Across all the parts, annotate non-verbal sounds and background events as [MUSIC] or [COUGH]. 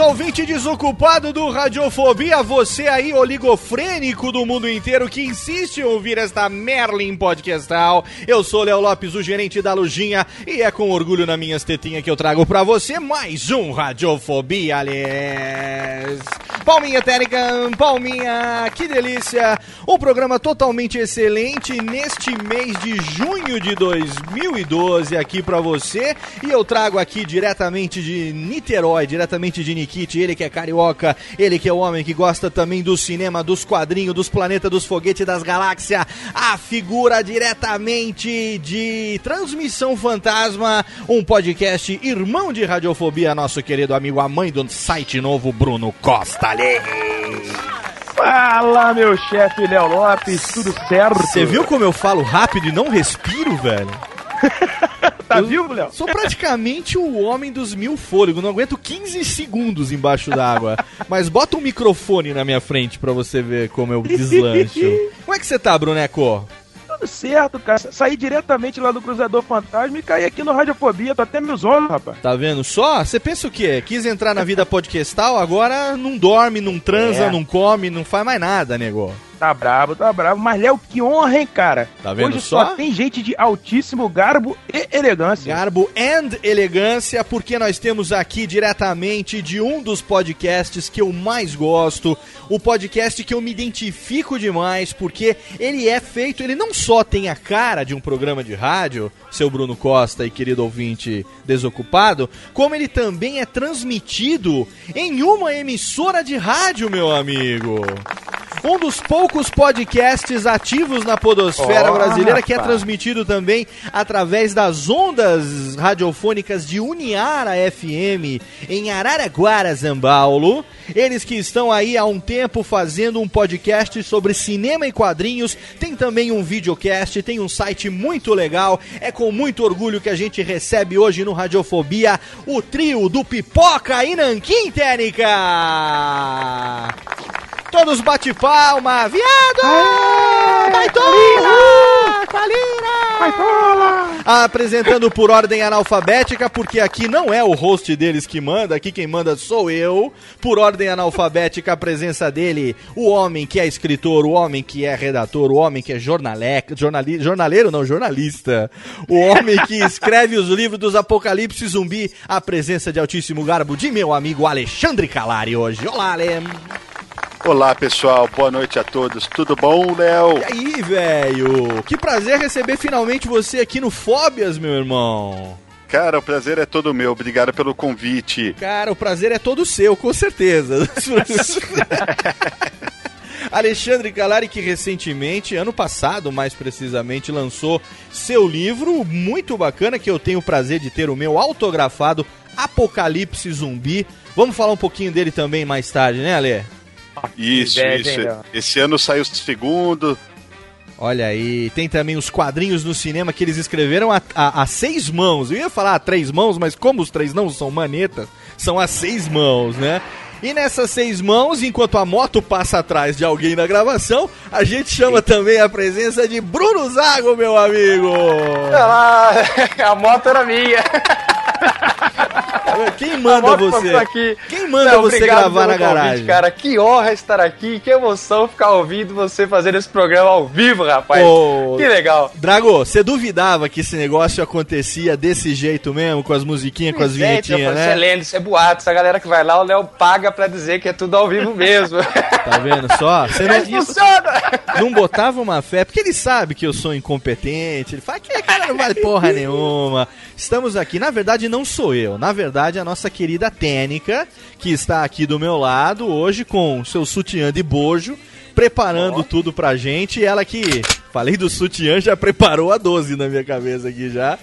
Ouvinte desocupado do Radiofobia, você aí, oligofrênico do mundo inteiro que insiste em ouvir esta Merlin podcastal. Eu sou Léo Lopes, o gerente da Lujinha, e é com orgulho na minhas tetinhas que eu trago pra você mais um Radiofobia, aliás. Palminha técnica, palminha, que delícia! Um programa totalmente excelente neste mês de junho de 2012 aqui pra você, e eu trago aqui diretamente de Niterói, diretamente de Nikit, ele que é carioca, ele que é o homem que gosta também do cinema, dos quadrinhos, dos planetas, dos foguetes, das galáxias, a figura diretamente de Transmissão Fantasma, um podcast irmão de radiofobia, nosso querido amigo, a mãe do site novo, Bruno Costa. Ali. Fala, meu chefe Léo Lopes, tudo certo? Você viu como eu falo rápido e não respiro, velho? [LAUGHS] Tá Eu vivo, Léo? Sou praticamente o homem dos mil fôlegos, não aguento 15 segundos embaixo d'água. Mas bota um microfone na minha frente pra você ver como eu deslancho. [LAUGHS] Como é que você tá, Bruneco? Tudo certo, cara. Saí diretamente lá do Cruzador Fantasma e caí aqui no Radiofobia. Tô até meus olhos, rapaz. Tá vendo só? Você pensa o quê? Quis entrar na vida podcastal, agora não dorme, não transa, É. não come, não faz mais nada, nego. Tá brabo, tá brabo. Mas, Léo, que honra, hein, cara? Tá vendo Hoje só? só tem gente de altíssimo garbo e elegância. Garbo and elegância, porque nós temos aqui diretamente de um dos podcasts que eu mais gosto, o podcast que eu me identifico demais, porque ele é feito, ele não só tem a cara de um programa de rádio, seu Bruno Costa e querido ouvinte desocupado, como ele também é transmitido em uma emissora de rádio, meu amigo. Um dos poucos podcasts ativos na podosfera Ó, brasileira que é rapaz. transmitido também através das ondas radiofônicas de Uniara FM em Araraquara, São Paulo. Eles que estão aí há um tempo fazendo um podcast sobre cinema e quadrinhos, tem também um videocast, tem um site muito legal. É com muito orgulho que a gente recebe hoje no Radiofobia o trio do Pipoca e Nanquim Técnica. Todos bate palma, viado! Baitola! Calira! Apresentando por ordem analfabética, porque aqui não é o host deles que manda, aqui quem manda sou eu. Por ordem analfabética, a presença dele, o homem que é escritor, o homem que é redator, o homem que é jornale... jornali... jornaleiro, não, jornalista. O homem que escreve os livros dos Apocalipse Zumbi, a presença de altíssimo garbo de meu amigo Alexandre Calari hoje. Olá, Alem! Olá pessoal, boa noite a todos. Tudo bom, Léo? E aí, velho? Que prazer receber finalmente você aqui no Fóbias, meu irmão. Cara, o prazer é todo meu. Obrigado pelo convite. Cara, o prazer é todo seu, com certeza. [LAUGHS] Alexandre Calari, que recentemente, ano passado mais precisamente, lançou seu livro muito bacana, que eu tenho o prazer de ter o meu autografado, Apocalipse Zumbi. Vamos falar um pouquinho dele também mais tarde, né, Ale? Isso, isso. Esse ano saiu o segundo. Olha aí, tem também os quadrinhos no cinema que eles escreveram a, a, a seis mãos. Eu ia falar a três mãos, mas como os três não são manetas, são as seis mãos, né? E nessas seis mãos, enquanto a moto passa atrás de alguém na gravação, a gente chama também a presença de Bruno Zago, meu amigo! Olha lá, [LAUGHS] a moto era minha. [LAUGHS] Quem manda você? Aqui. Quem manda Não, você gravar na garagem? Convite, cara, que honra estar aqui, que emoção ficar ouvindo você fazer esse programa ao vivo, rapaz. Oh, que legal. Drago, você duvidava que esse negócio acontecia desse jeito mesmo, com as musiquinhas, com as vinhetinhas, né? Você lendo, isso é boato. Essa galera que vai lá, o Léo paga pra dizer que é tudo ao vivo mesmo. [LAUGHS] tá vendo só? Você não, funciona! Não botava uma fé, porque ele sabe que eu sou incompetente. Ele fala que cara não vale porra nenhuma. Estamos aqui. Na verdade, não sou eu. Na verdade, a nossa querida Tênica, que está aqui do meu lado hoje com seu sutiã de bojo, preparando oh. tudo pra gente. E ela que, falei do sutiã, já preparou a 12 na minha cabeça aqui já.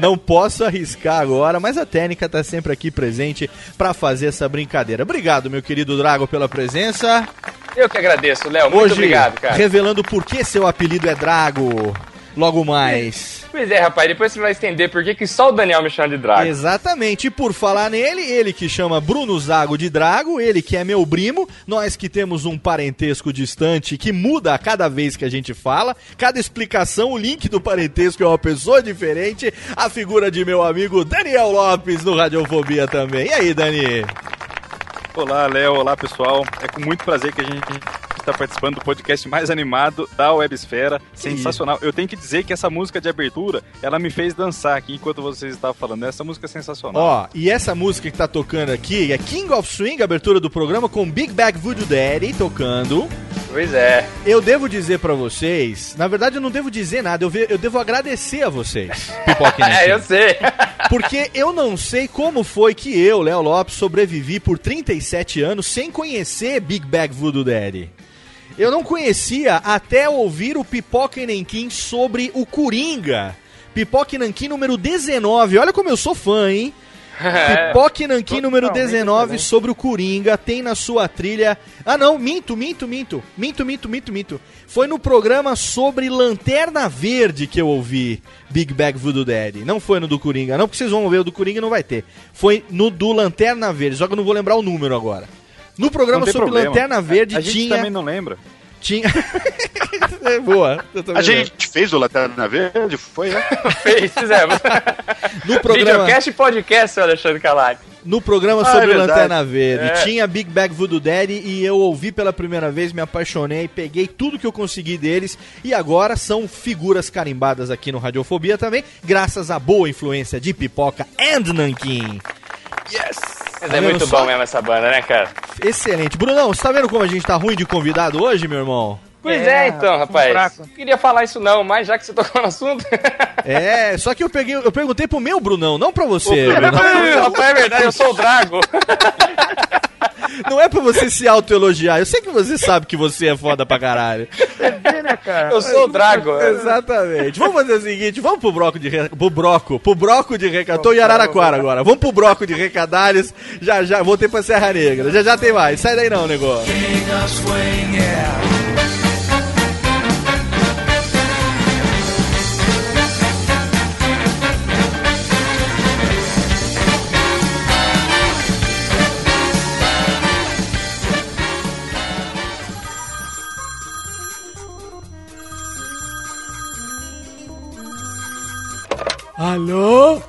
Não, [LAUGHS] não posso arriscar agora, mas a Técnica tá sempre aqui presente para fazer essa brincadeira. Obrigado, meu querido Drago, pela presença. Eu que agradeço, Léo. Muito Hoje, obrigado, cara. Revelando por que seu apelido é Drago logo mais. [LAUGHS] Pois é, rapaz, depois você vai entender por que, que só o Daniel me chama de Drago. Exatamente, e por falar nele, ele que chama Bruno Zago de Drago, ele que é meu primo, nós que temos um parentesco distante que muda a cada vez que a gente fala, cada explicação, o link do parentesco é uma pessoa diferente, a figura de meu amigo Daniel Lopes no Radiofobia também. E aí, Dani? Olá, Léo. Olá, pessoal. É com muito prazer que a gente está participando do podcast mais animado da Websfera. Sensacional. Eu tenho que dizer que essa música de abertura, ela me fez dançar aqui enquanto vocês estavam falando. Essa música é sensacional. Ó, e essa música que tá tocando aqui é King of Swing, abertura do programa, com Big Bag Voodoo Daddy tocando. Pois é. Eu devo dizer para vocês, na verdade eu não devo dizer nada, eu, eu devo agradecer a vocês, [LAUGHS] Pipoca É, eu sei. Porque eu não sei como foi que eu, Léo Lopes, sobrevivi por 37 anos sem conhecer Big Bag Voodoo Daddy. Eu não conhecia até ouvir o Pipoca e Nankin sobre o Coringa. Pipoca e Nankin número 19. Olha como eu sou fã, hein? É. Pipoque Nankin número 19 sobre o Coringa tem na sua trilha. Ah, não, minto, minto, minto. Minto, minto, minto, minto. Foi no programa sobre Lanterna Verde que eu ouvi Big Bag Voodoo Daddy. Não foi no do Coringa, não, porque vocês vão ver o do Coringa não vai ter. Foi no do Lanterna Verde, só que eu não vou lembrar o número agora. No programa sobre problema. Lanterna Verde a, a tinha. A gente também não lembra. Tinha. [LAUGHS] é, boa. A gente fez o Lanterna Verde? Foi, né? [LAUGHS] fez, fizemos. No [LAUGHS] programa. Videocast e podcast, seu Alexandre Calari. No programa ah, sobre é Lanterna Verde. É. Tinha Big Bag Voodoo Daddy e eu ouvi pela primeira vez, me apaixonei, peguei tudo que eu consegui deles e agora são figuras carimbadas aqui no Radiofobia também, graças à boa influência de Pipoca and Nankin. Yes! Mas é muito só? bom mesmo essa banda, né, cara? Excelente. Brunão, você tá vendo como a gente tá ruim de convidado hoje, meu irmão? Pois é, é então, rapaz. Não queria falar isso não, mas já que você tocou no assunto. [LAUGHS] É, só que eu peguei, eu perguntei pro meu Brunão, não pra você. Rapaz, é verdade, eu sou o Drago. [LAUGHS] Não é pra você se autoelogiar. Eu sei que você sabe que você é foda pra caralho. É né, cara? Eu sou o Drago. Exatamente. Vamos fazer o seguinte, vamos pro bloco de re... pro broco, pro broco de recadalhos. Tô em Araraquara agora. Vamos pro broco de recadalhos. Já já voltei pra Serra Negra. Já já tem mais. Sai daí não, negócio. Alô?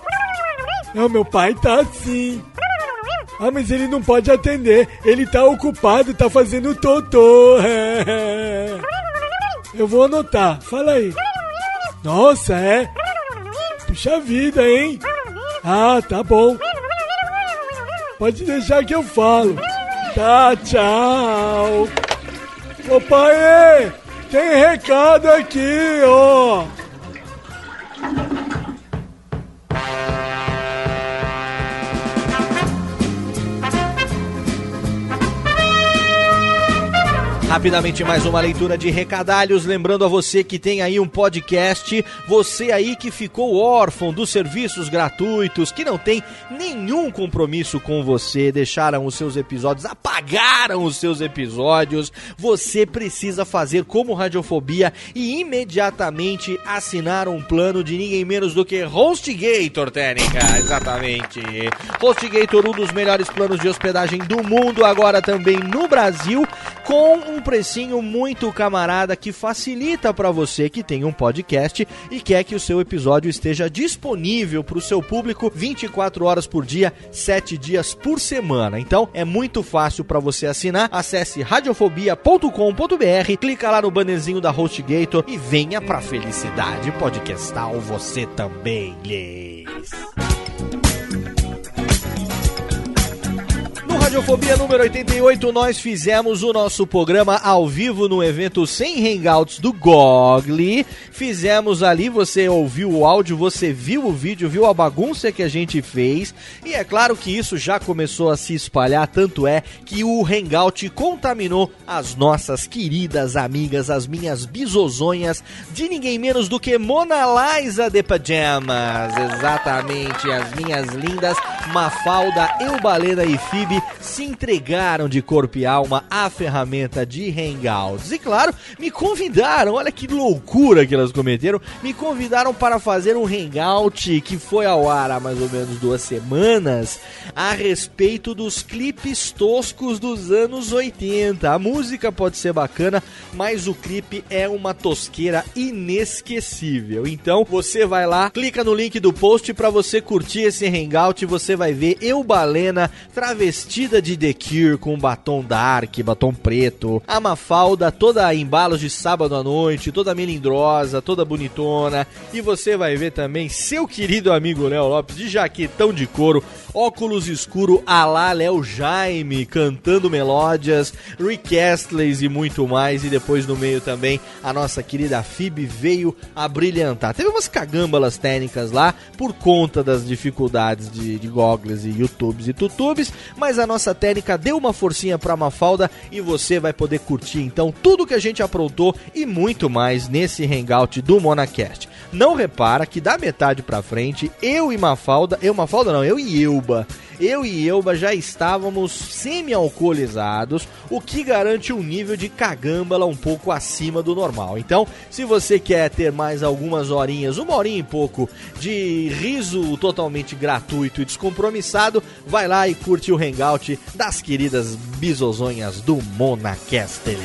Não, meu pai tá assim. Ah, mas ele não pode atender. Ele tá ocupado, tá fazendo totô. [LAUGHS] Eu vou anotar. Fala aí. Nossa, é? Puxa vida, hein? Ah, tá bom. Pode deixar que eu falo. Tá, tchau. Ô pai, tem recado aqui, ó. Rapidamente mais uma leitura de recadalhos, lembrando a você que tem aí um podcast, você aí que ficou órfão dos serviços gratuitos, que não tem nenhum compromisso com você, deixaram os seus episódios, apagaram os seus episódios, você precisa fazer como Radiofobia e imediatamente assinar um plano de ninguém menos do que HostGator, Técnica, exatamente. HostGator, um dos melhores planos de hospedagem do mundo, agora também no Brasil, com um precinho muito camarada que facilita para você que tem um podcast e quer que o seu episódio esteja disponível para o seu público 24 horas por dia, 7 dias por semana. Então é muito fácil para você assinar. Acesse radiofobia.com.br, clica lá no bannerzinho da HostGator e venha pra felicidade podcastal você também, lhes. Radiofobia número 88, nós fizemos o nosso programa ao vivo no evento sem hangouts do Gogli. Fizemos ali, você ouviu o áudio, você viu o vídeo, viu a bagunça que a gente fez. E é claro que isso já começou a se espalhar, tanto é que o hangout contaminou as nossas queridas amigas, as minhas bisozonhas, de ninguém menos do que Mona Lisa de Pajamas. Exatamente, as minhas lindas Mafalda, Eubalena e Fibe se entregaram de corpo e alma à ferramenta de Hangouts. E claro, me convidaram, olha que loucura que elas cometeram, me convidaram para fazer um Hangout que foi ao ar há mais ou menos duas semanas a respeito dos clipes toscos dos anos 80. A música pode ser bacana, mas o clipe é uma tosqueira inesquecível. Então você vai lá, clica no link do post para você curtir esse Hangout, você vai ver eu Balena travestida de The Cure com batom dark, batom preto, a Mafalda toda em embalos de sábado à noite, toda melindrosa, toda bonitona, e você vai ver também seu querido amigo Léo Lopes de jaquetão de couro, óculos escuro a lá Léo Jaime cantando melódias, Rick Astley e muito mais, e depois no meio também a nossa querida Fib veio a brilhantar. Teve umas cagâmbalas técnicas lá por conta das dificuldades de, de goggles e YouTubes e tutubes, mas a nossa técnica deu uma forcinha pra Mafalda e você vai poder curtir então tudo que a gente aprontou e muito mais nesse hangout do Monacast. Não repara que da metade pra frente, eu e Mafalda, eu Mafalda não, eu e Euba, eu e Euba já estávamos semi-alcoolizados, o que garante um nível de cagâmbala um pouco acima do normal. Então, se você quer ter mais algumas horinhas, uma horinha e pouco, de riso totalmente gratuito e descompromissado, vai lá e curte o hangout das queridas bisozonhas do Monacaster.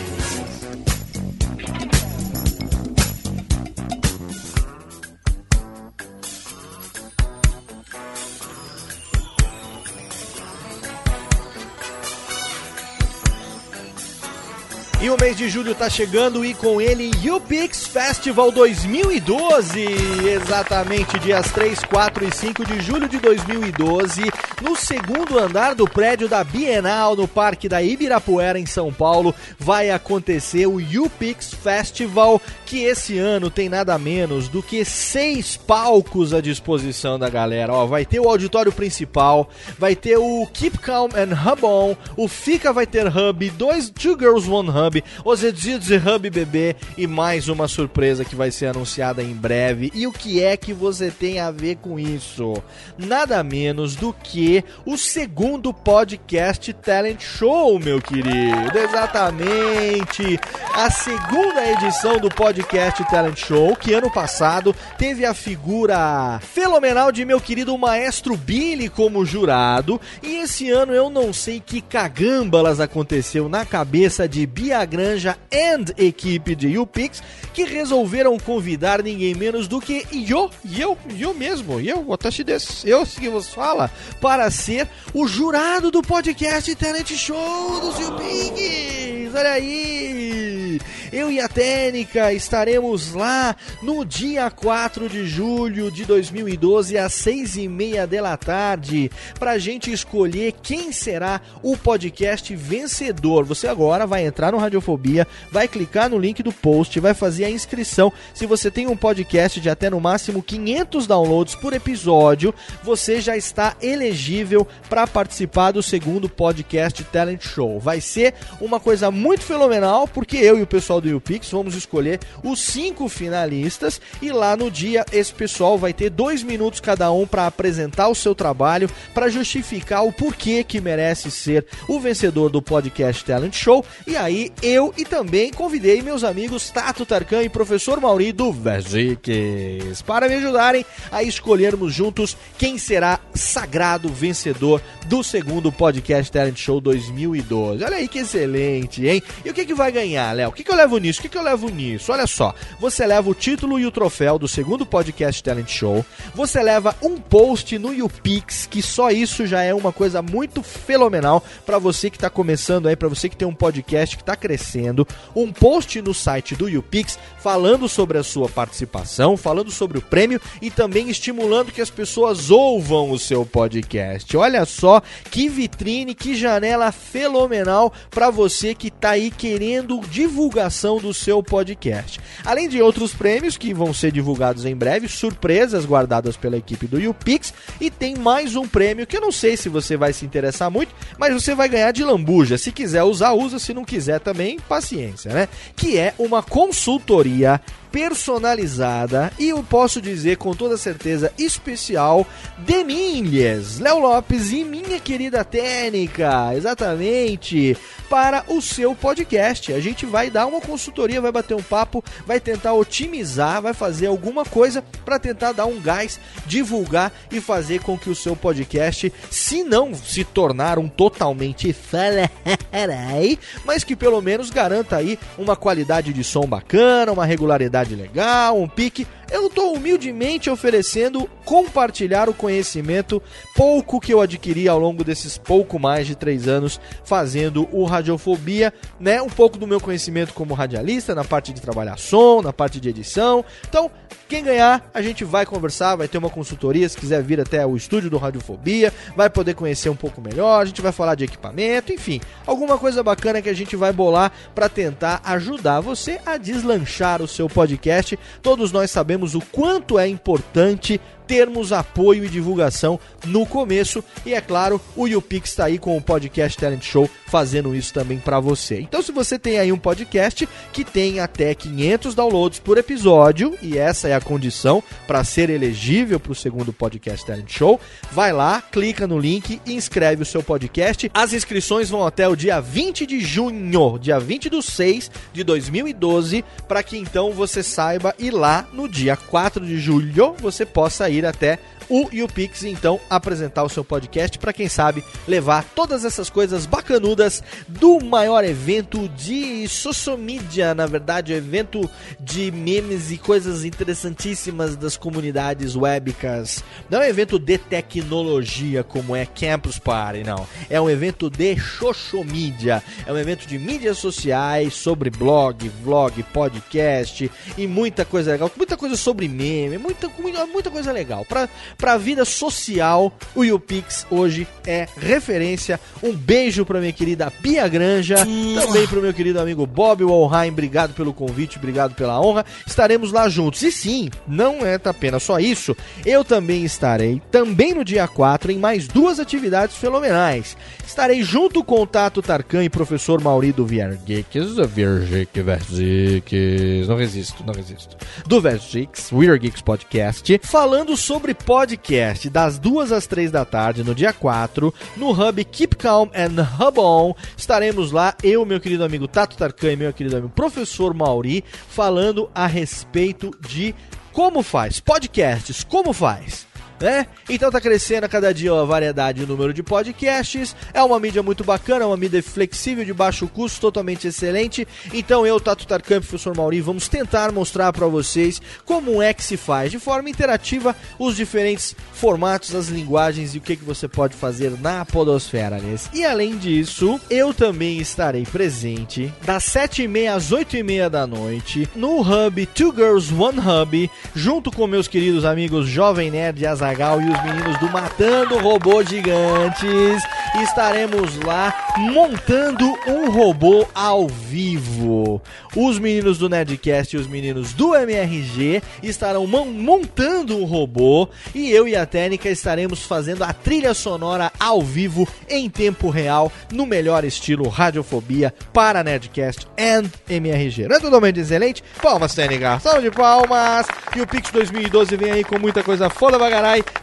E o mês de julho tá chegando e com ele UPix Festival 2012. Exatamente dias 3, 4 e 5 de julho de 2012, no segundo andar do prédio da Bienal no Parque da Ibirapuera em São Paulo, vai acontecer o UPix Festival, que esse ano tem nada menos do que seis palcos à disposição da galera. Ó, vai ter o auditório principal, vai ter o Keep Calm and Hub On, o Fica vai ter Hub, dois Two Girls One Hub, os Edidos Hub Bebê e mais uma surpresa que vai ser anunciada em breve. E o que é que você tem a ver com isso? Nada menos do que o segundo podcast Talent Show, meu querido. Exatamente. A segunda edição do podcast Talent Show, que ano passado teve a figura fenomenal de meu querido maestro Billy como jurado. E esse ano eu não sei que cagâmbalas aconteceu na cabeça de Bia Granja and equipe de UPix que resolveram convidar ninguém menos do que eu, eu, eu mesmo, eu, Otashi desu, eu que vos fala, para ser o jurado do podcast Talent Show dos UPix. Olha aí! Eu e a Técnica estaremos lá no dia 4 de julho de 2012, às seis e meia da tarde, pra gente escolher quem será o podcast vencedor. Você agora vai entrar no Radiofobia, vai clicar no link do post, vai fazer a inscrição. Se você tem um podcast de até no máximo 500 downloads por episódio, você já está elegível para participar do segundo podcast Talent Show. Vai ser uma coisa muito fenomenal, porque eu e o pessoal do YouPix vamos escolher os cinco finalistas e lá no dia esse pessoal vai ter dois minutos cada um para apresentar o seu trabalho, para justificar o porquê que merece ser o vencedor do podcast Talent Show. E aí eu e também convidei meus amigos Tato Tarkan e professor Mauri do Vezikes para me ajudarem a escolhermos juntos quem será sagrado vencedor do segundo podcast Talent Show 2012. Olha aí que excelente, hein? E o que, que vai ganhar, Léo? O que, que eu levo nisso? O que, que eu levo nisso? Olha só, você leva o título e o troféu do segundo podcast Talent Show, você leva um post no YouPix, que só isso já é uma coisa muito fenomenal para você que tá começando aí, para você que tem um podcast que tá crescendo, um post no site do YouPix falando sobre a sua participação, falando sobre o prêmio e também estimulando que as pessoas ouvam o seu podcast. Olha só que vitrine, que janela fenomenal para você que tá aí querendo divulgação do seu podcast. Além de outros prêmios que vão ser divulgados em breve, surpresas guardadas pela equipe do YouPix e tem mais um prêmio que eu não sei se você vai se interessar muito, mas você vai ganhar de lambuja. Se quiser usar, usa, se não quiser também, paciência, né? Que é uma consultoria personalizada e eu posso dizer com toda certeza especial de Milhas, Léo Lopes e minha querida técnica, exatamente, para o seu podcast. A gente vai dar uma consultoria, vai bater um papo, vai tentar otimizar, vai fazer alguma coisa para tentar dar um gás, divulgar e fazer com que o seu podcast, se não se tornar um totalmente falarei, [LAUGHS] mas que pelo menos garanta aí uma qualidade de som bacana, uma regularidade legal, um pique eu estou humildemente oferecendo compartilhar o conhecimento pouco que eu adquiri ao longo desses pouco mais de três anos fazendo o Radiofobia, né? Um pouco do meu conhecimento como radialista, na parte de trabalhar som, na parte de edição. Então, quem ganhar, a gente vai conversar, vai ter uma consultoria, se quiser vir até o estúdio do Radiofobia, vai poder conhecer um pouco melhor, a gente vai falar de equipamento, enfim, alguma coisa bacana que a gente vai bolar para tentar ajudar você a deslanchar o seu podcast. Todos nós sabemos o quanto é importante termos apoio e divulgação no começo. E é claro, o YouPix está aí com o Podcast Talent Show fazendo isso também para você. Então, se você tem aí um podcast que tem até 500 downloads por episódio, e essa é a condição para ser elegível para o segundo Podcast Talent Show, vai lá, clica no link e inscreve o seu podcast. As inscrições vão até o dia 20 de junho, dia 20 do 6 de 2012, para que então você saiba ir lá no dia 4 de julho você possa ir até o YouPix então apresentar o seu podcast para quem sabe levar todas essas coisas bacanudas do maior evento de social media, na verdade, evento de memes e coisas interessantíssimas das comunidades webicas. Não é um evento de tecnologia como é Campus Party, não. É um evento de social media. É um evento de mídias sociais sobre blog, vlog, podcast e muita coisa legal, muita coisa sobre meme, muita muita coisa legal. Para para a vida social, o YouPix hoje é referência. Um beijo para minha querida Bia Granja, também para o meu querido amigo Bob Walheim. Obrigado pelo convite, obrigado pela honra. Estaremos lá juntos. E sim, não é apenas só isso. Eu também estarei, também no dia 4, em mais duas atividades fenomenais. Estarei junto com o Tato Tarkan e professor Mauri do Viergeeks, Viergeek, Viergeeks, não resisto, não resisto, do Viergeeks, Weird Geeks Podcast, falando sobre podcast das duas às três da tarde, no dia 4, no Hub Keep Calm and Hub On. Estaremos lá, eu, meu querido amigo Tato Tarkan e meu querido amigo professor Mauri, falando a respeito de como faz podcasts, como faz né? Então tá crescendo a cada dia a variedade e o número de podcasts. É uma mídia muito bacana, uma mídia flexível, de baixo custo, totalmente excelente. Então eu, Tato Tarkan e o professor Mauri, vamos tentar mostrar para vocês como é que se faz de forma interativa os diferentes formatos, as linguagens e o que, que você pode fazer na podosfera, né? E além disso, eu também estarei presente das 7h30 às 8h30 da noite no Hub Two Girls One Hub, junto com meus queridos amigos Jovem Nerd E os meninos do Matando Robôs Gigantes. Estaremos lá montando um robô ao vivo. Os meninos do Nerdcast e os meninos do MRG estarão montando um robô e eu e a Técnica estaremos fazendo a trilha sonora ao vivo em tempo real no melhor estilo radiofobia para Nerdcast and MRG. Não é totalmente excelente? Palmas, Técnica. Salve de palmas. E o Pix 2012 vem aí com muita coisa foda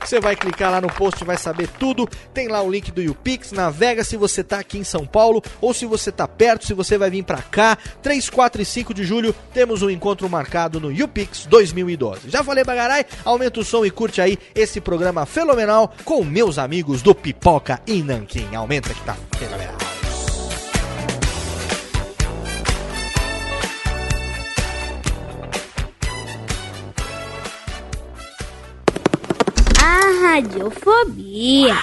Você vai clicar lá no post e vai saber tudo. Tem lá o link do YouPix. Navega se você tá aqui em São Paulo ou se você tá perto, se você vai vir para cá. 3, 4 e 5 de julho temos um encontro marcado no YouPix 2012. Já falei bagarai? Aumenta o som e curte aí esse programa fenomenal com meus amigos do Pipoca e Nanquim. Aumenta que tá fenomenal. Radiofobia.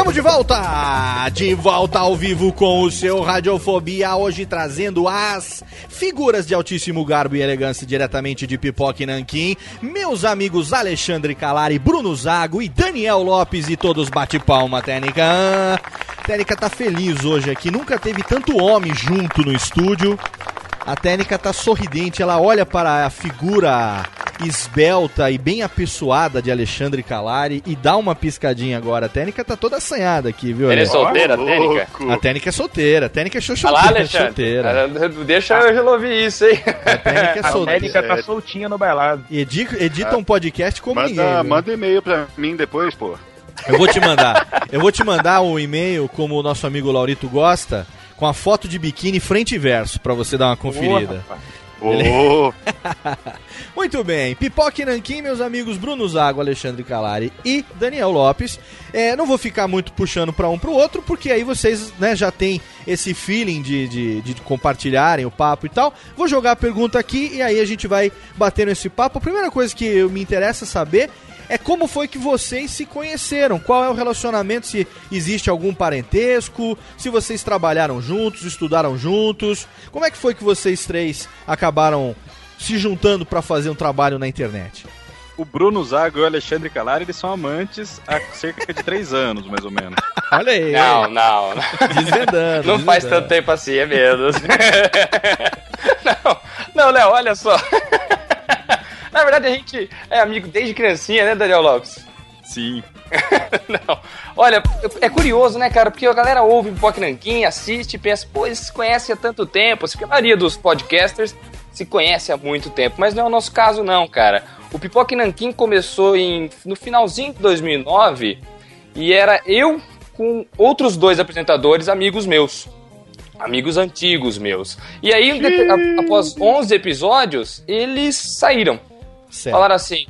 Estamos de volta! De volta ao vivo com o seu Radiofobia, hoje trazendo as figuras de altíssimo garbo e elegância diretamente de Pipoca e Nanquim, meus amigos Alexandre Calari, Bruno Zago e Daniel Lopes e todos bate palma, Técnica. Técnica tá feliz hoje aqui, nunca teve tanto homem junto no estúdio. A Técnica tá sorridente, ela olha para a figura esbelta e bem apessoada de Alexandre Calari e dá uma piscadinha agora. A Técnica tá toda assanhada aqui, viu? Ele é solteira, a Ô, Técnica? A Técnica é solteira, a Técnica é Olha lá, xoxoteira, Alexandre. solteira. Ah, Deixa eu resolver isso, hein? A Técnica é [LAUGHS] A solteira. Técnica tá soltinha no bailado. Edi- Edita um podcast como ninguém. Manda, viu? manda e-mail pra mim depois, pô. Eu vou te mandar. Eu vou te mandar um e-mail, como o nosso amigo Laurito gosta, com a foto de biquíni frente e verso, pra você dar uma conferida. Ô, [LAUGHS] Muito bem, Pipoca e Nanquim, meus amigos Bruno Zago, Alexandre Calari e Daniel Lopes. É, não vou ficar muito puxando pra um pro outro, porque aí vocês né, já têm esse feeling de, de, de compartilharem o papo e tal. Vou jogar a pergunta aqui e aí a gente vai batendo esse papo. A primeira coisa que me interessa saber é como foi que vocês se conheceram, qual é o relacionamento, se existe algum parentesco, se vocês trabalharam juntos, estudaram juntos, como é que foi que vocês três acabaram se juntando pra fazer um trabalho na internet? O Bruno Zago e o Alexandre Calari, eles são amantes há cerca de três [LAUGHS] anos, mais ou menos. Olha aí, Não, não. desvendando. Não faz desvendando. tanto tempo assim, é menos. [LAUGHS] não, não, Léo, olha só. [LAUGHS] Na verdade, a gente é amigo desde criancinha, né, Daniel Lopes? Sim. [LAUGHS] Não. Olha, é curioso, né, cara? Porque a galera ouve Pipoca Nanquim, assiste e pensa, pô, eles se conhecem há tanto tempo. Assim, a maioria dos podcasters se conhece há muito tempo. Mas não é o nosso caso, não, cara. O Pipoca Nanquim começou em, no finalzinho de 2009 e era eu com outros dois apresentadores amigos meus. Amigos antigos meus. E aí, após 11 episódios, eles saíram. Certo. Falaram assim: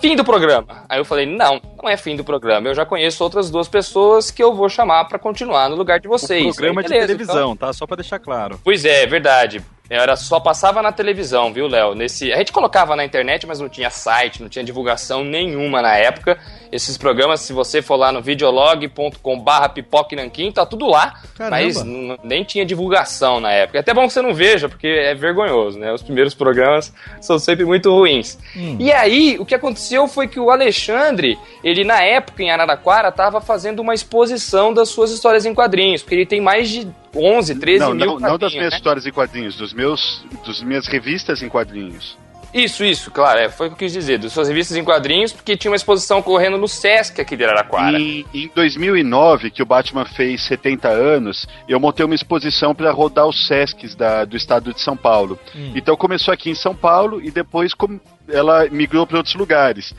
fim do programa. Aí eu falei: não, não é fim do programa. Eu já conheço outras duas pessoas que eu vou chamar pra continuar no lugar de vocês. O programa Aí, é de televisão, então- tá? Só pra deixar claro. Pois é, é verdade. Era só passava na televisão, viu, Léo? Nesse, a gente colocava na internet, mas não tinha site, não tinha divulgação nenhuma na época. Esses programas, se você for lá no videolog.com/barra pipoca e nanquim, tá tudo lá, Caramba. mas nem tinha divulgação na época. É até bom que você não veja, porque é vergonhoso, né? Os primeiros programas são sempre muito ruins. E aí, o que aconteceu foi que o Alexandre, ele na época em Araraquara, tava fazendo uma exposição das suas histórias em quadrinhos, porque ele tem mais de 11, 13 não, mil não, não das minhas né? histórias em quadrinhos, dos meus, dos minhas revistas em quadrinhos. Isso, isso, claro, é, foi o que eu quis dizer, das suas revistas em quadrinhos, porque tinha uma exposição correndo no Sesc aqui de Araraquara. Em, em 2009, que o Batman fez 70 anos, eu montei uma exposição para rodar os Sescs da- do estado de São Paulo. Então começou aqui em São Paulo e depois com- ela migrou para outros lugares.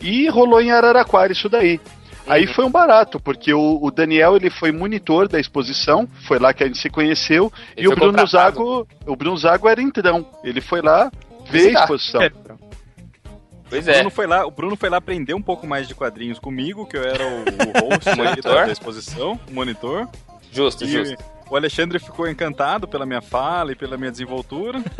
E rolou em Araraquara isso daí. Aí foi um barato, porque o, o Daniel ele foi monitor da exposição, foi lá que a gente se conheceu, Ele e o Bruno contratado. Zago, o Bruno Zago era entrão. Ele foi lá ver a exposição. É. Pois O é. Bruno, foi lá, o Bruno foi lá aprender um pouco mais de quadrinhos comigo, que eu era o, o host [LAUGHS] da, da exposição, o monitor. Justo, E justo. O Alexandre ficou encantado pela minha fala e pela minha desenvoltura. [LAUGHS]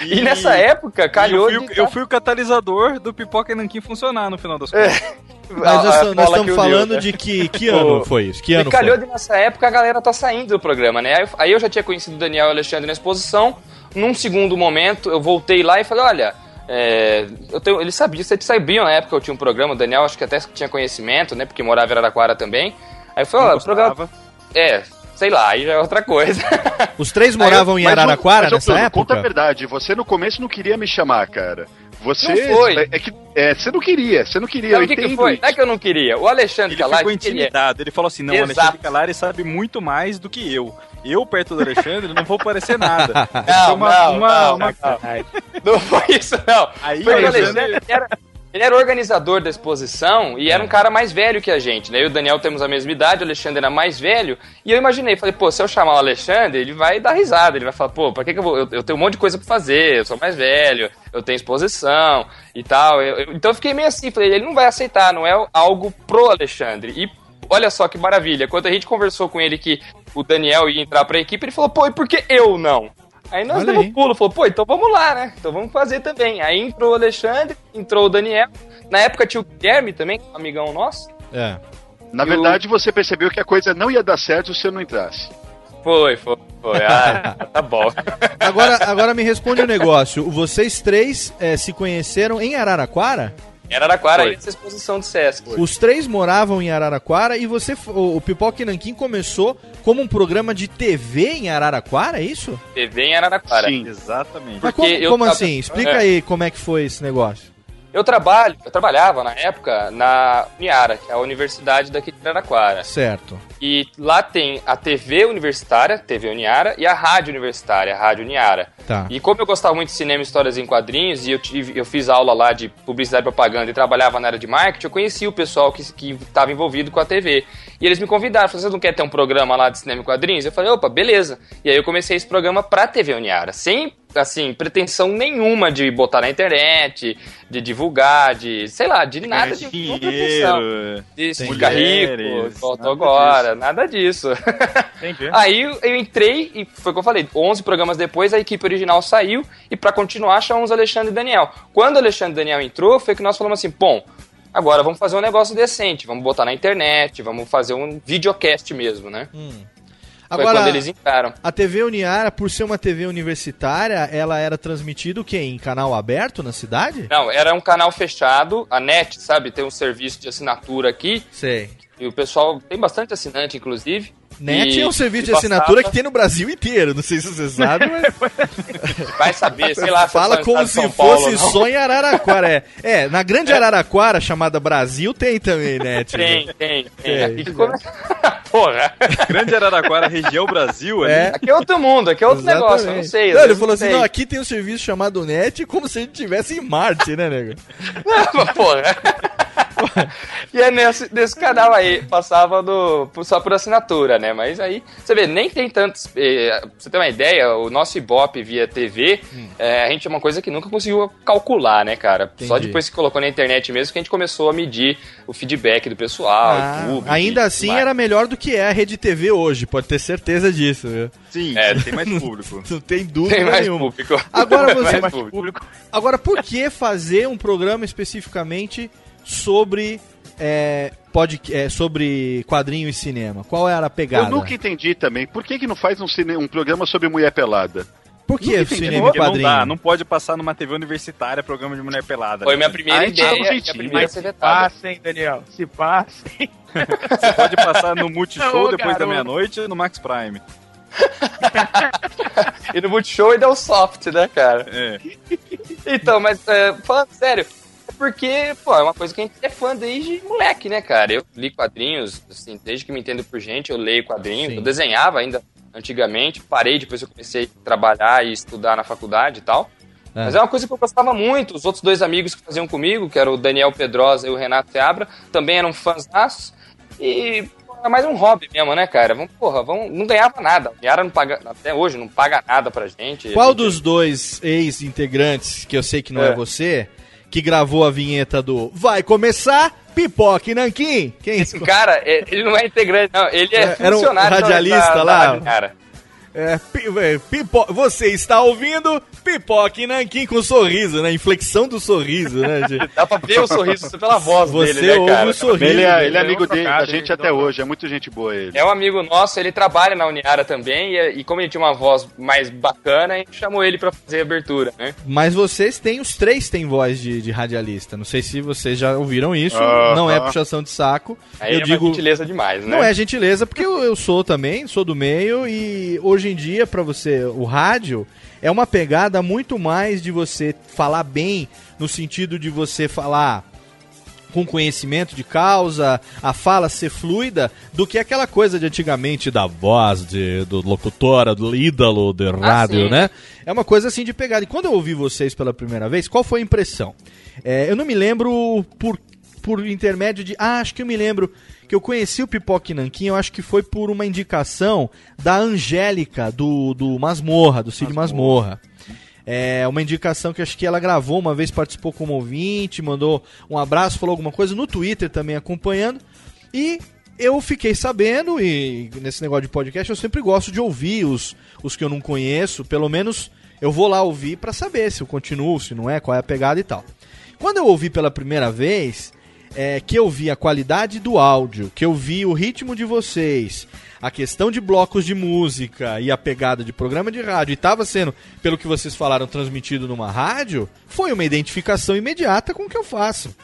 E nessa época, calhou E eu, fui, de- eu fui o catalisador do Pipoca e Nanquim funcionar no final das É. contas. Mas nós, a- a nós estamos falando deu, né? de que, que ano [LAUGHS] foi isso? Que E ano calhou foi? de nessa época a galera tá saindo do programa, né? Aí eu- Aí eu já tinha conhecido o Daniel e o Alexandre na exposição. Num segundo momento, eu voltei lá e falei, olha. é, eu tenho, eles sabiam, vocês sabiam na época que eu tinha um programa, o Daniel acho que até tinha conhecimento, né? Porque morava em Araraquara também. Aí eu falei, Não olha, o programa. É, sei lá, aí já é outra coisa. [LAUGHS] Os três moravam em Mas, ô- Araraquara mas, ô, nessa Bruno, Conta a época? verdade, você no começo não queria me chamar, cara. Você. Não foi. É, é que, é, você não queria, você não queria. Sabe eu o que, que foi? isso. Não é que eu não queria. O Alexandre Ele Calari ficou queria. intimidado. Ele falou assim: não, o Exato. Alexandre Calari sabe muito mais do que eu. Eu, perto do Alexandre, não vou parecer nada. [LAUGHS] Foi Não, uma- não, uma- não, uma- não. Não foi isso, não. Aí Foi o o Alexandre- Alexandre era, ele era organizador da exposição e era um cara mais velho que a gente, né? Eu e o Daniel temos a mesma idade, o Alexandre era mais velho. E eu imaginei, falei, pô, se eu chamar o Alexandre, ele vai dar risada. Ele vai falar, pô, pra que, que eu vou. Eu, eu tenho um monte de coisa pra fazer, eu sou mais velho, eu tenho exposição e tal. Eu- eu- então eu fiquei meio assim, falei, ele não vai aceitar, não é algo pro Alexandre. E olha só que maravilha, quando a gente conversou com ele que o Daniel ia entrar pra equipe, ele falou, pô, e por que eu não? Aí nós Olha demos aí. um pulo, falou, pô, então vamos lá, né? Então vamos fazer também. Aí entrou o Alexandre, entrou o Daniel. Na época tinha o Guilherme também, um amigão nosso. É. Na Eu- verdade, você percebeu que a coisa não ia dar certo se eu não entrasse. Foi, foi, foi. Ah, [LAUGHS] tá bom. Agora, agora me responde um negócio. Vocês três eh, se conheceram em Araraquara? Era Araraquara Foi. aí nessa exposição do Sesc. Os três moravam em Araraquara e você, o, o Pipoca e Nanquim começou como um programa de TV em Araraquara, é isso? TV em Araraquara. Sim. Exatamente. Mas Porque como, eu como tava- assim? Explica É. aí como é que foi esse negócio. Eu trabalho, eu trabalhava na época na Uniara, que é a universidade daqui de Araraquara. Certo. E lá tem a TV universitária, TV Uniara, e a rádio universitária, a Rádio Uniara. Tá. E como eu gostava muito de cinema, histórias em quadrinhos, e eu, tive, eu fiz aula lá de publicidade e propaganda e trabalhava na área de marketing, eu conheci o pessoal que estava envolvido com a TV. E eles me convidaram, falaram, você não quer ter um programa lá de cinema e quadrinhos? Eu falei, opa, beleza. E aí eu comecei esse programa pra TV Uniara, sem, assim, pretensão nenhuma de botar na internet, de divulgar, de, sei lá, de nada de pretensão. Entendi. ficar rico, voltou agora, nada disso. Entendi. [LAUGHS] Aí eu entrei e foi o que eu falei, 11 programas depois a equipe original saiu e pra continuar chamamos Alexandre e Daniel. Quando Alexandre e Daniel entrou, foi que nós falamos assim, bom, agora vamos fazer um negócio decente, vamos botar na internet, vamos fazer um videocast mesmo, né? Foi Agora, quando eles entraram. a TV Uniara, por ser uma TV universitária, ela era transmitida o quê? Em canal aberto na cidade? Não, era um canal fechado, a NET, sabe, tem um serviço de assinatura aqui, Sei. e o pessoal tem bastante assinante, inclusive. NET E- é um serviço de assinatura que tem no Brasil inteiro. Não sei se você sabe, mas [LAUGHS] Vai saber, sei lá. se fala é como se São Paulo fosse não. só em Araraquara. É, é, na grande Araraquara, chamada Brasil, tem também NET. né? Tem, tem, tem. Tem, come- Porra! Grande Araraquara, região Brasil ali. É. Aqui é outro mundo, aqui é outro negócio, eu não Exatamente. sei. Não, ele falou assim: não, aqui tem um serviço chamado NET, como se a gente estivesse em Marte, né, nego? [LAUGHS] Porra. [LAUGHS] e é nesse, nesse canal aí, passava no, só por assinatura, né? Mas aí, você vê, nem tem tantos. eh, pra você ter uma ideia, o nosso Ibope via TV, eh, a gente é uma coisa que nunca conseguiu calcular, né, cara? Só Entendi. depois que colocou na internet mesmo que a gente começou a medir o feedback do pessoal, Ah, YouTube. ainda assim era melhor do que é a Rede TV hoje, pode ter certeza disso, viu? Sim, É. tem mais [LAUGHS] público. Não tem dúvida Tem mais nenhuma. público. Agora [LAUGHS] Tem você- mais público. Agora, por que fazer um programa especificamente sobre, é, pod, é, sobre quadrinho e cinema? Qual era a pegada? Eu nunca entendi também. Por que, que não faz um, cine- um programa sobre mulher pelada? Por que cinema e Porque não quadrinho? dá, não pode passar numa TV universitária programa de mulher pelada. Foi né? minha primeira ideia um e primeira vetada. Passem, Daniel. Se passem. Você pode passar no Multishow Ô, depois da garoto. meia-noite no Max Prime. [LAUGHS] E no Multishow e deu soft, né, cara? É. Então, mas é, falando sério, é porque, pô, é uma coisa que a gente é fã desde moleque, né, cara? Eu li quadrinhos, assim, desde que me entendo por gente, eu leio quadrinhos, Sim. eu desenhava ainda antigamente, parei depois eu comecei a trabalhar e estudar na faculdade e tal. É. Mas é uma coisa que eu gostava muito. Os outros dois amigos que faziam comigo, que eram o Daniel Pedrosa e o Renato Seabra, também eram fãs nossos. E é mais um hobby mesmo, né, cara? Vamos, porra, vamos, não ganhava nada. A Yara não paga, até hoje não paga nada pra gente. Qual gente- dos dois ex-integrantes, que eu sei que não é. É. você, que gravou a vinheta do Vai começar Pipoca e Nanquim? Quem? Esse cara, é- ele não é integrante, não. Ele é, É, era um funcionário radialista da- lá? da Rádio Yara. É, pi, é, pipo- você está ouvindo Pipoca e Nanquim com sorriso, né? Inflexão do sorriso, né, gente? [LAUGHS] Dá pra ver o sorriso pela voz Você dele, né, ouve cara? o sorriso. Ele é, ele é Deu amigo dele, da gente ele até hoje, é muito gente boa ele. É um amigo nosso, ele trabalha na Uniara também, e, e como ele tinha uma voz mais bacana, a gente chamou ele pra fazer a abertura, né? Mas vocês têm, os três têm voz de, de radialista. Não sei se vocês já ouviram isso. Aham. Não é puxação de saco. Aí eu é digo. gentileza demais, né? Não é gentileza, porque eu, eu sou também, sou do meio, e hoje em dia, pra você, o rádio é uma pegada muito mais de você falar bem, no sentido de você falar com conhecimento de causa, a fala ser fluida, do que aquela coisa de antigamente da voz de, do locutora, do ídolo de rádio, sim. né? É uma coisa assim de pegada. E quando eu ouvi vocês pela primeira vez, qual foi a impressão? É, eu não me lembro por, por intermédio de. Ah, acho que eu me lembro que eu conheci o Pipoque Nanquim, eu acho que foi por uma indicação da Angélica, do, do Masmorra, do Cid Masmorra. É uma indicação que acho que ela gravou uma vez, participou como ouvinte, mandou um abraço, falou alguma coisa no Twitter também acompanhando. E eu fiquei sabendo, e nesse negócio de podcast eu sempre gosto de ouvir os, os que eu não conheço, pelo menos eu vou lá ouvir pra saber se eu continuo, se não é, qual é a pegada e tal. Quando eu ouvi pela primeira vez, é, que eu vi a qualidade do áudio, que eu vi o ritmo de vocês, a questão de blocos de música e a pegada de programa de rádio, e estava sendo, pelo que vocês falaram, transmitido numa rádio, foi uma identificação imediata com o que eu faço.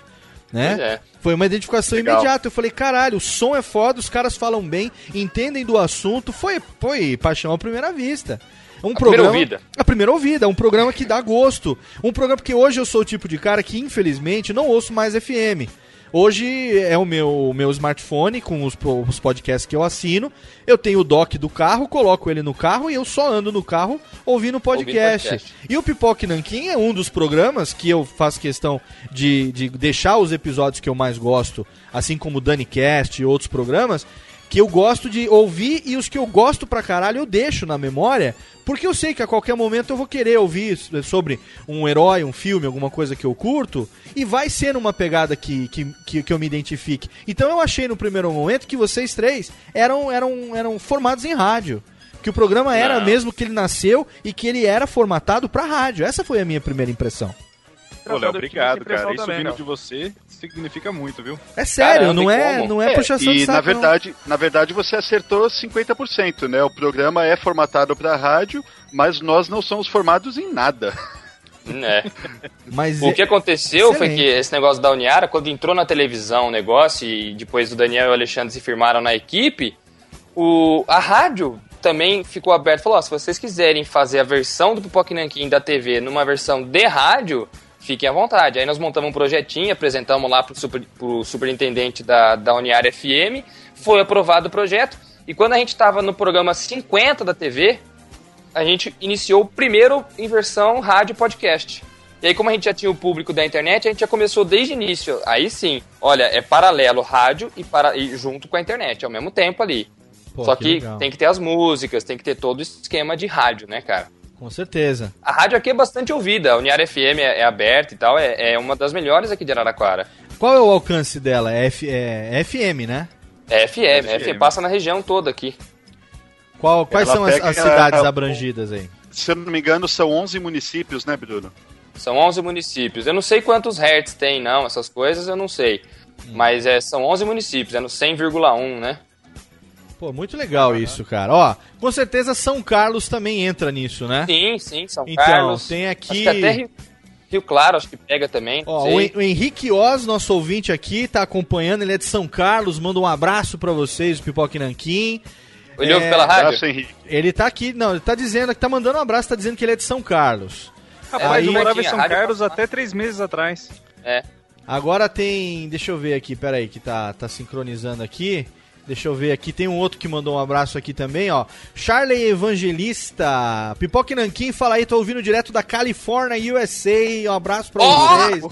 Né? É. Foi uma identificação Legal. imediata. Eu falei, caralho, o som é foda, os caras falam bem, entendem do assunto. Foi, foi paixão à primeira vista. Um A primeira programa, ouvida. A primeira ouvida, um programa que dá gosto. Um programa porque hoje eu sou o tipo de cara que, infelizmente, não ouço mais FM. Hoje é o meu, o meu smartphone com os, os podcasts que eu assino. Eu tenho o dock do carro, coloco ele no carro e eu só ando no carro ouvindo podcast. podcast. E o Pipoque Nanquim é um dos programas que eu faço questão de, de deixar os episódios que eu mais gosto, assim como o DaniCast e outros programas, que eu gosto de ouvir e os que eu gosto pra caralho eu deixo na memória, porque eu sei que a qualquer momento eu vou querer ouvir sobre um herói, um filme, alguma coisa que eu curto, e vai ser numa pegada que, que, que, que eu me identifique. Então eu achei no primeiro momento que vocês três eram, eram, eram formados em rádio. Que o programa era Não. mesmo que ele nasceu e que ele era formatado pra rádio. Essa foi a minha primeira impressão. Pô, Léo, obrigado, cara. Isso também, vindo Léo. de você significa muito, viu? É sério, Caramba, não e é, como? não é, É, puxação de E saco. na não. verdade, na verdade você acertou 50%, né? O programa é formatado para rádio, mas nós não somos formados em nada. [LAUGHS] É. Mas O é- que aconteceu foi Excelente. que esse negócio da Uniara, quando entrou na televisão o negócio e depois o Daniel e o Alexandre se firmaram na equipe, o, a rádio também ficou aberta. Falou: ó, se vocês quiserem fazer a versão do Pipoque Nanquim da TV numa versão de rádio, fiquem à vontade. Aí nós montamos um projetinho, apresentamos lá pro, super, pro superintendente da, da Uniara FM, foi aprovado o projeto. E quando a gente estava no programa 50 da TV, a gente iniciou o primeiro em versão rádio podcast. E aí, como a gente já tinha o público da internet, a gente já começou desde o início. Aí sim, olha, é paralelo rádio e, para, e junto com a internet, ao mesmo tempo ali. Pô, Só que que, tem que ter as músicas, tem que ter todo o esquema de rádio, né, cara? Com certeza. A rádio aqui é bastante ouvida, a Uniara FM é, é aberta e tal, é, é uma das melhores aqui de Araraquara. Qual é o alcance dela? É, F, é FM, né? É FM, FM. FM passa na região toda aqui. Qual, quais Ela são as, as cidades ela- abrangidas aí? Se eu não me engano, são 11 municípios, né, Bruno? São 11 municípios. Eu não sei quantos hertz tem, não, essas coisas eu não sei. Mas é, são 11 municípios, é no 100,1, né? Pô, muito legal isso, cara. Ó, com certeza São Carlos também entra nisso, né? Sim, sim, São Então, Carlos. tem Acho aqui- que até Rio, Rio Claro, acho que pega também. Ó, o, o Henrique Oz, nosso ouvinte aqui, tá acompanhando, ele é de São Carlos, manda um abraço pra vocês, o Pipoque Nanquim. Ele ouve é, pela rádio? Abraço, Henrique. Ele tá aqui, não, ele tá dizendo que tá mandando um abraço, tá dizendo que ele é de São Carlos. Rapaz, Aí- eu morava em São rádio Carlos até três meses atrás. É. Agora tem, deixa eu ver aqui, peraí, que tá, tá sincronizando aqui. Deixa eu ver aqui, tem um outro que mandou um abraço aqui também, ó. Charlie Evangelista. Pipoque Nanquim, fala aí, tô ouvindo direto da Califórnia, USA. Um abraço pra vocês.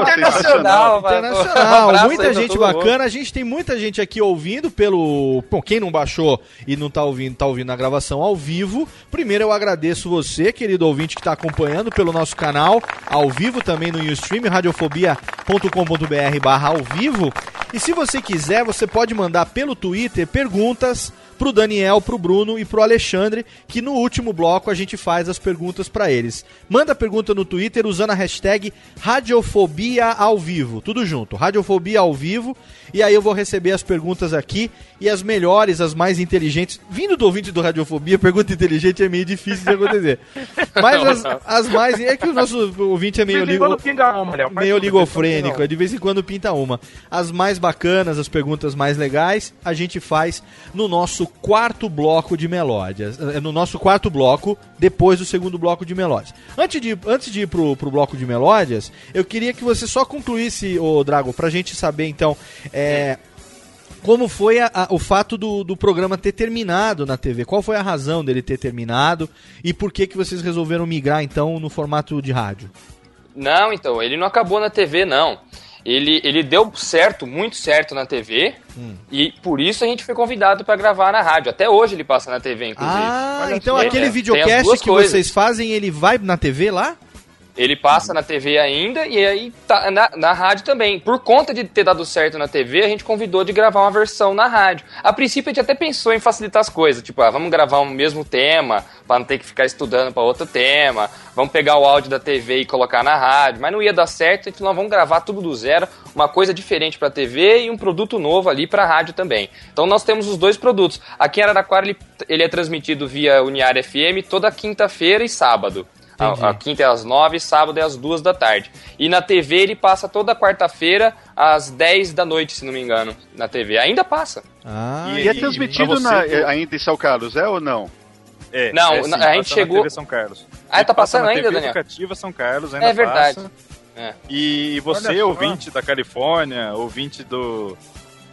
Internacional, mano. Um Internacional, abraço muita gente bacana. A gente tem muita gente aqui ouvindo pelo. Bom, quem não baixou e não tá ouvindo, tá ouvindo a gravação ao vivo. Primeiro eu agradeço você, querido ouvinte, que tá acompanhando pelo nosso canal, ao vivo também no Ustream, radiofobia.com.br barra ao vivo. E se você quiser, você pode mandar pelo Twitter perguntas pro Daniel, pro Bruno e pro Alexandre, que no último bloco a gente faz as perguntas pra eles. Manda pergunta no Twitter usando a hashtag Radiofobia ao vivo, tudo junto, Radiofobia ao vivo, e aí eu vou receber as perguntas aqui e as melhores, as mais inteligentes. Vindo do ouvinte do Radiofobia, pergunta inteligente é meio difícil de acontecer. [LAUGHS] Mas as, as mais. É que o nosso ouvinte é meio, ligo, uma, meio ligofrênico, não. de vez em quando pinta uma. As mais bacanas, as perguntas mais legais, a gente faz no nosso quarto bloco de melódias. Eh, No nosso quarto bloco, depois do segundo bloco de melódias. Antes de, antes de ir pro, pro bloco de melódias, eu queria que você só concluísse, ô Drago, pra gente saber então. É, como foi a- a- o fato do, do programa ter terminado na TV? Qual foi a razão dele ter terminado? E por que, que vocês resolveram migrar, então, no formato de rádio? Não, então, ele não acabou na TV, não. Ele, ele deu certo, muito certo na TV, Hum. e por isso a gente foi convidado pra gravar na rádio. Até hoje ele passa na TV, inclusive. Ah, então aquele É, videocast que coisas. vocês fazem, ele vai na TV lá? Ele passa na TV ainda e aí tá na, na rádio também. Por conta de ter dado certo na TV, a gente convidou de gravar uma versão na rádio. A princípio a gente até pensou em facilitar as coisas, tipo, ah, vamos gravar o mesmo tema, pra não ter que ficar estudando pra outro tema. Vamos pegar o áudio da TV e colocar na rádio, mas não ia dar certo, gente falou, vamos gravar tudo do zero, uma coisa diferente pra TV e um produto novo ali pra rádio também. Então nós temos os dois produtos. Aqui em Araraquara ele, ele é transmitido via Uniária FM toda quinta-feira e sábado. A, a quinta é às nove, sábado é às duas da tarde. E na TV ele passa toda quarta-feira às 10 da noite, se não me engano, na TV. Ainda passa. Ah, E é transmitido você na- que- ainda em São Carlos, é ou não? É, Não, é sim, a gente passa chegou- Na TV São Carlos. Ah, tá Ele passa passando na ainda, TV Daniel? Educativa São Carlos, ainda É verdade. passa. É. E você, Olha ouvinte da Califórnia, ouvinte do,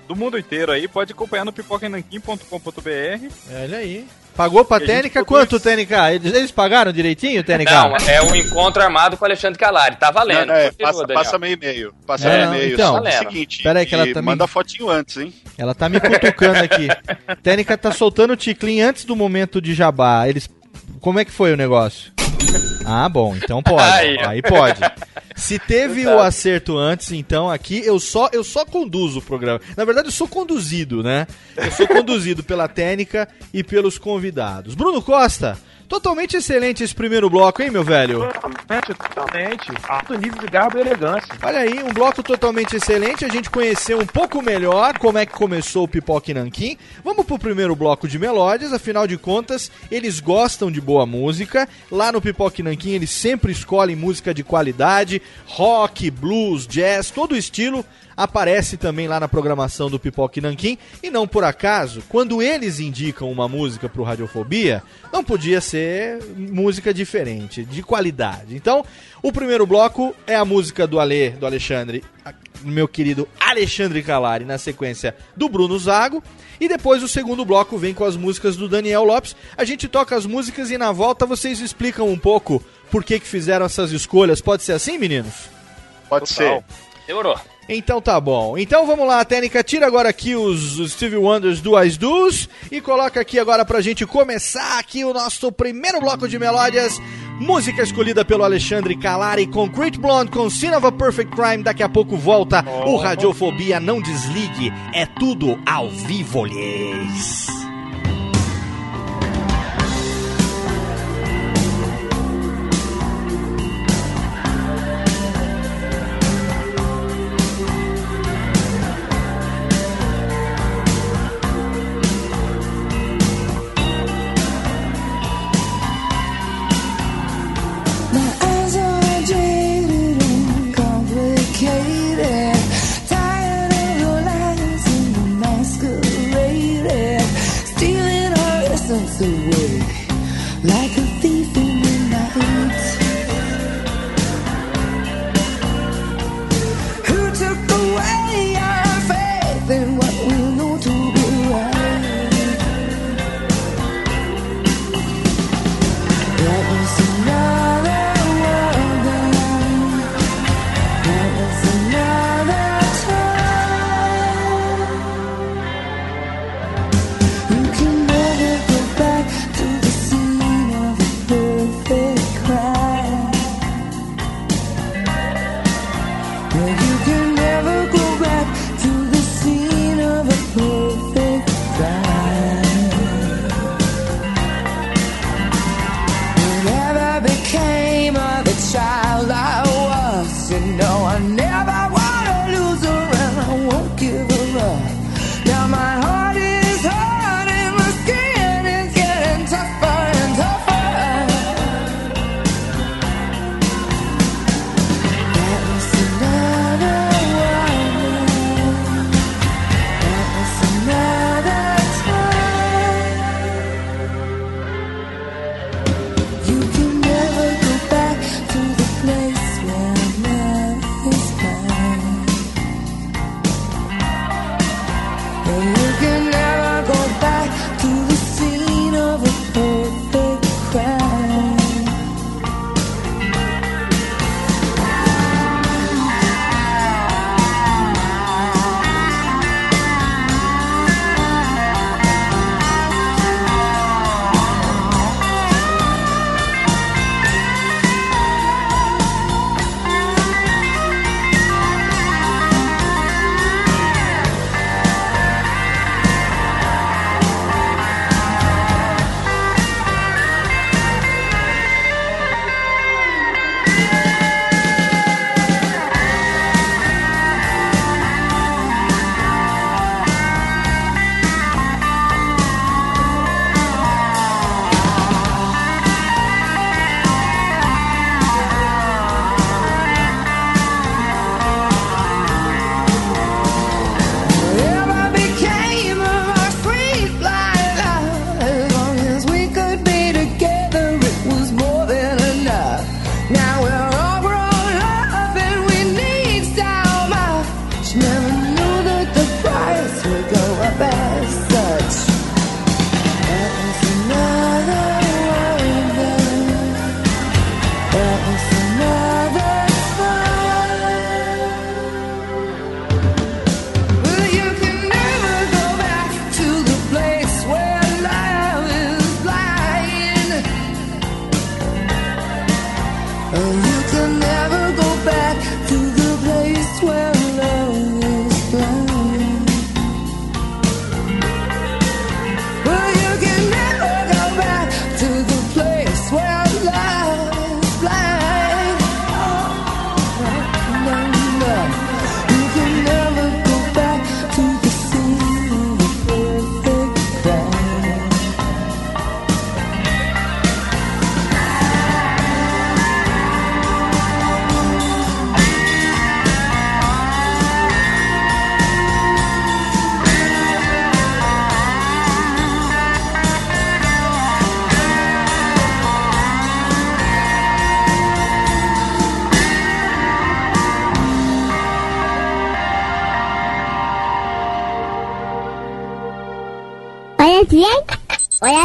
do mundo inteiro aí, pode acompanhar no pipocananquim.com.br. olha aí. Pagou pra Tênica? Quanto, Tênica? Eles, eles pagaram direitinho, Tênica? Não, é um encontro armado com o Alexandre Calari. Tá valendo. Não, é, Continua, passa, passa meu e-mail. Passa É, meu e-mail. então. O Galera, seguinte. pera aí que ela tá me- Manda fotinho antes, hein? Ela tá me cutucando aqui. [LAUGHS] Tênica tá soltando o ticlin antes do momento de jabá. Eles. Como é que foi o negócio? Ah, bom, então pode. Aí. Aí pode. Se teve o acerto antes, então aqui eu só eu só conduzo o programa. Na verdade, eu sou conduzido, né? Eu sou conduzido pela técnica e pelos convidados. Bruno Costa, totalmente excelente esse primeiro bloco, hein, meu velho? Totalmente, totalmente. Alto nível de garbo e elegância. Olha aí, um bloco totalmente excelente. A gente conheceu um pouco melhor como é que começou o Pipoque Nanquim. Vamos pro primeiro bloco de melódias, afinal de contas, eles gostam de boa música. Lá no Pipoque Nanquim, eles sempre escolhem música de qualidade, rock, blues, jazz, todo estilo aparece também lá na programação do Pipoque Nanquim. E não por acaso, quando eles indicam uma música pro Radiofobia, não podia ser música diferente, de qualidade. Então, o primeiro bloco é a música do Ale, do Alexandre, meu querido Alexandre Calari, na sequência do Bruno Zago. E depois o segundo bloco vem com as músicas do Daniel Lopes. A gente toca as músicas e na volta vocês explicam um pouco por que, que fizeram essas escolhas. Pode ser assim, meninos? Pode ser. Demorou. Então tá bom. Então vamos lá, Técnica. Tira agora aqui os, os Stevie Wonders do As Do's e coloca aqui agora pra gente começar aqui o nosso primeiro bloco de melódias. Música escolhida pelo Alexandre Calari, Concrete Blonde com Sin of a Perfect Crime. Daqui a pouco volta o Radiofobia. Não desligue, é tudo ao vivo, lhes.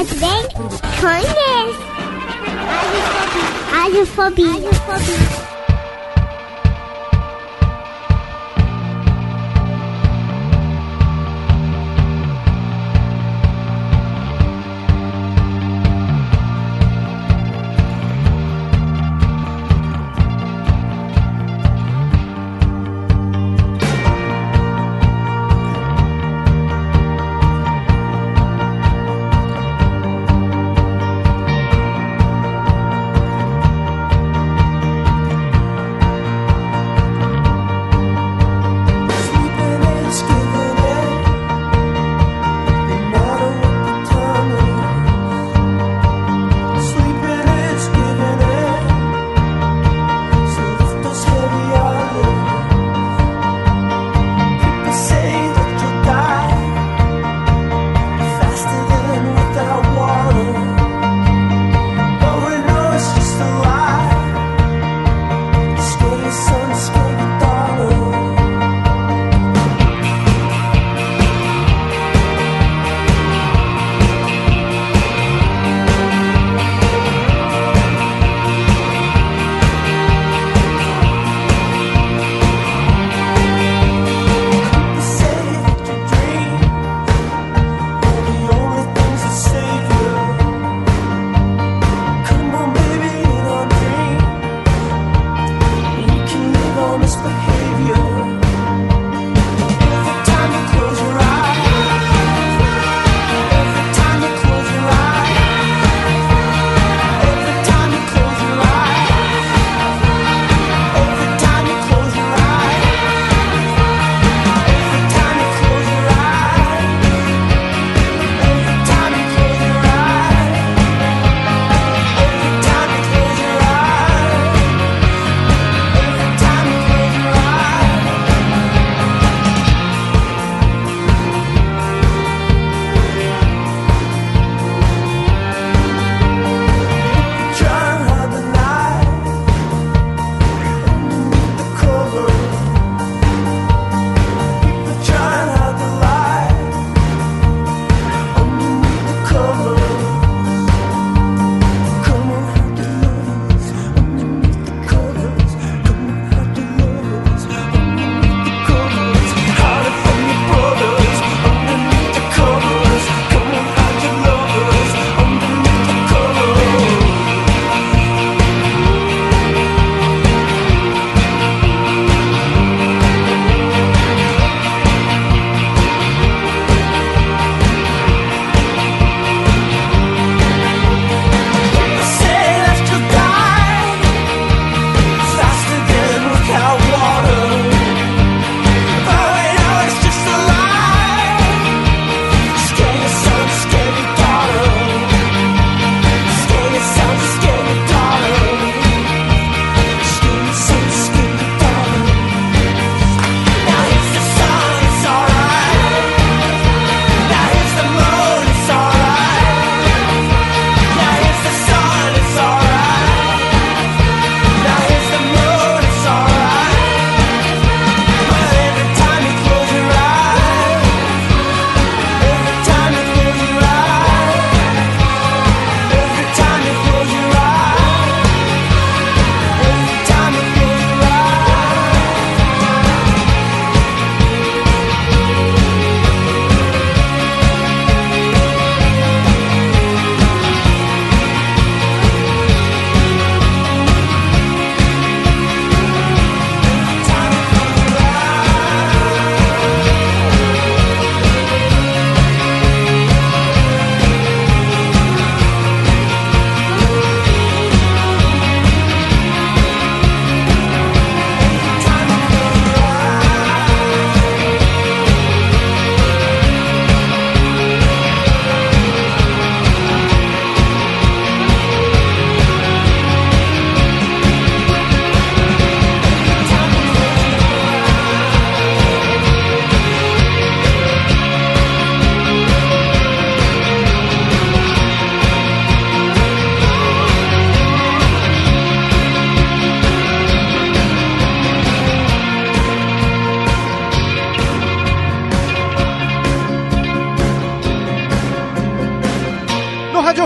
Olha bem, conhece. Radiofobia. Radiofobia.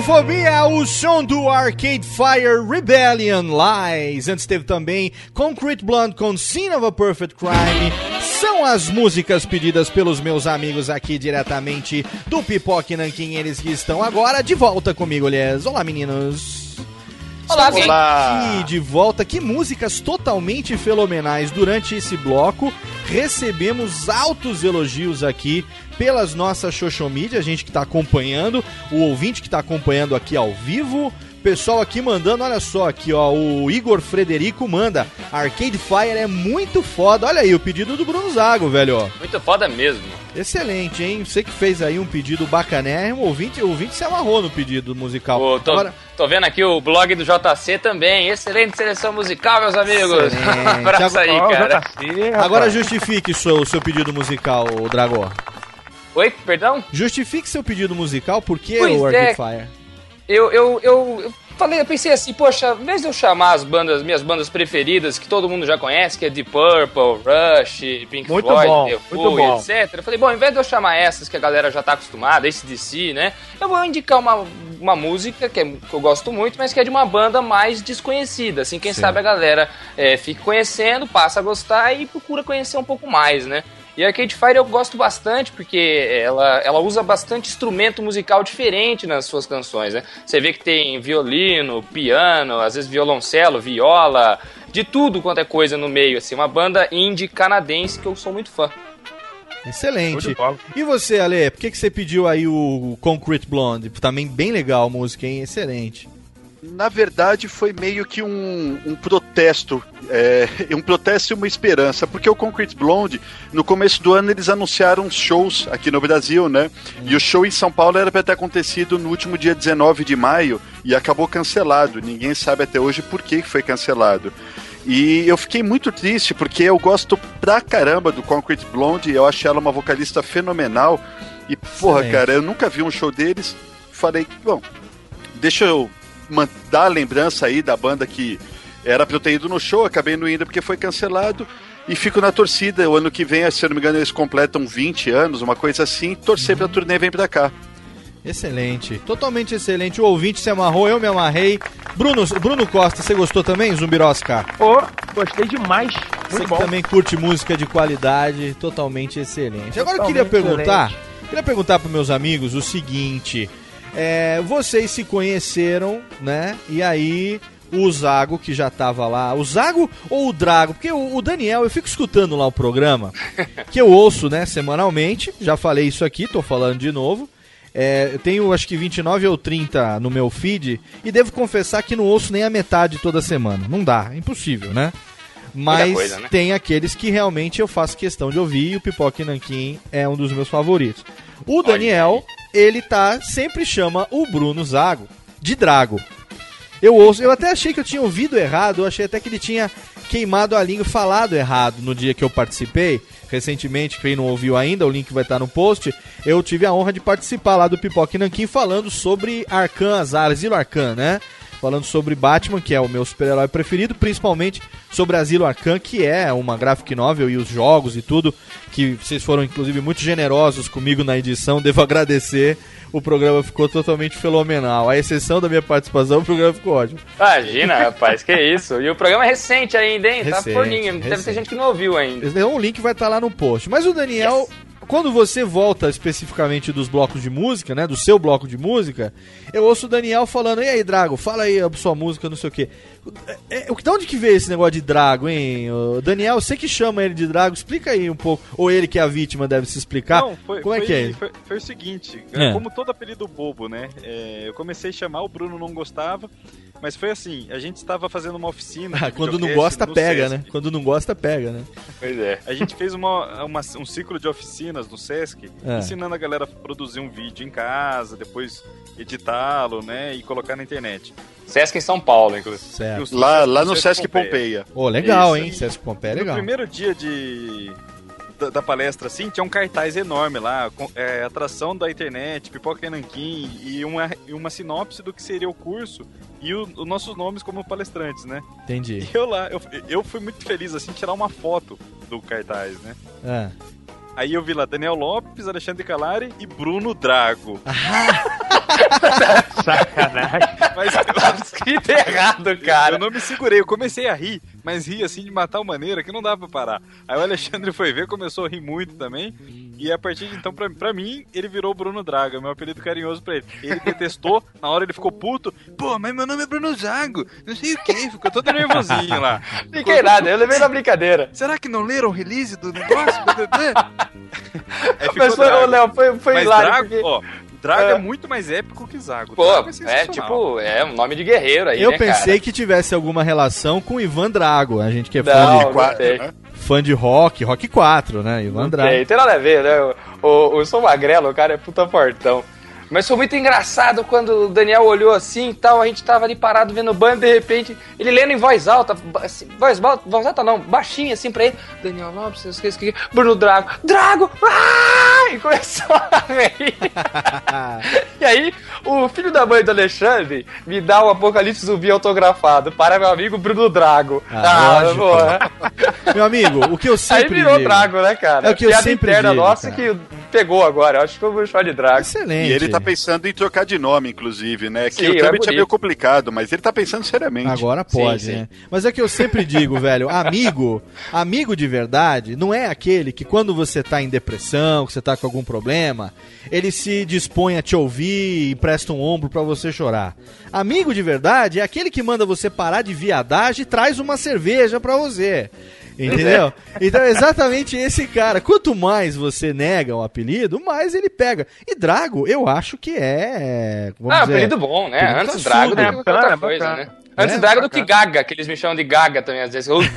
Radiofobia, o som do Arcade Fire Rebellion Lies. Antes teve também Concrete Blonde com Scene of a Perfect Crime. São as músicas pedidas pelos meus amigos aqui diretamente do Pipoque Nanquim. Eles que estão agora de volta comigo, aliás. Olá, meninos. Olá, Estamos bem. aqui de volta. Que músicas totalmente fenomenais. Durante esse bloco, recebemos altos elogios aqui pelas nossas social media, a gente que está acompanhando, o ouvinte que está acompanhando aqui ao vivo. Pessoal aqui mandando, olha só aqui, ó, o Igor Frederico manda. Arcade Fire é muito foda. Olha aí o pedido do Bruno Zago, velho, ó. Muito foda mesmo. Excelente, hein? Você que fez aí um pedido bacanérrimo, o ouvinte, o ouvinte se amarrou no pedido musical. Ô, tô, Agora, tô vendo aqui o blog do JC também. Excelente seleção musical, meus amigos. [LAUGHS] Abraço aí, Agora- cara. agora justifique o seu, seu pedido musical, o Dragó. Oi, perdão? Justifique seu pedido musical, por que Pois o Arcade é. Fire? Eu, eu, eu, eu falei, eu pensei assim, poxa, em vez de eu chamar as bandas, minhas bandas preferidas, que todo mundo já conhece, que é Deep Purple, Rush, Pink Muito Floyd, bom, The muito Who, bom. etc. Eu falei, bom, em vez de eu chamar essas que a galera já tá acostumada, esse DC, né? Eu vou indicar uma, uma música que, é- que eu gosto muito, mas que é de uma banda mais desconhecida. Assim, quem Sim. sabe a galera é, fique conhecendo, passa a gostar e procura conhecer um pouco mais, né? E a Arcade Fire eu gosto bastante porque ela, ela usa bastante instrumento musical diferente nas suas canções, né? Você vê que tem violino, piano, às vezes violoncelo, viola, de tudo quanto é coisa no meio, assim. Uma banda indie canadense que eu sou muito fã. Excelente. E você, Ale, por que, que você pediu aí o Concrete Blonde? Também bem legal a música, hein? Excelente. Na verdade, foi meio que um, um protesto, é, [LAUGHS] um protesto e uma esperança, porque o Concrete Blonde, no começo do ano, eles anunciaram shows aqui no Brasil, né? E o show em São Paulo era para ter acontecido no último dia 19 de maio e acabou cancelado. Ninguém sabe até hoje por que foi cancelado. E eu fiquei muito triste porque eu gosto pra caramba do Concrete Blonde, eu acho ela uma vocalista fenomenal. E, porra, Excelente. cara, eu nunca vi um show deles. Falei, bom, deixa eu dar a lembrança aí da banda que era pra eu ter ido no show, acabei não indo porque foi cancelado. E fico na torcida. O ano que vem, se eu não me engano, eles completam 20 anos, uma coisa assim. Torcer pra turnê vem pra cá. Excelente. Totalmente excelente. O ouvinte se amarrou, eu me amarrei. Bruno, Bruno Costa, você gostou também, Zumbirosca? Ô, gostei demais. Você Muito que bom. também curte música de qualidade, totalmente excelente. Agora eu queria perguntar, excelente. queria perguntar para meus amigos o seguinte: é, vocês se conheceram, né? E aí o Zago que já tava lá, o Zago ou o Drago? Porque o, o Daniel, eu fico escutando lá o programa, [LAUGHS] que eu ouço, né, semanalmente. Já falei isso aqui, tô falando de novo. É, eu tenho acho que 29 ou 30 no meu feed e devo confessar que não ouço nem a metade toda semana. Não dá, é impossível, né? Mas coisa, né? tem aqueles que realmente eu faço questão de ouvir e o Pipoca e Nanquim é um dos meus favoritos. O Daniel, ele tá sempre chama o Bruno Zago de Drago. Eu ouço, eu até achei que eu tinha ouvido errado, eu achei até que ele tinha queimado a língua, falado errado no dia que eu participei. Recentemente, quem não ouviu ainda, o link vai estar no post. Eu tive a honra de participar lá do Pipoca e Nanquim falando sobre Arcan Azar, Asilo Arcan, né? Falando sobre Batman, que é o meu super-herói preferido, principalmente sobre Asilo Arcan, que é uma graphic novel e os jogos e tudo, que vocês foram inclusive muito generosos comigo na edição, [LAUGHS] devo agradecer. O programa ficou totalmente fenomenal. A exceção da minha participação, o programa ficou ótimo. Imagina, rapaz, que isso. E o programa é recente ainda, hein? tá Recente, forninho. Deve recente. ter gente que não ouviu ainda. O link vai estar lá no post. Mas o Daniel, quando você volta especificamente dos blocos de música, né? Do seu bloco de música, eu ouço o Daniel falando, e aí, Drago, fala aí a sua música, não sei o quê. É, é, de onde que veio esse negócio de Drago, hein? Ô, Daniel, você que chama ele de Drago, explica aí um pouco. Ou ele que é a vítima deve se explicar. Não, foi, Como é foi- que é? Foi, foi o seguinte, É. como todo apelido bobo, né? é, eu comecei a chamar, o Bruno não gostava, mas foi assim, a gente estava fazendo uma oficina. [LAUGHS] Ah, Quando não gosta, no pega, Sesc. né? Quando não gosta, pega, né? Pois é. A gente fez uma, uma- um ciclo de oficinas no Sesc, É. ensinando a galera a produzir um vídeo em casa, depois editá-lo, né, e colocar na internet. Sesc em São Paulo, inclusive. Certo. Lá, lá no Sesc Pompeia. Ô, legal, Isso. hein? Sesc Pompeia é No legal. primeiro dia de da, da palestra, assim, tinha um cartaz enorme lá, com, é, atração da internet, pipoca e nanquim, e uma, e uma sinopse do que seria o curso e os nossos nomes como palestrantes, né? Entendi. E eu lá, eu, eu fui muito feliz, assim, tirar uma foto do cartaz, né? É. Aí eu vi lá Daniel Lopes, Alexandre Calari e Bruno Drago. [LAUGHS] Sacanagem. Mas Escrito errado, cara. eu não me segurei, eu comecei a rir, mas ri assim de uma tal maneira que não dava pra parar. Aí o Alexandre foi ver, começou a rir muito também. E a partir de então, pra, pra mim, ele virou o Bruno Drago, meu apelido carinhoso pra ele. Ele detestou, [LAUGHS] na hora ele ficou puto. Pô, mas meu nome é Bruno Drago, não sei o que, ficou todo nervosinho lá. [LAUGHS] Fiquei nada, eu levei na brincadeira. Será que não leram o release do negócio? [LAUGHS] Mas foi, ô, Léo, foi, foi Mas hilário, Drago, porque... ó, Drago é. É. muito mais épico que Zago. Pô, Drago é sensacional. tipo, é um nome de guerreiro aí, Eu né, pensei cara? que tivesse alguma relação com o Ivan Drago. A gente que é fã, Não, de, não Quatro, né? fã de rock, rock 4, né? Ivan Drago. Tem, tem nada a ver, né? O, sou magrelo, o cara é puta fortão. Mas foi muito engraçado quando o Daniel olhou assim e tal, a gente tava ali parado vendo o banho, de repente, ele lendo em voz alta, assim, voz, alta, voz alta não, baixinho assim pra ele, Daniel Lopes, esqueci que Bruno Drago, Drago! Ah! [LAUGHS] E começou a rir. [LAUGHS] e aí, o filho da mãe do Alexandre me dá o Apocalipse Zumbi autografado para meu amigo Bruno Drago. Ah, porra. Meu amigo, o que eu Aí sempre virou digo- Drago, né, cara? É o que eu Piada sempre interna digo, nossa cara. que pegou agora. Eu acho que eu vou chamar de Drago. Excelente. E ele tá pensando em trocar de nome, inclusive, né? Que Sim, o é trâmite é, bonito. meio complicado, mas ele tá pensando seriamente. Agora pode, Sim, sim. né? Mas é que eu sempre digo, velho, amigo, amigo de verdade, não é aquele que quando você tá em depressão, que você tá com algum problema, ele se dispõe a te ouvir e presta um ombro pra você chorar. Amigo de verdade é aquele que manda você parar de viadagem e traz uma cerveja pra você. Entendeu? Então é exatamente esse cara. Quanto mais você nega o apelido, mais ele pega. E Drago, eu acho que é. Vamos Ah, dizer, apelido bom, né? apelido Antes classudo. Drago do que É, qualquer outra bacana, coisa, bacana. né? Antes É, Drago do que. Gaga, que eles me chamam de Gaga também, às vezes. [LAUGHS] Não, [LAUGHS]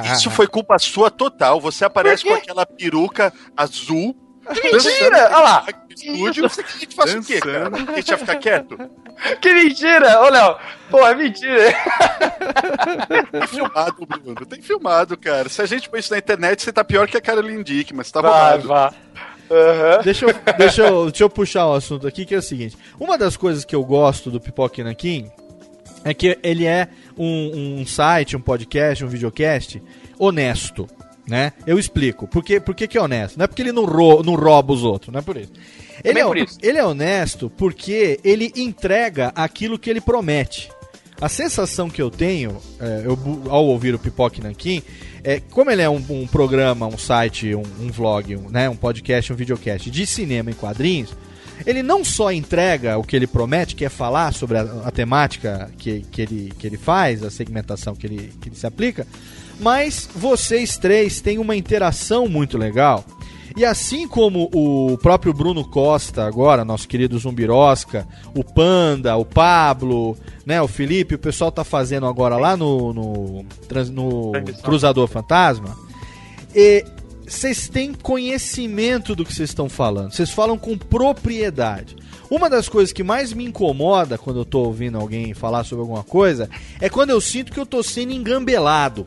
[LAUGHS] isso foi culpa sua total. Você aparece com aquela peruca azul. Mentira! Olha lá! Estúdio, você quer que a gente faça o quê, cara? A gente ia ficar quieto? Que mentira! Ô, Léo! Pô, é mentira! Tem filmado, Bruno. Tem filmado, cara. Se a gente põe isso na internet, você tá pior que a Caroline Dick, mas tá Vai, roubado. vai. Aham. Deixa eu, deixa, eu, deixa eu puxar o assunto aqui, que é o seguinte. Uma das coisas que eu gosto do Pipoque Nankin é que ele é um, um site, um podcast, um videocast honesto, né? Eu explico. Por que, por que, que é honesto? Não é porque ele não, rou- não rouba os outros, não é por isso. Ele é, por isso. ele é honesto porque ele entrega aquilo que ele promete. A sensação que eu tenho é, eu ao ouvir o Pipoque Nankin é como ele é um, um programa, um site, um, um vlog, um, né, um podcast, um videocast de cinema em quadrinhos, ele não só entrega o que ele promete, que é falar sobre a, a temática que, que, ele, que ele faz, a segmentação que ele, que ele se aplica, mas vocês três têm uma interação muito legal. E assim como o próprio Bruno Costa, agora, nosso querido Zumbirosca, o Panda, o Pablo, né, o Felipe, o pessoal tá fazendo agora lá no, no, no Cruzador Fantasma, e vocês têm conhecimento do que vocês estão falando. Vocês falam com propriedade. Uma das coisas que mais me incomoda quando eu tô ouvindo alguém falar sobre alguma coisa é quando eu sinto que eu tô sendo engambelado.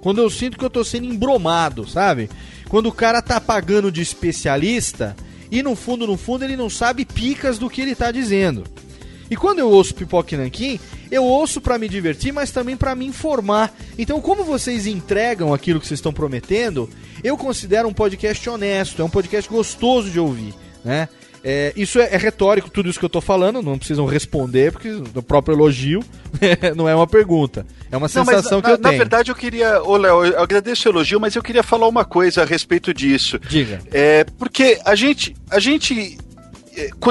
Quando eu sinto que eu tô sendo embromado, sabe? Quando o cara tá pagando de especialista e no fundo, no fundo, ele não sabe picas do que ele tá dizendo. E quando eu ouço Pipoque Nanquim, eu ouço pra me divertir, mas também pra me informar. Então, como vocês entregam aquilo que vocês estão prometendo, eu considero um podcast honesto, é um podcast gostoso de ouvir, né? É, isso é, é retórico, tudo isso que eu tô falando, não precisam responder, porque o próprio elogio [LAUGHS] não é uma pergunta. É uma Não, sensação na, que eu na tenho. verdade eu queria, ô Léo, eu agradeço o elogio, mas eu queria falar uma coisa a respeito disso. Diga. É, porque a gente, a gente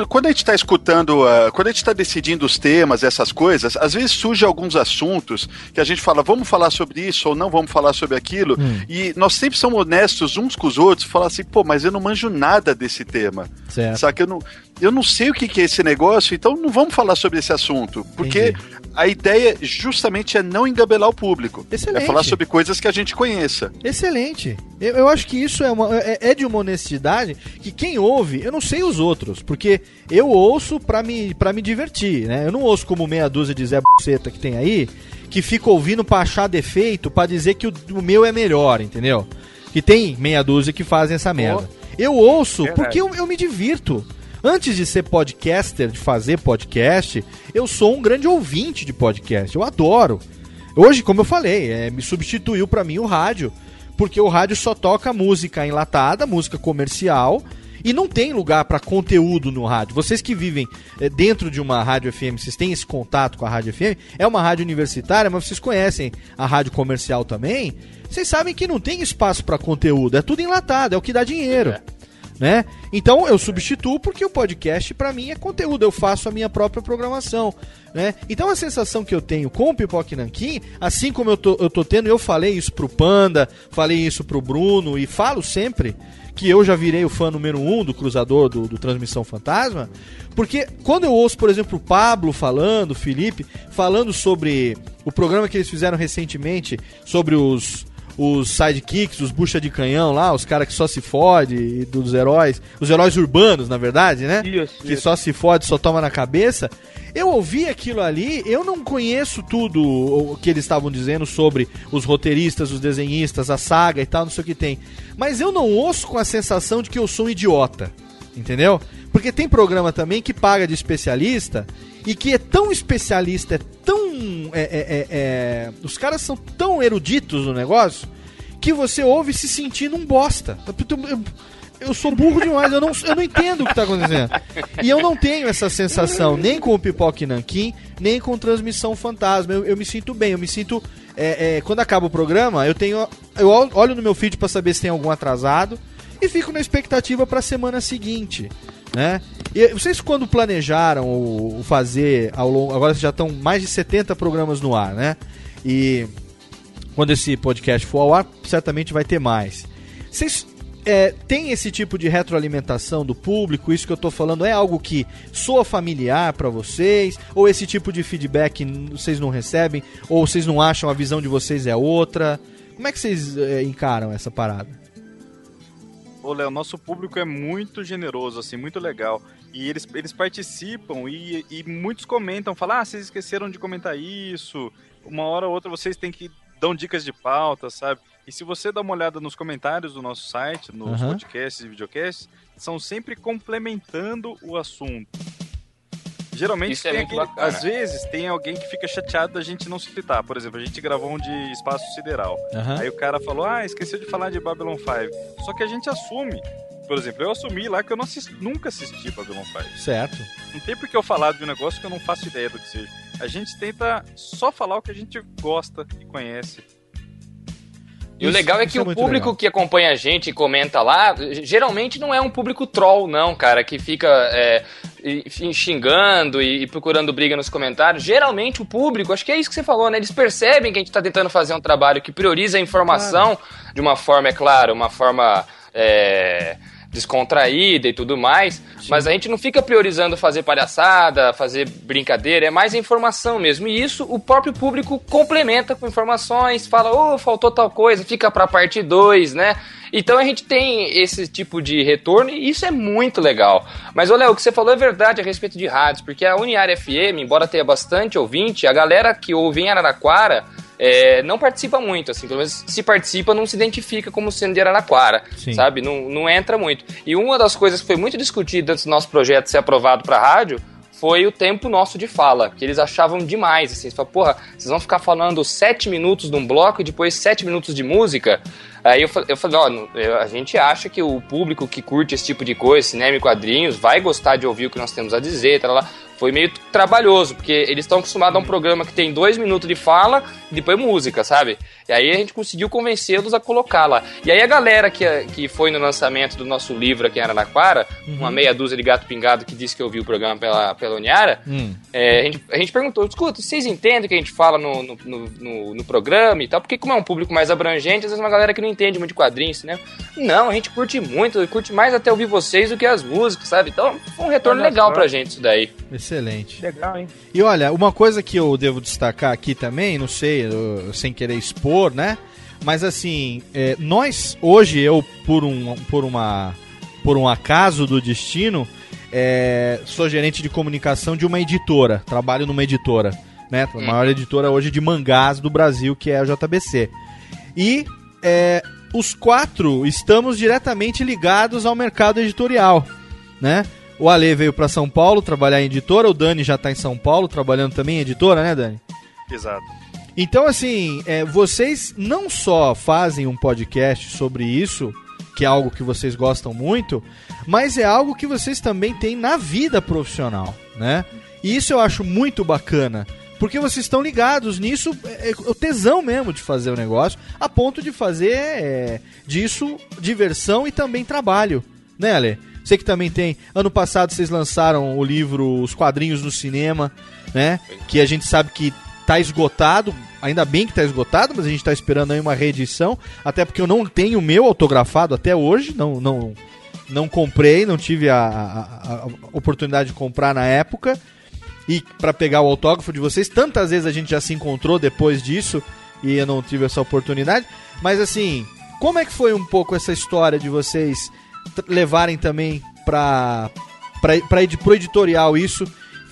quando a gente está escutando, ah, quando a gente está decidindo os temas, essas coisas, às vezes surgem alguns assuntos que a gente fala, vamos falar sobre isso ou não vamos falar sobre aquilo, Hum. e nós sempre somos honestos uns com os outros, falar assim, pô, mas eu não manjo nada desse tema. Certo. Saca? Eu não, eu não sei o que, que é esse negócio, então não vamos falar sobre esse assunto. Porque a ideia justamente é não engabelar o público. Excelente. É falar sobre coisas que a gente conheça. Excelente. Eu, eu acho que isso é, uma, é, é de uma honestidade que quem ouve, eu não sei os outros, porque eu ouço pra me, pra me divertir, né? Eu não ouço como meia dúzia de Zé Buceta que tem aí, que fica ouvindo pra achar defeito, pra dizer que o, o meu é melhor, entendeu? Que tem meia dúzia que fazem essa merda. Eu ouço Verdade. porque eu, eu me divirto. Antes de ser podcaster, de fazer podcast, eu sou um grande ouvinte de podcast. Eu adoro. Hoje, como eu falei, é, me substituiu pra mim o rádio. porque o rádio só toca música enlatada, música comercial, e não tem lugar para conteúdo no rádio. Vocês que vivem eh, dentro de uma rádio FM, vocês têm esse contato com a rádio FM, é uma rádio universitária, mas vocês conhecem a rádio comercial também. Vocês sabem que não tem espaço para conteúdo, é tudo enlatado, é o que dá dinheiro. Né? Então eu substituo porque o podcast para mim é conteúdo, eu faço a minha própria programação, né? Então a sensação que eu tenho com o Pipoque Nanquim, assim como eu tô, eu tô tendo, eu falei isso pro Panda, falei isso pro Bruno e falo sempre que eu já virei o fã número um do cruzador do, do Transmissão Fantasma, porque quando eu ouço, por exemplo, o Pablo falando, o Felipe, falando sobre o programa que eles fizeram recentemente, sobre os, os sidekicks, os bucha de canhão lá, os caras que só se fode, e dos heróis, os heróis urbanos, na verdade, né? Isso, que isso. só se fode, só toma na cabeça. Eu ouvi aquilo ali, eu não conheço tudo o que eles estavam dizendo sobre os roteiristas, os desenhistas, a saga e tal, não sei o que tem. Mas eu não ouço com a sensação de que eu sou um idiota. Entendeu? Porque tem programa também que paga de especialista e que é tão especialista, é tão. é- é- é- é- os caras são tão eruditos no negócio que você ouve se sentindo um bosta. Eu, sou burro demais, eu não, eu não entendo o que tá acontecendo. E eu não tenho essa sensação nem com o Pipoque Nanquim, nem com Transmissão Fantasma. Eu, eu me sinto bem, eu me sinto. é, é, quando acaba o programa, eu tenho. Eu ol- olho no meu feed pra saber se tem algum atrasado e fico na expectativa pra semana seguinte. Né? E vocês quando planejaram o, fazer ao longo. Agora já estão mais de 70 programas no ar, né? E quando esse podcast for ao ar, certamente vai ter mais. Vocês é, têm esse tipo de retroalimentação do público? Isso que eu tô falando é algo que soa familiar pra vocês? Ou esse tipo de feedback vocês não recebem? Ou vocês não acham a visão de vocês é outra? Como é que vocês é, encaram essa parada? Ô, Léo, nosso público é muito generoso, assim, muito legal. E eles, eles participam e, e muitos comentam, falam, ah, vocês esqueceram de comentar isso. Uma hora ou outra vocês têm que dão dicas de pauta, sabe? E se você dá uma olhada nos comentários do nosso site, nos Aham. podcasts e videocasts, são sempre complementando o assunto. Geralmente, Isso é tem muito aquele- bacana. às vezes, tem alguém que fica chateado da gente não citar. Por exemplo, a gente gravou um de Espaço Sideral. Aham. Aí o cara falou, ah, esqueceu de falar de Babylon 5. Só que a gente assume. Por exemplo, eu assumi lá que eu não assisti- nunca assisti Babylon 5. Certo. Não tem por que eu falar de um negócio que eu não faço ideia do que seja. A gente tenta só falar o que a gente gosta e conhece. E o legal é que isso é o público legal. que acompanha a gente e comenta lá, geralmente não é um público troll, não, cara, que fica é, e- e xingando e, e procurando briga nos comentários. Geralmente o público, acho que é isso que você falou, né? Eles percebem que a gente tá tentando fazer um trabalho que prioriza a informação de uma forma, é claro, uma forma. é, descontraída e tudo mais, mas a gente não fica priorizando fazer palhaçada, fazer brincadeira, é mais informação mesmo. E isso o próprio público complementa com informações, fala, ô, faltou tal coisa, fica pra parte 2, né? Então a gente tem esse tipo de retorno e isso é muito legal. Mas, Léo, o que você falou é verdade a respeito de rádios, porque a Uniária FM, embora tenha bastante ouvinte, a galera que ouve em Araraquara é, não participa muito, assim, pelo menos se participa, não se identifica como sendo de Araraquara, Sim. sabe? Não, não entra muito. E uma das coisas que foi muito discutida antes do nosso projeto ser aprovado para rádio foi o tempo nosso de fala, que eles achavam demais, assim, falavam, porra, vocês vão ficar falando sete minutos num bloco e depois sete minutos de música? Aí eu, eu falei, ó, a gente acha que o público que curte esse tipo de coisa, cinema e quadrinhos, vai gostar de ouvir o que nós temos a dizer, tá lá. Foi meio trabalhoso, porque eles estão acostumados a um programa que tem dois minutos de fala e depois música, sabe? E aí a gente conseguiu convencê-los a colocar lá. E aí a galera que, que foi no lançamento do nosso livro aqui em Araraquara, uma meia dúzia de gato pingado que disse que ouviu o programa pela, pela Uniara, Hum. é, a, gente, a gente perguntou, escuta, vocês entendem o que a gente fala no, no, no, no- programa e tal? Porque como é um público mais abrangente, às vezes uma galera que não entende muito de quadrinhos, né? Não, a gente curte muito, curte mais até ouvir vocês do que as músicas, sabe? Então foi um retorno Olha legal só. pra gente isso daí. Excelente. Legal, hein? E olha, uma coisa que eu devo destacar aqui também, não sei, eu- sem querer expor, né? Mas assim, é, nós hoje eu por um por uma por um acaso do destino, é, sou gerente de comunicação de uma editora, trabalho numa editora, né? A maior editora hoje de mangás do Brasil, que é a JBC. E é, os quatro estamos diretamente ligados ao mercado editorial, né? O Ale veio para São Paulo trabalhar em editora, o Dani já tá em São Paulo trabalhando também em editora, né, Dani? Exato. Então, assim, é, vocês não só fazem um podcast sobre isso, que é algo que vocês gostam muito, mas é algo que vocês também têm na vida profissional, né? E isso eu acho muito bacana. Porque vocês estão ligados nisso, é, é o tesão mesmo de fazer o negócio, a ponto de fazer é, disso diversão e também trabalho, né, Ale? Sei que também tem. Ano passado vocês lançaram o livro Os Quadrinhos no Cinema, né? Que a gente sabe que tá esgotado. Ainda bem que tá esgotado, mas a gente tá esperando aí uma reedição. Até porque eu não tenho o meu autografado até hoje. Não, não, não comprei, não tive a, a- a oportunidade de comprar na época. E para pegar o autógrafo de vocês, tantas vezes a gente já se encontrou depois disso e eu não tive essa oportunidade. Mas assim, como é que foi um pouco essa história de vocês levarem também para para pro editorial isso,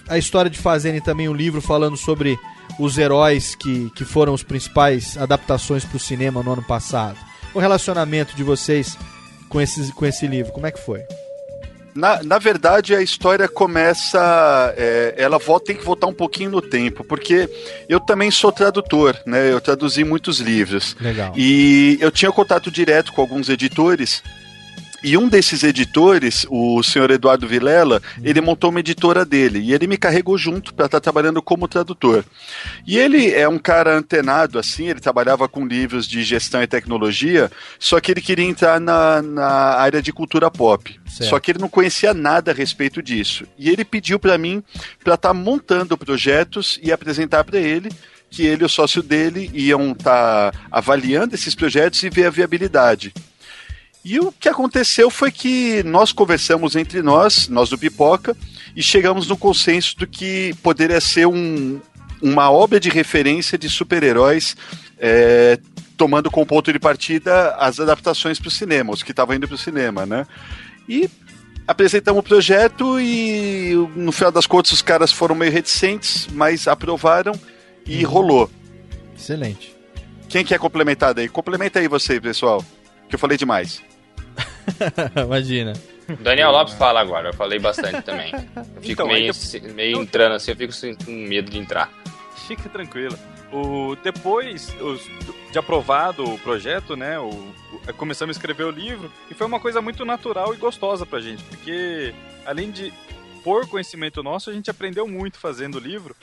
a história de fazerem também um livro falando sobre os heróis que, que foram os principais adaptações para o cinema no ano passado. O relacionamento de vocês com, esses, com esse livro, como é que foi? Na, na verdade, a história começa. é, ela volta, tem que voltar um pouquinho no tempo, porque eu também sou tradutor, né? Eu traduzi muitos livros. Legal. E eu tinha contato direto com alguns editores. E um desses editores, o senhor Eduardo Vilela, ele montou uma editora dele e ele me carregou junto para estar trabalhando como tradutor. E ele é um cara antenado, assim, ele trabalhava com livros de gestão e tecnologia, só que ele queria entrar na, na área de cultura pop. Certo. Só que ele não conhecia nada a respeito disso. E ele pediu para mim para estar montando projetos e apresentar para ele que ele e o sócio dele iam estar avaliando esses projetos e ver a viabilidade. E o que aconteceu foi que nós conversamos entre nós, nós do Pipoca, e chegamos no consenso do que poderia ser um, uma obra de referência de super-heróis, é, tomando como ponto de partida as adaptações para o cinema, os que estavam indo para o cinema, né? E apresentamos o projeto e no final das contas os caras foram meio reticentes, mas aprovaram e rolou. Excelente. Quem quer complementar daí? Complementa aí você, pessoal, que eu falei demais. [LAUGHS] Imagina. Daniel Lopes fala agora, eu falei bastante também. Eu [LAUGHS] fico Então, meio, meio entrando assim, eu fico com medo de entrar. Fica tranquilo. O, depois os- de aprovado o projeto, né? O, o- começamos a escrever o livro e foi uma coisa muito natural e gostosa pra gente, porque além de por conhecimento nosso, a gente aprendeu muito fazendo o livro,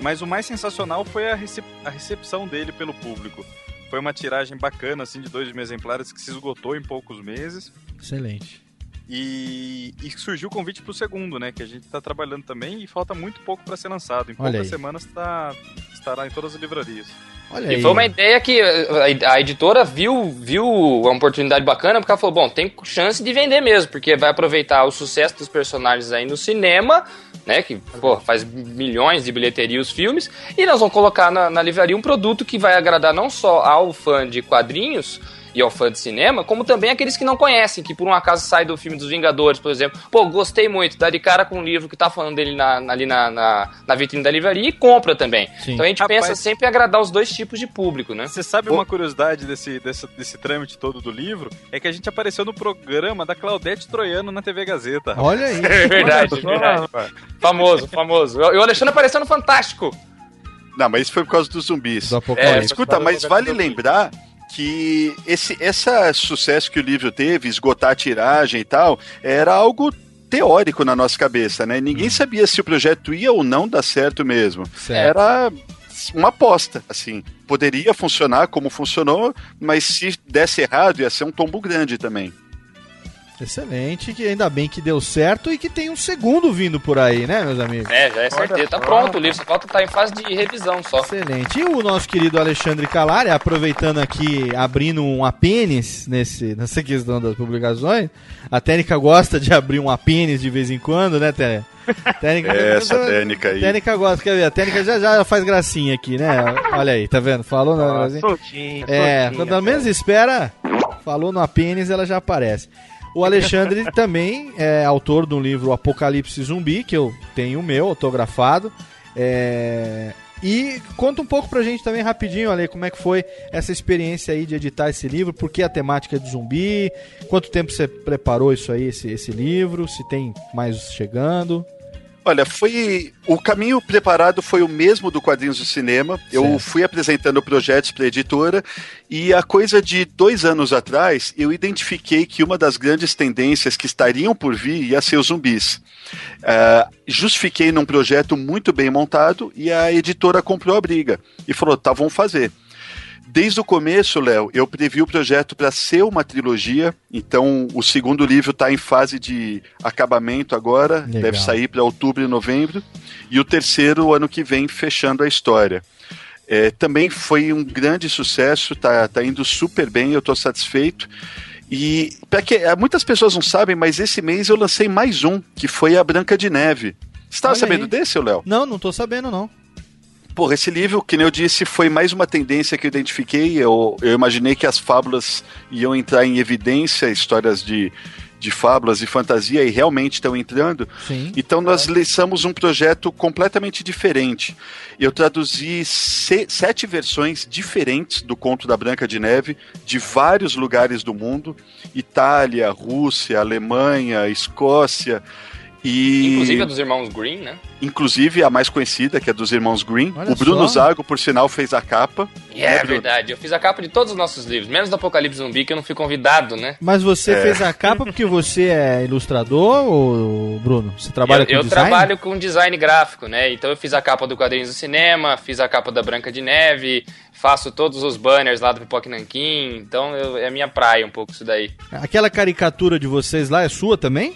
mas o mais sensacional foi a, recep- a recepção dele pelo público. Foi uma tiragem bacana, assim, de dois mil exemplares que se esgotou em poucos meses. Excelente. E, e surgiu o convite pro segundo, né? Que a gente tá trabalhando também e falta muito pouco para ser lançado. Em Olha poucas aí. semanas tá, estará em todas as livrarias. Olha E aí. foi uma ideia que a, a editora viu, viu uma oportunidade bacana, porque ela falou, bom, tem chance de vender mesmo, porque vai aproveitar o sucesso dos personagens aí no cinema, né, que pô, faz milhões de bilheteria os filmes, e nós vamos colocar na, na livraria um produto que vai agradar não só ao fã de quadrinhos, e ao fã de cinema, como também aqueles que não conhecem, que por um acaso sai do filme dos Vingadores, por exemplo. Pô, gostei muito, dá de cara com um livro que tá falando dele na, na- ali na, na, na vitrine da livraria e compra também. Sim. Então a gente Rapaz. pensa sempre em agradar os dois tipos de público, né? Você sabe uma curiosidade desse, desse, desse trâmite todo do livro? É que a gente apareceu no programa da Claudete Troiano na TV Gazeta. Olha aí. [LAUGHS] É verdade, só, verdade. Famoso, famoso. E o Alexandre apareceu no Fantástico. Não, mas isso foi por causa dos zumbis. É, escuta, mas vale lembrar que esse esse sucesso que o livro teve, esgotar a tiragem e tal, era algo teórico na nossa cabeça, né? Ninguém sabia se o projeto ia ou não dar certo mesmo. Certo. Era uma aposta, assim. Poderia funcionar como funcionou, mas se desse errado ia ser um tombo grande também. Excelente, que ainda bem que deu certo e que tem um segundo vindo por aí, né, meus amigos? É, já é certeza. Tá pronto o livro, só falta estar em fase de revisão só. Excelente. E o nosso querido Alexandre Calari, aproveitando aqui, abrindo um apênis nesse, nessa questão das publicações. A Técnica gosta de abrir um apênis de vez em quando, né, Técnica? Técnica [LAUGHS] Essa técnica aí. Técnica gosta, quer ver? A Técnica já, já faz gracinha aqui, né? Olha aí, tá vendo? Falou na gracinha. Soltinho, É, soltinho, quando menos espera, falou no apênis, ela já aparece. O Alexandre também é autor um livro Apocalipse Zumbi, que eu tenho o meu, autografado. É, E conta um pouco pra gente também rapidinho, Ale, como é que foi essa experiência aí de editar esse livro, por que a temática é de zumbi, quanto tempo você preparou isso aí, esse, esse livro, se tem mais chegando. Olha, foi. O caminho preparado foi o mesmo do Quadrinhos do Cinema. Eu Certo. fui apresentando projetos para a editora e a coisa de dois anos atrás eu identifiquei que uma das grandes tendências que estariam por vir ia ser os zumbis. Ah, justifiquei num projeto muito bem montado e a editora comprou a briga e falou: tá, vamos fazer. Desde o começo, Léo, eu previ o projeto para ser uma trilogia, então o segundo livro está em fase de acabamento agora, Legal. deve sair para outubro e novembro, e o terceiro ano que vem fechando a história. É, também foi um grande sucesso, tá, tá indo super bem, eu estou satisfeito. E pra que, ah, muitas pessoas não sabem, mas esse mês eu lancei mais um, que foi a Branca de Neve. Você estava sabendo aí. desse, Léo? Não, não tô sabendo, não. Porra, esse livro, que nem eu disse, foi mais uma tendência que eu identifiquei. Eu, eu imaginei que as fábulas iam entrar em evidência, histórias de, de fábulas e fantasia, e realmente estão entrando. Sim. Então nós lançamos um projeto completamente diferente. Eu traduzi se- sete versões diferentes do Conto da Branca de Neve, de vários lugares do mundo: Itália, Rússia, Alemanha, Escócia. E Inclusive a dos irmãos Green, né? inclusive a mais conhecida, que é dos irmãos Green. Olha o Bruno só. Zago, por sinal, fez a capa. É, Bruno? verdade. Eu fiz a capa de todos os nossos livros, menos do Apocalipse Zumbi, que eu não fui convidado, né? Mas você É. fez a capa porque você é ilustrador, ou Bruno? Você trabalha eu com eu design? trabalho com design gráfico, né? Então eu fiz a capa do Quadrinhos do Cinema, fiz a capa da Branca de Neve, faço todos os banners lá do Pipoque Nanquim. Então eu- é minha praia um pouco isso daí. Aquela caricatura de vocês lá é sua também?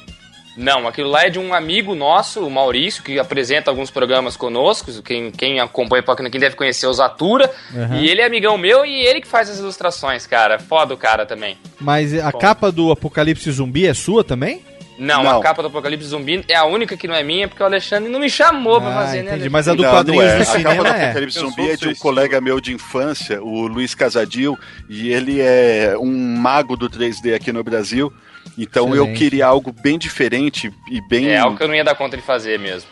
Não, aquilo lá é de um amigo nosso, o Maurício, que apresenta alguns programas conosco. Quem, quem acompanha o Nanquim deve conhecer o Zatura. Aham. E ele é amigão meu e ele que faz as ilustrações, cara. Foda o cara também. Mas a Bom. capa do Apocalipse Zumbi é sua também? Não, Não. a capa do Apocalipse Zumbi é a única que não é minha, porque o Alexandre não me chamou pra Ah, fazer, né? entendi. Alexandre? Mas a do Não, quadrinhos não é. do A capa cinema do é. Apocalipse Eu Zumbi é de um colega meu de infância, o Luiz Casadil, e ele é um mago do 3D aqui no Brasil. Então eu Excelente. queria algo bem diferente e bem. É algo que eu não ia dar conta de fazer mesmo.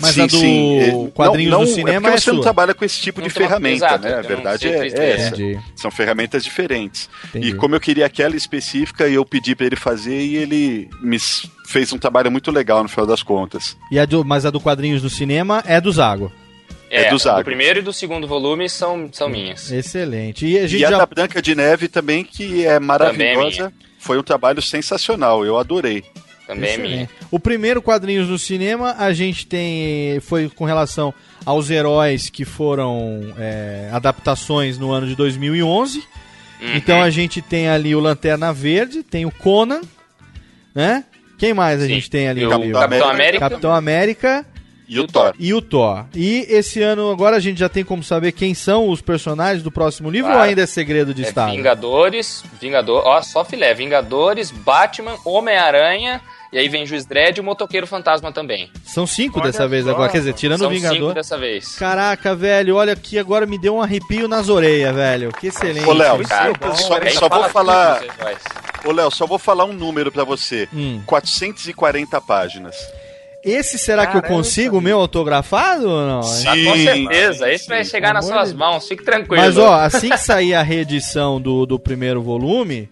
Mas a do É, quadrinhos do cinema é porque é você não trabalha com esse tipo Não de ferramenta, exato, né? eu A não verdade é, 3D, é essa. Entendi. São ferramentas diferentes. Entendi. E como eu queria aquela específica, eu pedi pra ele fazer e ele me fez um trabalho muito legal no final das contas. E a do, mas a do quadrinhos do cinema é do Zago. É do Zago. primeiro e do segundo volume são, são minhas. Excelente. E a gente E a já da Branca de Neve também, que é maravilhosa. Foi um trabalho sensacional, eu adorei. Também é minha. O primeiro quadrinhos no cinema, a gente tem. Foi com relação aos heróis que foram é, adaptações no ano de 2011. Uhum. Então a gente tem ali o Lanterna Verde, tem o Conan, né? Quem mais a Sim. gente tem ali? O Capitão América. Capitão América E o Thor. e o Thor. E esse ano agora a gente já tem como saber quem são os personagens do próximo livro Claro. ou ainda é segredo de É estado? Vingadores, Vingador, ó, só filé. Vingadores, Batman, Homem-Aranha, e aí vem Juiz Dredd e o Motoqueiro Fantasma também. São cinco Olha dessa vez só, agora, quer dizer, tirando São o Vingador. cinco dessa vez. Caraca, velho, olha aqui, agora me deu um arrepio nas orelhas, velho. Que excelente. Ô, Léo, Cara, só, só vou falar. Ô, Léo, só vou falar um número pra você. Hum. 440 páginas. Esse será que eu Caramba, consigo o meu autografado ou não? Sim. Ah, com certeza, esse vai chegar nas suas de mãos, fique tranquilo. Mas ó, assim que sair a reedição do, do primeiro volume,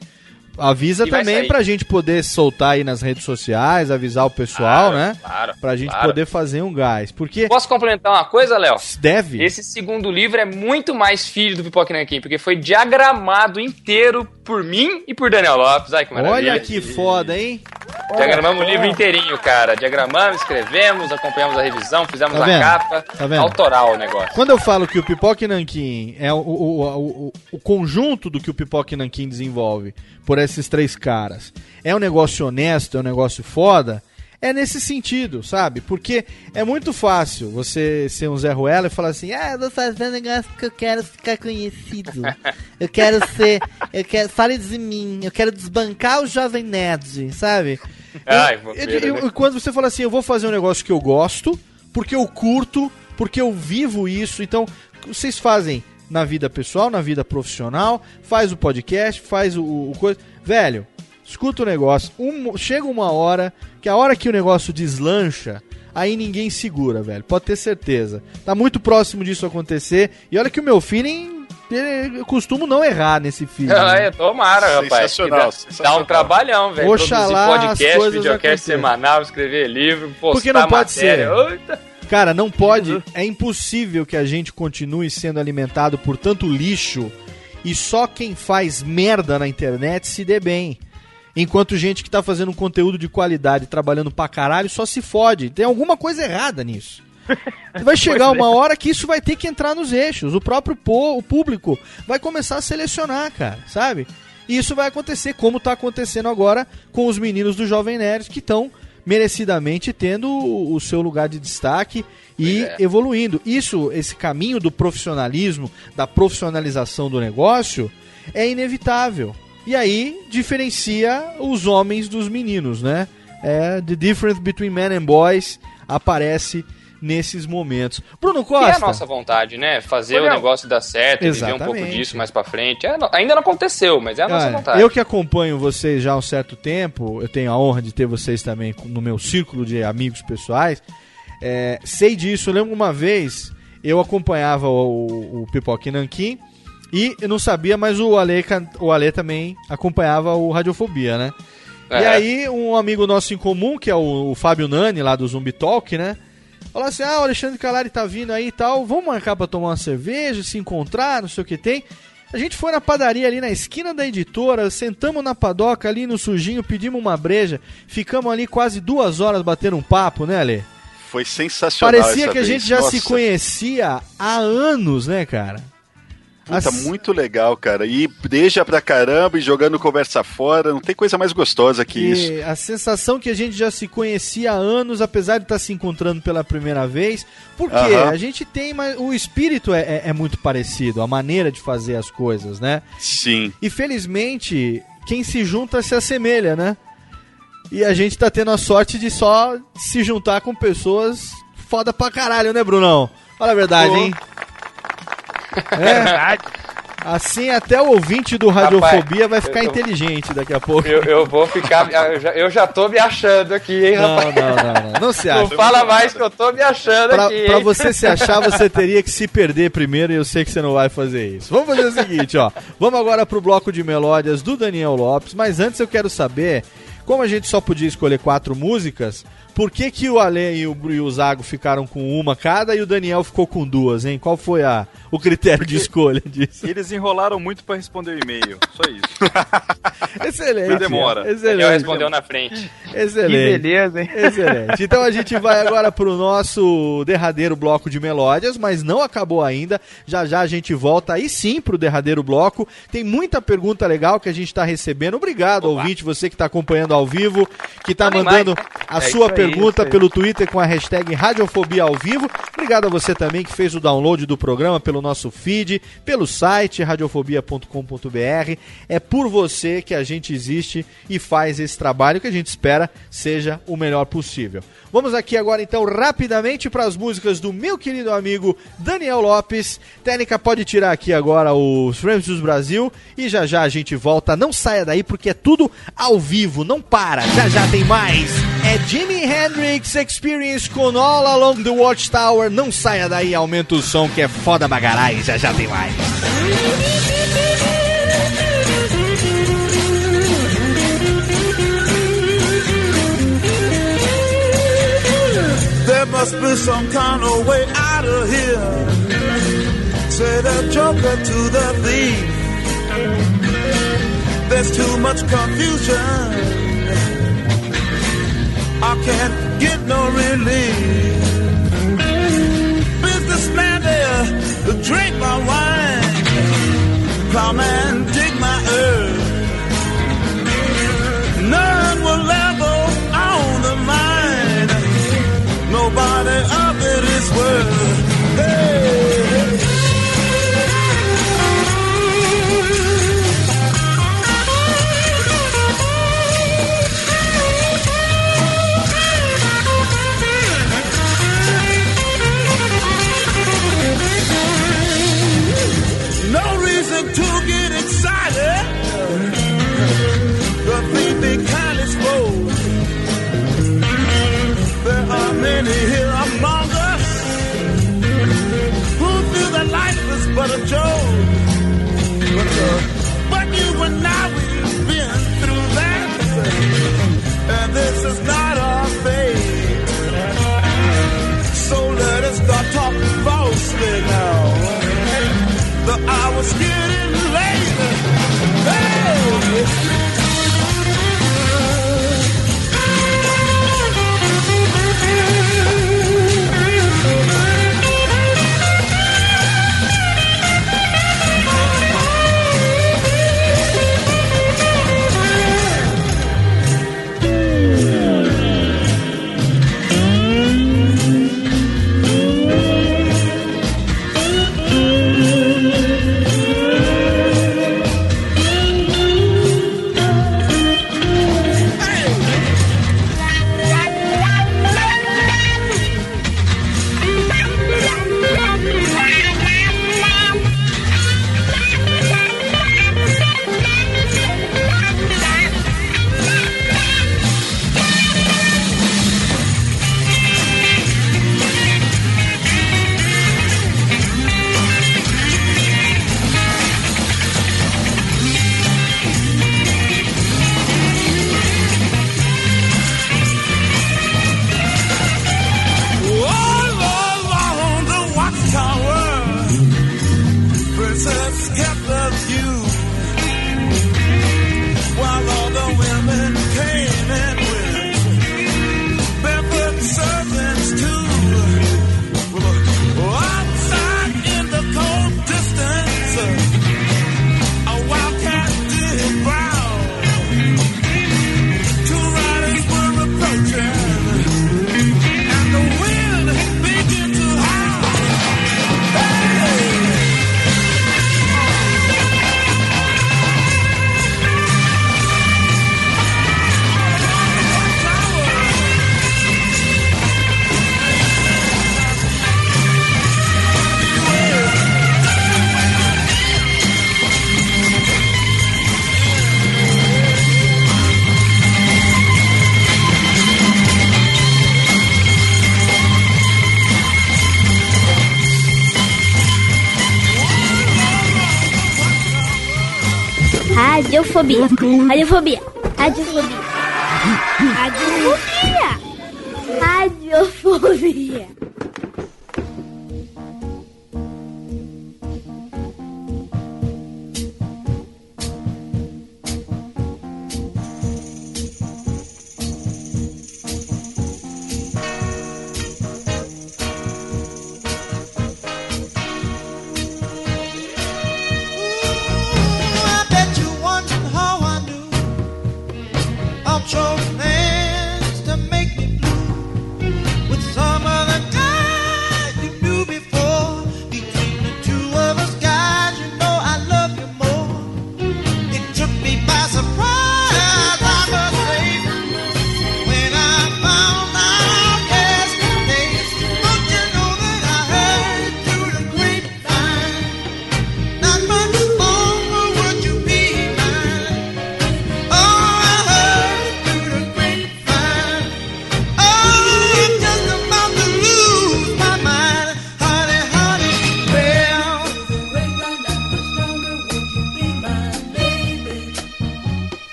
avisa E também pra gente poder soltar aí nas redes sociais, avisar o pessoal, Claro, né? Claro, Pra gente claro. poder fazer um gás. Porque Posso complementar uma coisa, Léo? deve. Esse segundo livro é muito mais filho do Pipoque Nanquim, porque foi diagramado inteiro por mim e por Daniel Lopes. Ai, que maravilha. Olha que foda, hein? Diagramamos o livro inteirinho, cara. Diagramamos, escrevemos, acompanhamos a revisão, fizemos Tá a capa. Tá vendo? Autoral o negócio. Quando eu falo que o Pipoque Nanquim é o, o, o, o- o conjunto do que o Pipoque Nanquim desenvolve por esses três caras, é um negócio honesto, é um negócio foda, é nesse sentido, sabe? Porque é muito fácil você ser um Zé Ruela e falar assim, ah, eu vou fazer um negócio que eu quero ficar conhecido. Eu quero ser, eu quero, fale de mim, eu quero desbancar o Jovem Nerd, sabe? Ai, Eu- eu- né? eu- quando você fala assim, eu vou fazer um negócio que eu gosto, porque eu curto, porque eu vivo isso, então vocês fazem na vida pessoal, na vida profissional, faz o podcast, faz o, o coisa. Velho, escuta o negócio. Um- chega uma hora que a hora que o negócio deslancha, aí ninguém segura, velho. Pode ter certeza. Tá muito próximo disso acontecer. E olha que o meu feeling eu costumo não errar nesse filme. [LAUGHS] Ah, né? é, tomara, rapaz. Sensacional, dá, sensacional. dá um trabalhão, velho. Oxalá podcast, coisas videocast semanal, escrever livro, postar Porque não pode matéria. ser. Eita. Cara, não pode. É impossível que a gente continue sendo alimentado por tanto lixo e só quem faz merda na internet se dê bem. Enquanto gente que tá fazendo um conteúdo de qualidade, trabalhando pra caralho, só se fode. Tem alguma coisa errada nisso. [LAUGHS] Vai chegar uma hora que isso vai ter que entrar nos eixos. O próprio po- o público vai começar a selecionar, cara, sabe? E isso vai acontecer, como tá acontecendo agora com os meninos do Jovem Nerd que estão merecidamente tendo o o seu lugar de destaque e É. evoluindo. Isso, esse caminho do profissionalismo, da profissionalização do negócio, é inevitável. E aí diferencia os homens dos meninos, né? É, the difference between men and boys aparece nesses momentos. Bruno Que é a Costa. nossa vontade, né? Fazer Olha, o negócio dar certo, viver um pouco Exatamente. disso mais pra frente. É, ainda não aconteceu, mas é a nossa Cara, vontade. eu que acompanho vocês já há um certo tempo, eu tenho a honra de ter vocês também no meu círculo de amigos pessoais. é, sei disso. Eu lembro uma vez eu acompanhava o, o Pipoque Nankin e eu não sabia, mas o Ale, o Ale também acompanhava o Radiofobia, né? E É. aí, um amigo nosso em comum, que é o, o Fábio Nani, lá do Zumbi Talk, né? Falou assim: ah, o Alexandre Calari tá vindo aí e tal, vamos marcar pra tomar uma cerveja, se encontrar, não sei o que tem. A gente foi na padaria ali na esquina da editora, sentamos na padoca ali no sujinho, pedimos uma breja, ficamos ali quase duas horas batendo um papo, né, Ale? Foi sensacional. Parecia que a vez. gente já se Nossa. conhecia há anos, né, cara? Puta, As- muito legal, cara. E breja pra caramba e jogando conversa fora. Não tem coisa mais gostosa que isso. E a sensação que a gente já se conhecia há anos, apesar de estar se encontrando pela primeira vez, porque Aham. a gente tem, mas o espírito é, é- é muito parecido, a maneira de fazer as coisas, né? Sim. E felizmente, quem se junta se assemelha, né? E a gente tá tendo a sorte de só se juntar com pessoas foda pra caralho, né, Brunão? Fala a verdade, hein? É, assim até o ouvinte do Radiofobia vai ficar eu- inteligente daqui a pouco. Eu, eu vou ficar. [LAUGHS] Eu já, eu já tô me achando aqui, hein, Não, rapaz? não, não, não. Não se Não acha. fala mais que eu tô me achando Pra, aqui. pra hein? você se achar, você [LAUGHS] teria que se perder primeiro e eu sei que você não vai fazer isso. Vamos fazer o seguinte, ó. Vamos agora pro bloco de melódias do Daniel Lopes, mas antes eu quero saber, como a gente só podia escolher quatro músicas, por que que o Ale e o, e o Zago ficaram com uma cada e o Daniel ficou com duas, hein? Qual foi a, o critério de escolha disso? [LAUGHS] Eles enrolaram muito pra responder o e-mail. Só isso. [LAUGHS] Excelente. Mas demora. Excelente. respondeu na frente. Que Excelente. beleza, hein? Excelente. Então a gente vai agora pro nosso derradeiro bloco de melódias, mas não acabou ainda. Já já a gente volta aí sim pro derradeiro bloco. Tem muita pergunta legal que a gente tá recebendo. Obrigado, ouvinte, você que tá acompanhando ao vivo, que tá Animais. mandando a É sua pergunta aí. pelo Twitter com a hashtag Radiofobia ao vivo. Obrigado a você também que fez o download do programa pelo nosso feed, pelo site radiofobia.com.br. É por você que a gente existe e faz esse trabalho que a gente espera seja o melhor possível. Vamos aqui agora então rapidamente para as músicas do meu querido amigo Daniel Lopes. Técnica pode tirar aqui agora os Frames dos Brasil e já já a gente volta. Não saia daí porque é tudo ao vivo, não para. Já já tem mais. É Jimi Hendrix Experience com All Along the Watchtower. Não saia daí, aumenta o som que é foda bagarai. Já já tem mais. There must be some kind of way out of here. Say the joker to the thief. There's too much confusion. I can't get no relief. Drink my wine.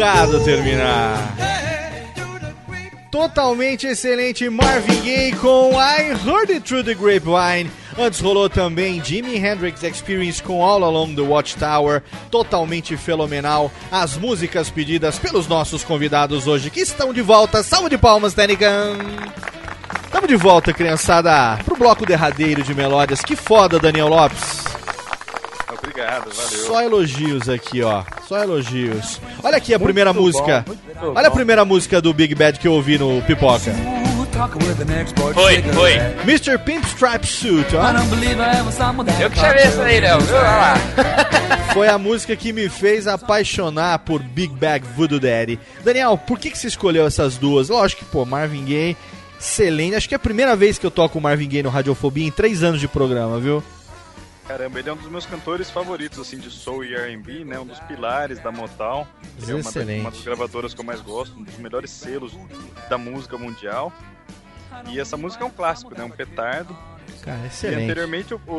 Pecado terminar. Totalmente excelente Marvin Gaye com I Heard It Through the Grapevine. Antes rolou também Jimi Hendrix Experience com All Along the Watchtower. Totalmente fenomenal. As músicas pedidas pelos nossos convidados hoje que estão de volta. Salve de palmas, Tenican! Estamos de volta, criançada, pro bloco derradeiro de melódias. Que foda, Daniel Lopes. Obrigado, valeu. Só elogios aqui, ó. Só elogios. Olha aqui a primeira bom, música. muito Olha a primeira música do Big Bad que eu ouvi no Pipoca. Foi, foi. Mr. Pinstripe Suit, ó. Eu que chamei essa aí, Léo. viu? Olha lá. [LAUGHS] Foi a música que me fez apaixonar por Big Bag Voodoo Daddy. Daniel, por que, que você escolheu essas duas? Lógico que, pô, Marvin Gaye, excelente. Acho que é a primeira vez que eu toco o Marvin Gaye no Radiofobia em três anos de programa, viu? Caramba, ele é um dos meus cantores favoritos, assim, de soul e R&B, né? Um dos pilares da Motown. Ele é uma, da- Excelente. uma das gravadoras que eu mais gosto, um dos melhores selos da música mundial. E essa música é um clássico, né? Um petardo. Cara, E excelente. anteriormente o, o,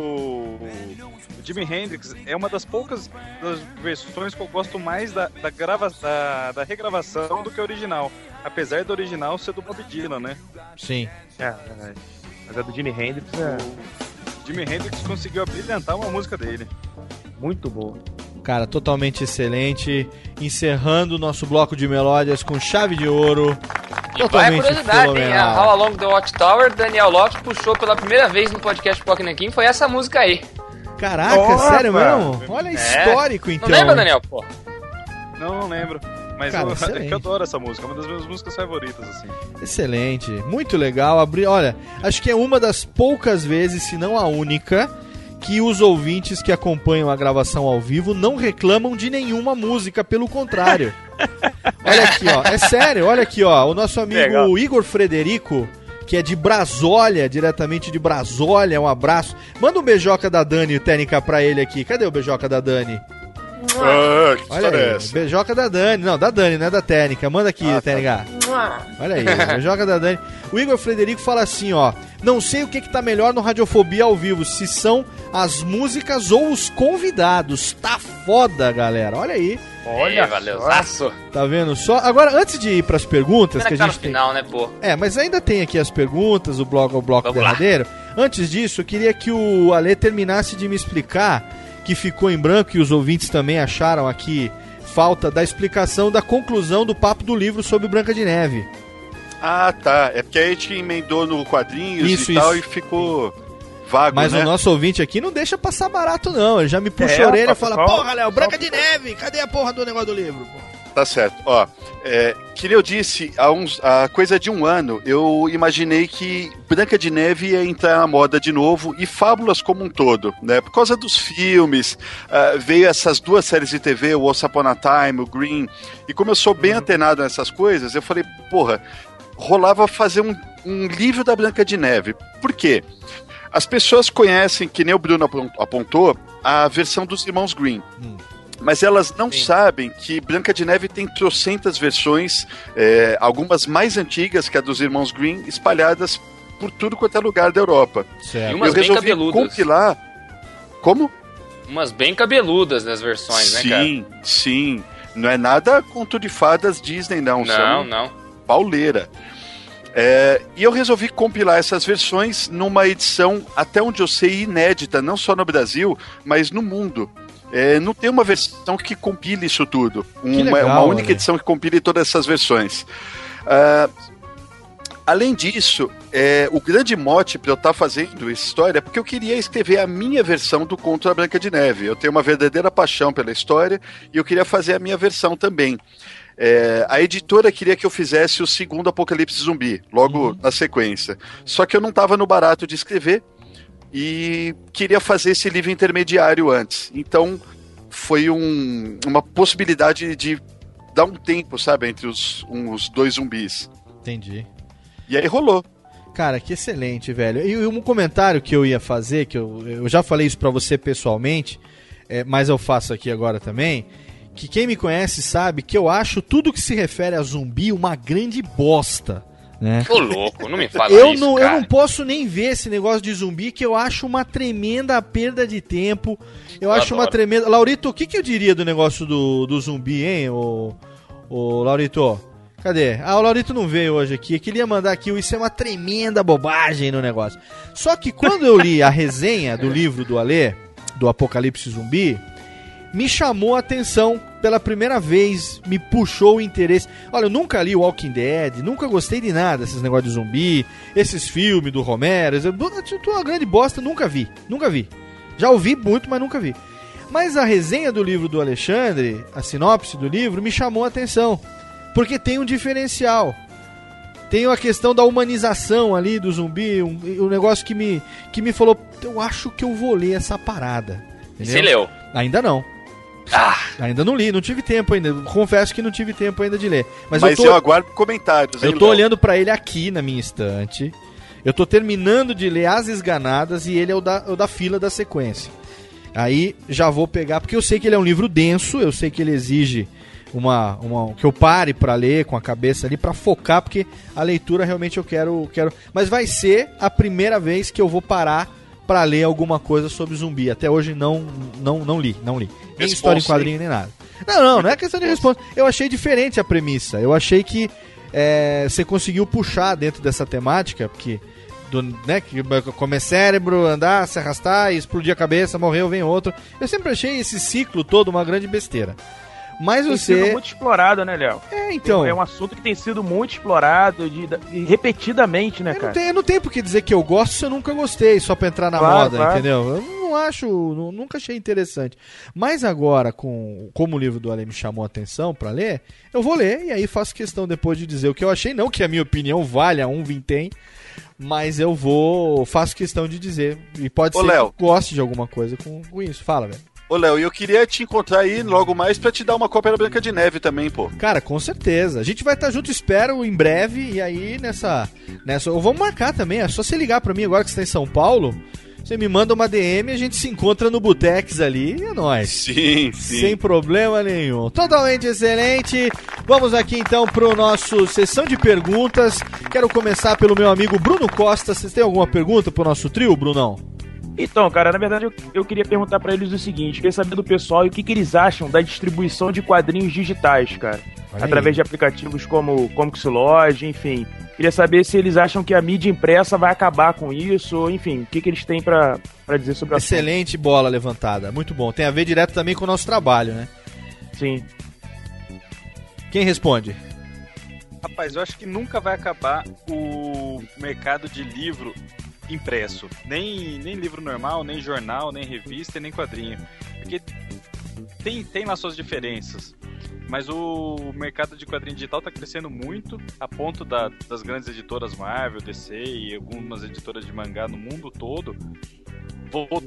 o Jimi Hendrix é uma das poucas das versões que eu gosto mais da, da, grava, da, da regravação do que a original. Apesar do original ser do Bob Dylan, né? Sim. É. Mas a do Jimi Hendrix é Jimi Hendrix conseguiu abrilhantar uma música dele. muito boa. Cara, totalmente excelente. Encerrando o nosso bloco de melódias com chave de ouro. Vai a Totalmente curiosidade, hein? A. All Along the Watchtower, Daniel Lopes puxou pela primeira vez no podcast Nankin, foi essa música aí. Caraca, Opa! sério mesmo? Olha, É. histórico então. Não lembra? Daniel? Pô. Não, não lembro. Mas Cara, eu, é [LAUGHS] que eu adoro essa música, é uma das minhas músicas favoritas, assim. Excelente, muito legal. Abri... Olha, acho que é uma das poucas vezes, se não a única, que os ouvintes que acompanham a gravação ao vivo não reclamam de nenhuma música, pelo contrário. [LAUGHS] olha aqui, ó. É sério, olha aqui, ó. O nosso amigo Legal. Igor Frederico, que é de Brasólia, diretamente de Brasólia, um abraço. Manda um beijoca da Dani, técnica, pra ele aqui. Cadê o beijoca da Dani? Ah, que Olha história é aí, essa? beijoca da Dani. Não, da Dani, não é da técnica. Manda aqui, Ah, tá. técnica. Olha aí, [LAUGHS] beijoca da Dani. O Igor Frederico fala assim, ó. Não sei o que, que tá melhor no Radiofobia ao vivo, se são as músicas ou os convidados. Tá foda, galera. Olha aí. Olha, valeuzaço. Tá vendo só? Agora, antes de ir pras perguntas, Pena que que a tá no gente tem. final, né, pô? É, mas ainda tem aqui as perguntas, o bloco, o bloco Vamos lá. derradeiro. Antes disso, eu queria que o Ale terminasse de me explicar, que ficou em branco e os ouvintes também acharam aqui falta da explicação da conclusão do papo do livro sobre Branca de Neve. Ah, tá. É porque a gente emendou no quadrinhos Isso, e tal isso. e ficou vago, Mas né? o nosso ouvinte aqui não deixa passar barato, não. Ele já me puxa É, a orelha e fala: Porra, Léo, Branca de Neve, cadê a porra do negócio do livro? Tá certo. Ó, é, que nem eu disse, há, uns, há coisa de um ano, eu imaginei que Branca de Neve ia entrar na moda de novo e fábulas como um todo, né? Por causa dos filmes, ah, veio essas duas séries de TV, o Once Upon a Time, o Green, e como eu sou bem antenado nessas coisas, eu falei, porra, rolava fazer um, um livro da Branca de Neve. Por quê? As pessoas conhecem, que nem o Bruno apon- apontou, a versão dos irmãos Green. Mas elas não sabem que Branca de Neve tem trocentas versões, é, algumas mais antigas que a dos irmãos Green, espalhadas por tudo quanto é lugar da Europa. E Certo. umas eu bem resolvi cabeludas. compilar. Como? Umas bem cabeludas nas versões, né, cara? sim, sim. Não é nada conto de fadas Disney, não. Não, São não. pauleira. É, e eu resolvi compilar essas versões numa edição, até onde eu sei, inédita, não só no Brasil, mas no mundo. É, não tem uma versão que compile isso tudo. Uma, legal, uma única edição que compile todas essas versões. Ah, além disso, é, o grande mote para eu estar fazendo essa história é porque eu queria escrever a minha versão do Conto da Branca de Neve. Eu tenho uma verdadeira paixão pela história e eu queria fazer a minha versão também. É, a editora queria que eu fizesse o segundo Apocalipse Zumbi, logo na sequência. Só que eu não estava no barato de escrever e queria fazer esse livro intermediário antes. Então foi um- uma possibilidade de dar um tempo, sabe, entre os, os dois zumbis. Entendi. E aí rolou. Cara, que excelente, velho. E um comentário que eu ia fazer, que eu, eu já falei isso pra você pessoalmente, é, mas eu faço aqui agora também, que quem me conhece sabe que eu acho tudo que se refere a zumbi uma grande bosta, né? Ô, louco, não me fala Eu isso, não, eu cara. não posso nem ver esse negócio de zumbi, que eu acho uma tremenda perda de tempo. Eu, Eu acho uma adoro. tremenda. Laurito, o que, que eu diria do negócio do, do zumbi, hein, ô, ô Laurito? Cadê? Ah, o Laurito não veio hoje aqui. Eu queria mandar aqui, isso é uma tremenda bobagem no negócio. Só que quando eu li a resenha do livro do Alê, do Apocalipse Zumbi, me chamou a atenção pela primeira vez, me puxou o interesse. Olha, eu nunca li Walking Dead, nunca gostei de nada, esses negócios de zumbi, esses filmes do Romero, eu tô uma grande bosta, nunca vi, nunca vi. Já ouvi muito, mas nunca vi. Mas a resenha do livro do Alexandre, a sinopse do livro, me chamou a atenção, porque tem um diferencial. Tem a questão da humanização ali do zumbi, um, um negócio que me, que me falou, eu acho que eu vou ler essa parada. Entendeu? Você leu. Ainda não. Ah, Ainda não li, não tive tempo ainda. Confesso que não tive tempo ainda de ler. Mas, Mas, eu eu, tô, aguardo comentários. hein, eu tô Léo? olhando pra ele aqui na minha estante. Eu tô terminando de ler As Esganadas e ele é o da, o da fila da sequência. Aí já vou pegar, porque eu sei que ele é um livro denso, eu sei que ele exige uma, uma que eu pare pra ler com a cabeça ali pra focar, porque a leitura realmente eu quero, quero. Mas vai ser a primeira vez que eu vou parar pra ler alguma coisa sobre zumbi. Até hoje não não não li, não li. Nem Responsa, história em quadrinho nem nada. Não, não, não é questão de resposta. Eu achei diferente a premissa. Eu achei que é, você conseguiu puxar dentro dessa temática, porque do, né, que comer cérebro, andar, se arrastar, explodir a cabeça, morreu, vem outro. Eu sempre achei esse ciclo todo uma grande besteira. Mas Tem sido você. muito explorado, né, Léo? É, então. É um assunto que tem sido muito explorado de, de- repetidamente, né, Eu não, cara? tenho, eu não tenho por que dizer que eu gosto se eu nunca gostei, só pra entrar na Claro, moda, claro. entendeu? Eu não- não acho, nu- nunca achei interessante. Mas agora, com como o livro do Ale me chamou a atenção pra ler, eu vou ler e aí faço questão depois de dizer o que eu achei. Não que a minha opinião valha um vintém, mas eu vou. Faço questão de dizer. E pode Ô, ser Léo. que eu goste de alguma coisa com, com isso. Fala, velho. Ô, Léo, e eu queria te encontrar aí logo mais pra te dar uma cópia da Branca de Neve também, pô. Cara, com certeza. A gente vai estar junto, espero, em breve. E aí, nessa. nessa ou vamos marcar também. É só você ligar pra mim agora que você tá em São Paulo. Você me manda uma DM e a gente se encontra no Botex ali. E é nóis. Sim, sim. Sem problema nenhum. Totalmente excelente. Vamos aqui então pro nosso sessão de perguntas. Quero começar pelo meu amigo Bruno Costa. Vocês têm alguma pergunta pro nosso trio, Brunão? Então, cara, na verdade eu, eu queria perguntar pra eles o seguinte: queria saber do pessoal e o que, que eles acham da distribuição de quadrinhos digitais, cara. Olha através aí. de aplicativos como Comics Lodge, enfim. Queria saber se eles acham que a mídia impressa vai acabar com isso, ou, enfim, o que, que eles têm pra, pra dizer sobre o assunto. Excelente bola levantada. Muito bom. Tem a ver direto também com o nosso trabalho, né? Sim. Quem responde? Rapaz, eu acho que nunca vai acabar o mercado de livro impresso. Nem, nem livro normal, nem jornal, nem revista, nem quadrinho. Porque tem, tem lá suas diferenças. Mas o mercado de quadrinho digital está crescendo muito, a ponto da- das grandes editoras Marvel, DC e algumas editoras de mangá no mundo todo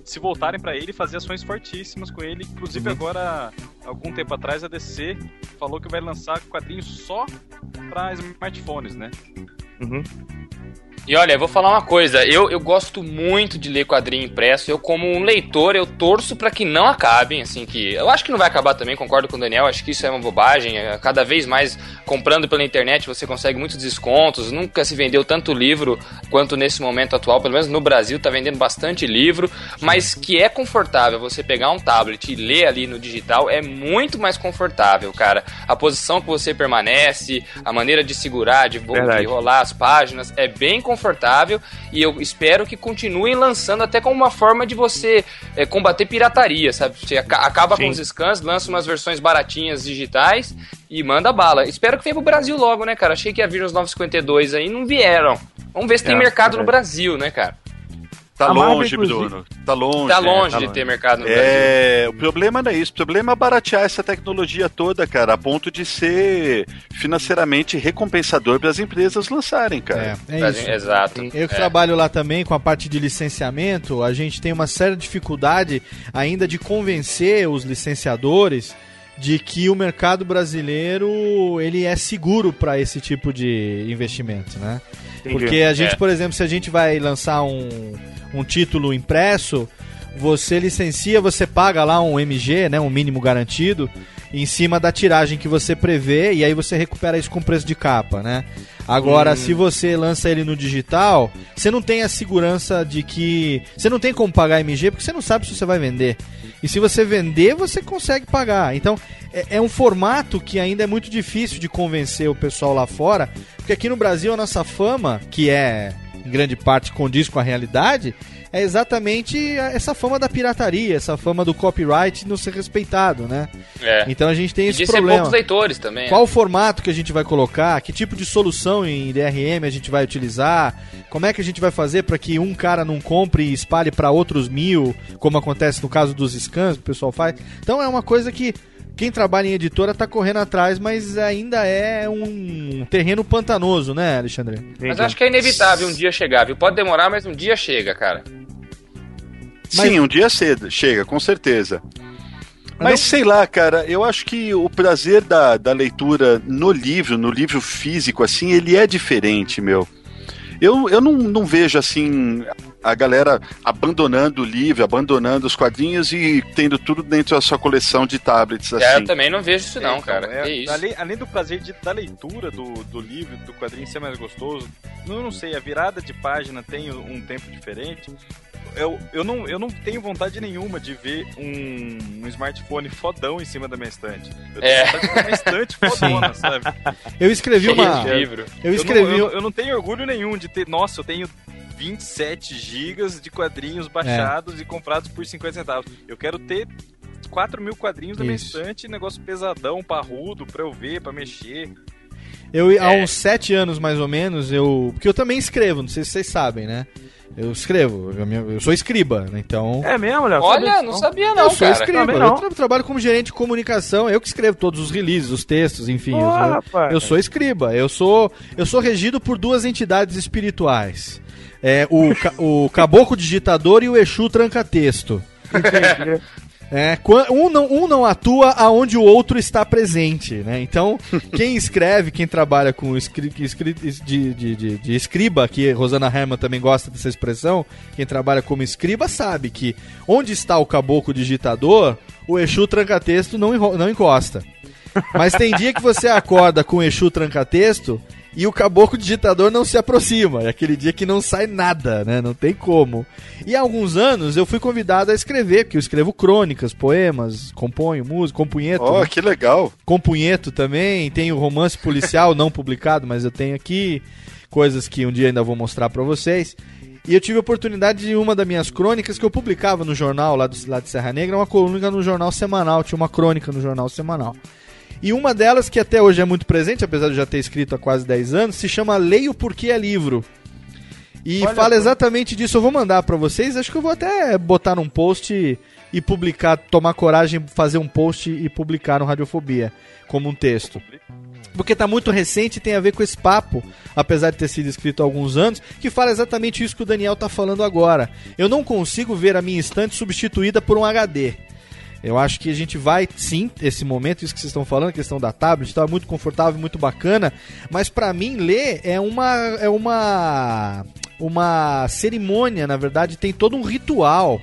se voltarem para ele e fazer ações fortíssimas com ele. Inclusive, agora, algum tempo atrás, a DC falou que vai lançar quadrinhos só para smartphones, né? Uhum. E olha, eu vou falar uma coisa, eu, eu gosto muito de ler quadrinho impresso, eu como um leitor, eu torço pra que não acabem, assim, que eu acho que não vai acabar também, concordo com o Daniel, acho que isso é uma bobagem, é, cada vez mais comprando pela internet você consegue muitos descontos, nunca se vendeu tanto livro quanto nesse momento atual, pelo menos no Brasil tá vendendo bastante livro, mas que é confortável você pegar um tablet e ler ali no digital é muito mais confortável, cara. A posição que você permanece, a maneira de segurar, de, de rolar as páginas, é bem confortável e eu espero que continuem lançando até como uma forma de você é, combater pirataria, sabe? Você aca- acaba com Sim. os scans, lança umas versões baratinhas digitais e manda bala. Espero que venha pro Brasil logo, né, cara? Achei que ia vir os 952 aí, não vieram. Vamos ver se tem É, mercado no verdade. Brasil, né, cara? Tá Marvel, longe, inclusive- Bruno. Tá longe. Tá né? longe tá de longe. ter mercado no Brasil. É, o problema não é isso. O problema é baratear essa tecnologia toda, cara, a ponto de ser financeiramente recompensador para as empresas lançarem, cara. É, é Brasil- isso. Exato. Eu que É. trabalho lá também com a parte de licenciamento, a gente tem uma séria dificuldade ainda de convencer os licenciadores de que o mercado brasileiro ele é seguro para esse tipo de investimento, né? Entendi. Porque a gente, É. por exemplo, se a gente vai lançar um, um título impresso, você licencia, você paga lá um MG, né, um mínimo garantido, em cima da tiragem que você prevê e aí você recupera isso com preço de capa, né? Agora, se você lança ele no digital, você não tem a segurança de que você não tem como pagar MG porque você não sabe se você vai vender. E se você vender, você consegue pagar. Então, é, é um formato que ainda é muito difícil de convencer o pessoal lá fora, porque aqui no Brasil a nossa fama, que é em grande parte condiz com a realidade, é exatamente essa fama da pirataria, essa fama do copyright não ser respeitado, né? É. Então a gente tem E esse de ser problema. poucos leitores também. Qual o formato que a gente vai colocar? Que tipo de solução em DRM a gente vai utilizar? Como é que a gente vai fazer para que um cara não compre e espalhe para outros mil, como acontece no caso dos scans que o pessoal faz? Então é uma coisa que quem trabalha em editora tá correndo atrás, mas ainda é um terreno pantanoso, né, Alexandre? Mas eu acho que é inevitável um dia chegar, viu? Pode demorar, mas um dia chega, cara. Mas- Sim, um dia cedo, chega, com certeza. Mas não- sei lá, cara, eu acho que o prazer da, da leitura no livro, no livro físico, assim, ele é diferente, meu. Eu, eu não, não vejo, assim, a galera abandonando o livro, abandonando os quadrinhos e tendo tudo dentro da sua coleção de tablets, É, assim. eu também não vejo isso não, É, então, cara. é, que isso. Além, além do prazer de- da leitura do, do livro, do quadrinho ser mais gostoso, eu não sei, a virada de página tem um tempo diferente. Eu, eu, não, eu não tenho vontade nenhuma de ver um, um smartphone fodão em cima da minha estante. Eu tenho É. vontade de uma estante [LAUGHS] fodona, sabe? Eu escrevi uma. Cheio de livro. Eu Eu escrevi. não, eu, eu não tenho orgulho nenhum de ter. Nossa, eu tenho 27 gigas de quadrinhos baixados e comprados por 50 centavos. Eu quero ter 4 mil quadrinhos na minha estante, negócio pesadão, parrudo, pra eu ver, pra mexer. Eu, há É. uns sete anos mais ou menos, eu. Porque eu também escrevo, não sei se vocês sabem, né? Eu escrevo, eu, sou escriba, né? Então. É mesmo, Léo? Olha, não sabia não, eu sou cara. escriba, Também eu não. tra- trabalho como gerente de comunicação, eu que escrevo todos os releases, os textos, enfim. Pô, eu, eu sou escriba, eu sou, eu sou regido por duas entidades espirituais. É, o, ca- o Caboclo Digitador e o Exu Tranca-Texto. [LAUGHS] É, um, não, um não atua aonde o outro está presente, né? Então, quem escreve, quem trabalha com escri, escri- de, de, de, de escriba, que Rosana Herman também gosta dessa expressão, quem trabalha como escriba sabe que onde está o caboclo digitador, o Exu tranca-texto não, não encosta. Mas tem dia que você acorda com o Exu tranca-texto e o caboclo digitador não se aproxima. É aquele dia que não sai nada, né? Não tem como. E há alguns anos eu fui convidado a escrever, porque eu escrevo crônicas, poemas, componho música, compunheto. Ó, né? que legal. Compunheto também, tenho romance policial não publicado, mas eu tenho aqui coisas que um dia ainda vou mostrar pra vocês. E eu tive a oportunidade de uma das minhas crônicas que eu publicava no jornal lá, do, lá de Serra Negra, uma coluna no jornal semanal, tinha uma crônica no jornal semanal. E uma delas, que até hoje é muito presente, apesar de já ter escrito há quase 10 anos, se chama Leio Porque é Livro. E Olha fala exatamente disso. Eu vou mandar pra vocês. Acho que eu vou até botar num post e, e publicar, tomar coragem, fazer um post e publicar no Radiofobia, como um texto. Porque tá muito recente e tem a ver com esse papo, apesar de ter sido escrito há alguns anos, que fala exatamente isso que o Daniel tá falando agora. Eu não consigo ver a minha estante substituída por um HD. Eu acho que a gente vai, sim, esse momento, isso que vocês estão falando, a questão da tablet, tá muito confortável, muito bacana, mas pra mim ler é uma é uma uma cerimônia, na verdade, tem todo um ritual.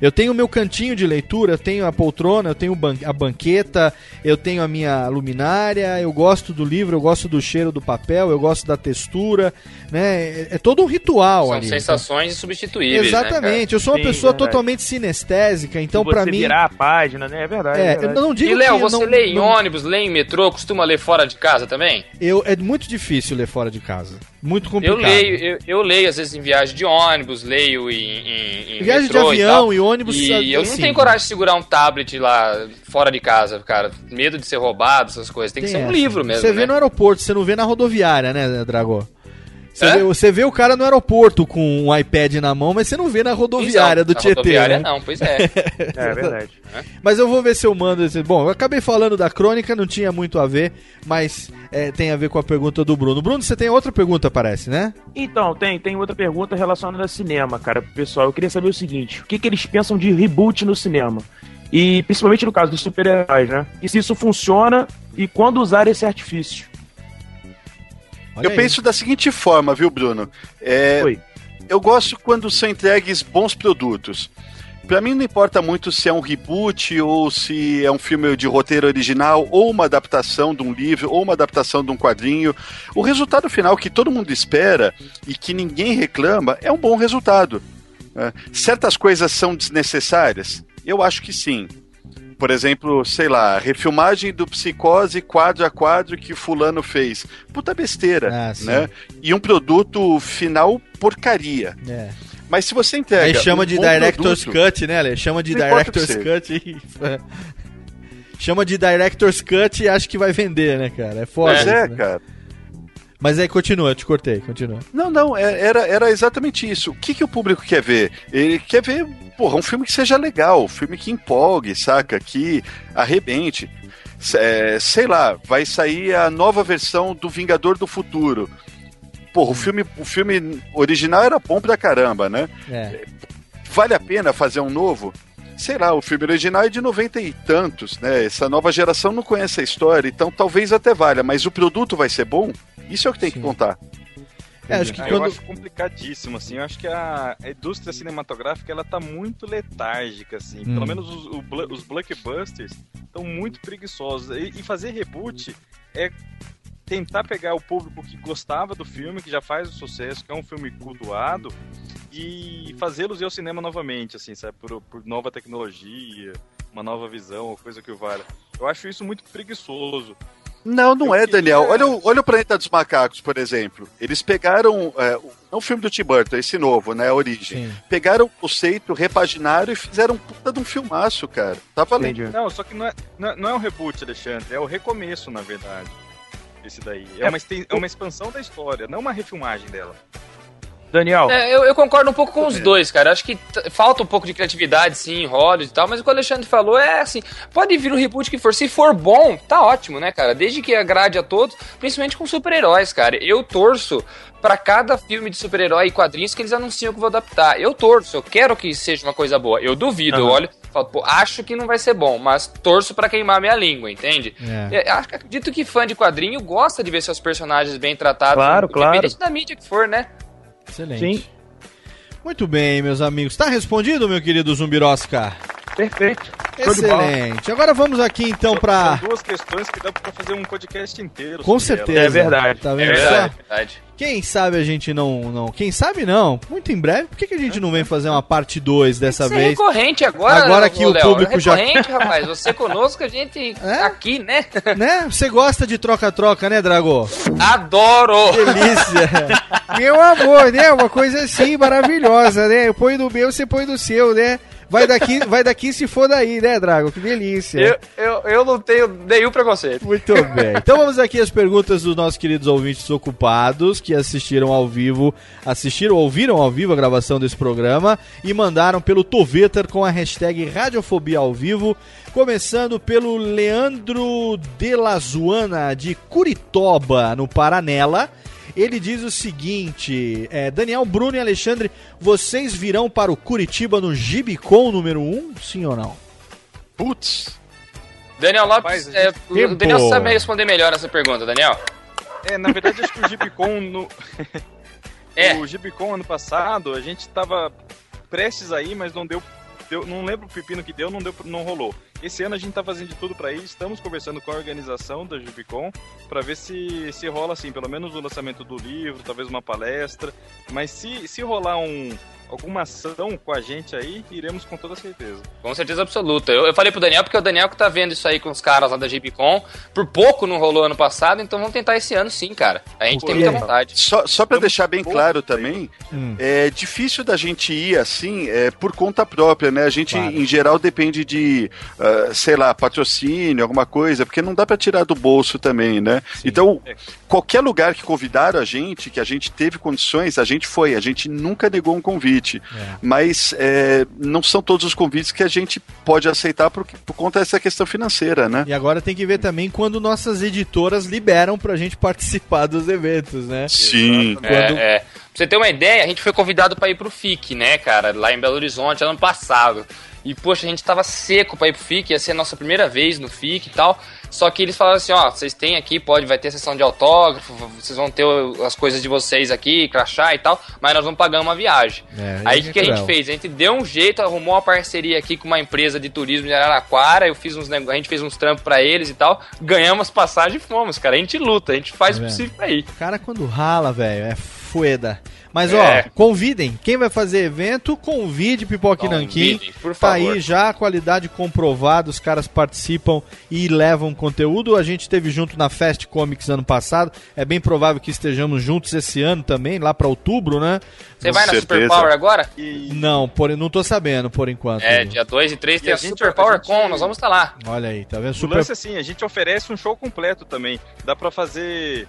Eu tenho o meu cantinho de leitura, eu tenho a poltrona, eu tenho a banqueta, eu tenho a minha luminária, eu gosto do livro, eu gosto do cheiro do papel, eu gosto da textura, né? É, é todo um ritual São ali. sensações insubstituíveis, Exatamente, né, eu sou uma Sim, pessoa verdade. totalmente sinestésica, então pra mim virar a página, né? É verdade. é, é eu verdade. não cara? digo E, Léo, eu você não, lê em não- ônibus, lê em metrô, costuma ler fora de casa também? eu é muito difícil ler fora de casa, muito complicado. Eu leio, eu, eu leio às vezes em viagem de ônibus, leio em, em, em Viagem de e avião tal. e ônibus, E eu não assim, tenho coragem de segurar um tablet lá fora de casa, cara. Medo de ser roubado, essas coisas. Tem que Tem ser um essa. livro mesmo. Você vê né? no aeroporto, você não vê na rodoviária, né, Drago? Você, É? vê, você vê o cara no aeroporto com um iPad na mão, mas você não vê na rodoviária do na Tietê. rodoviária né? não, pois é. [LAUGHS] É verdade. Mas eu vou ver se eu mando esse. Bom, eu acabei falando da crônica, não tinha muito a ver, mas é, tem a ver com a pergunta do Bruno. Bruno, você tem outra pergunta, parece, né? Então, tem, tem outra pergunta relacionada a cinema, cara, pessoal. Eu queria saber o seguinte: o que, que eles pensam de reboot no cinema? E principalmente no caso dos super-heróis, né? E se isso funciona e quando usar esse artifício? Olha eu aí. penso da seguinte forma, viu, Bruno? É, Oi. eu gosto quando são entregues bons produtos. Pra mim não importa muito se é um reboot ou se é um filme de roteiro original ou uma adaptação de um livro ou uma adaptação de um quadrinho. O resultado final que todo mundo espera e que ninguém reclama é um bom resultado. né? certas coisas são desnecessárias? Eu acho que sim. Por exemplo, sei lá, refilmagem do Psicose quadro a quadro que fulano fez. Puta besteira, Ah, né? E um produto final porcaria. É. Mas se você entrega. Aí chama um de Director's produto- Cut, né, Ale? Chama de Director's Cut e. [LAUGHS] chama de Director's Cut e acha que vai vender, né, cara? É foda. Pois é, né? cara. Mas aí continua, eu te cortei, continua. Não, não, é- era, era exatamente isso. O que, que o público quer ver? Ele quer ver, porra, um filme que seja legal, um filme que empolgue, saca? Que arrebente. É, sei lá, vai sair a nova versão do Vingador do Futuro. Porra, o filme, o filme original era bom pra caramba, né? É. Vale a pena fazer um novo? Sei lá, o filme original é de 90 e tantos, né? Essa nova geração não conhece a história, então talvez até valha, mas o produto vai ser bom? Isso é o que tem que contar. É, acho que Ah, quando. Eu acho complicadíssimo, assim. Eu acho que a, indústria cinematográfica ela tá muito letárgica, assim. Hum. Pelo menos os, os blockbusters estão muito preguiçosos. E, e fazer reboot é tentar pegar o público que gostava do filme, que já faz o sucesso, que é um filme cultuado, e fazê-los ir ao cinema novamente, assim, sabe? Por, por nova tecnologia, uma nova visão, ou coisa que o valha. Eu acho isso muito preguiçoso. Não, não Eu é, Daniel. Olha, o- olha o Planeta dos Macacos, por exemplo. Eles pegaram. É, o- não o filme do Tim Burton, esse novo, né? A Origem. Sim. Pegaram o conceito, repaginaram e fizeram um puta de um filmaço, cara. Tá valendo. Entendi. Não, só que não é, não é, não é um reboot, Alexandre, é o recomeço, na verdade. Esse daí. É, uma, esten- é uma expansão da história, não uma refilmagem dela. Daniel. É, eu, eu concordo um pouco com os dois, cara. Acho que falta um pouco de criatividade, sim, em Hollywood e tal, mas o que o Alexandre falou é assim: pode vir o reboot que for. Se for bom, tá ótimo, né, cara? Desde que agrade a todos, principalmente com super-heróis, cara. Eu torço pra cada filme de super-herói e quadrinhos que eles anunciam que vou adaptar. Eu torço, eu quero que seja uma coisa boa. Eu duvido, eu Aham. olho. Falo, pô, acho que não vai ser bom, mas torço pra queimar minha língua, entende? É. É, acredito que fã de quadrinho gosta de ver seus personagens bem tratados, Claro, claro. independente da mídia que for, né? Excelente. Sim. Muito bem, meus amigos. Tá respondido, meu querido Zumbirosca? Perfeito. Excelente. Agora vamos aqui então pra. São duas questões que dá pra fazer um podcast inteiro. Com certeza. É verdade. Tá É vendo verdade, só? verdade. Quem sabe a gente não, não. Quem sabe não. Muito em breve. Por que, que a gente não vem fazer uma parte 2 dessa Isso é vez? recorrente agora. Agora que o Léo, público é já- recorrente, [LAUGHS] rapaz. Você conosco, a gente É? aqui, né? Né? Você gosta de troca-troca, né, Drago? Adoro! Delícia. [LAUGHS] Meu amor, né? Uma coisa assim maravilhosa, né? Eu ponho do meu, você põe do seu, né? Vai daqui, vai daqui se for daí, né, Drago? Que delícia. Eu, eu, eu não tenho nenhum preconceito. Muito bem. Então vamos aqui às perguntas dos nossos queridos ouvintes ocupados que assistiram ao vivo, assistiram, ouviram ao vivo a gravação desse programa e mandaram pelo Twitter com a hashtag Radiofobia ao vivo, começando pelo Leandro de Lazuana de Curitoba, no Paranela. Ele diz o seguinte: é, Daniel, Bruno e Alexandre, vocês virão para o Curitiba no Gibicon número 1? Sim ou não? Putz. Daniel Lopes, Rapaz, é, o Daniel sabe responder melhor essa pergunta, Daniel. É, na verdade, acho que o Gibicon no. [LAUGHS] É. O Gibicon ano passado, a gente tava prestes aí, mas não deu. deu não lembro o pepino que deu, não, deu, não rolou. Esse ano a gente tá fazendo de tudo pra ir, estamos conversando com a organização da Gibicon pra ver se, se rola assim, pelo menos o lançamento do livro, talvez uma palestra. Mas se, se rolar um, alguma ação com a gente aí, iremos com toda certeza. Com certeza absoluta. Eu, eu falei pro Daniel porque é o Daniel que tá vendo isso aí com os caras lá da GPCon. Por pouco não rolou ano passado, então vamos tentar esse ano sim, cara. A gente tem quê? muita vontade. Só, só para deixar bem claro também, Hum. é difícil da gente ir assim é, por conta própria, né? A gente, Claro. em geral, depende de, ah, sei lá, patrocínio, alguma coisa, porque não dá para tirar do bolso também, né? Então, É. qualquer lugar que convidaram a gente, que a gente teve condições, a gente foi. A gente nunca negou um convite. É. Mas é, não são todos os convites que a gente pode aceitar por, por conta dessa questão financeira, né? E agora tem que ver também quando nossas editoras liberam pra gente participar dos eventos, né? Sim. Quando- É, é. Pra você ter uma ideia, a gente foi convidado pra ir pro FIC, né, cara, lá em Belo Horizonte, ano passado. E, poxa, a gente tava seco pra ir pro FIC, ia ser a nossa primeira vez no FIC e tal. Só que eles falaram assim, ó, vocês têm aqui, pode, vai ter sessão de autógrafo, vocês vão ter as coisas de vocês aqui, crachá e tal, mas nós vamos pagar uma viagem. É, Aí é o que, que a gente cruel. fez? A gente deu um jeito, arrumou uma parceria aqui com uma empresa de turismo de Araraquara, eu fiz uns a gente fez uns trampos pra eles e tal, ganhamos passagem e fomos, cara. A gente luta, a gente faz Tá o possível pra ir. O cara quando rala, velho, é fueda. Mas É. ó, convidem. Quem vai fazer evento, convide Pipoca Nanquim. Por Tá favor. aí já a qualidade comprovada, os caras participam e levam conteúdo. A gente esteve junto na Fast Comics ano passado. É bem provável que estejamos juntos esse ano também, lá pra outubro, né? Você vai na certeza. Super Power agora? E Não, por, não tô sabendo por enquanto. É, dia 2 e 3 E tem a a gente- Super a Power gente- Com, nós vamos estar lá. Olha aí, tá vendo? o Super lance é assim, a gente oferece um show completo também. Dá pra fazer.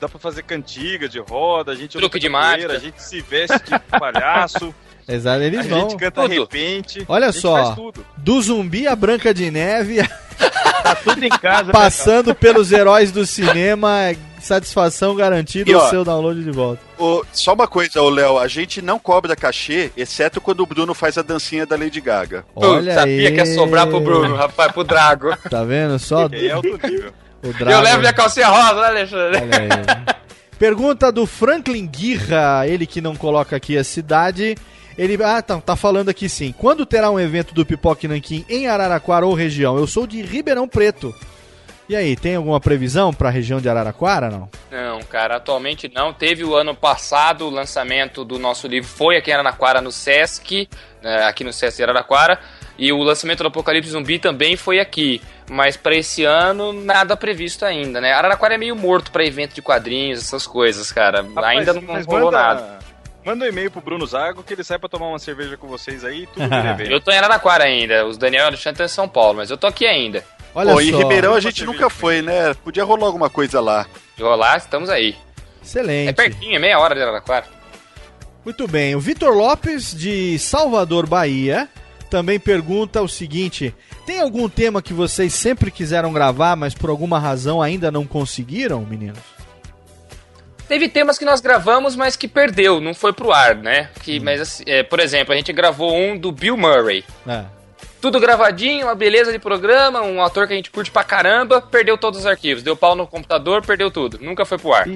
Dá pra fazer cantiga de roda, a gente Truque de mágica. A gente se veste de palhaço, [LAUGHS] Exato, a eles vão. gente canta Tudo. repente. Olha a gente só. faz tudo. Do zumbi a Branca de Neve, [LAUGHS] Tá tudo em casa. passando pelos heróis do cinema, satisfação garantida E, o ó, seu download de volta. Ô, só uma coisa, Léo, a gente não cobra cachê, exceto quando o Bruno faz a dancinha da Lady Gaga. Olha sabia aí. que ia sobrar pro Bruno, rapaz, pro Drago. Tá vendo só? É alto nível. O Drago. Eu levo minha calcinha rosa, né, Alexandre? [LAUGHS] Pergunta do Franklin Guirra, ele que não coloca aqui a cidade. Ele ah, tá, tá falando aqui sim. Quando terá um evento do Pipoque Nanquim em Araraquara ou região? Eu sou de Ribeirão Preto. E aí, tem alguma previsão pra região de Araraquara, não? Não, cara, atualmente não. Teve o ano passado o lançamento do nosso livro, foi aqui em Araraquara, no Sesc, né, aqui no Sesc de Araraquara. E o lançamento do Apocalipse Zumbi também foi aqui. Mas pra esse ano, nada previsto ainda, né? Araraquara é meio morto pra evento de quadrinhos, essas coisas, cara. Rapaz, ainda não rolou manda- nada. Manda um e-mail pro Bruno Zago que ele sai pra tomar uma cerveja com vocês aí, tudo. [LAUGHS] Eu tô em Araraquara ainda, os Daniel e Alexandre estão em São Paulo, mas eu tô aqui ainda. Olha Pô, só. em Ribeirão a gente nunca foi, né? Podia rolar alguma coisa lá. Rolar, estamos aí. É Excelente. pertinho, é meia hora de Araraquara. Muito bem, o Vitor Lopes, de Salvador, Bahia, também pergunta o seguinte: tem algum tema que vocês sempre quiseram gravar, mas por alguma razão ainda não conseguiram, meninos? Teve temas que nós gravamos, mas que perdeu, não foi pro ar, né? Que, Mas, assim, é, por exemplo, a gente gravou um do Bill Murray. É. Tudo gravadinho, uma beleza de programa, um ator que a gente curte pra caramba, perdeu todos os arquivos. Deu pau no computador, perdeu tudo. Nunca foi pro ar.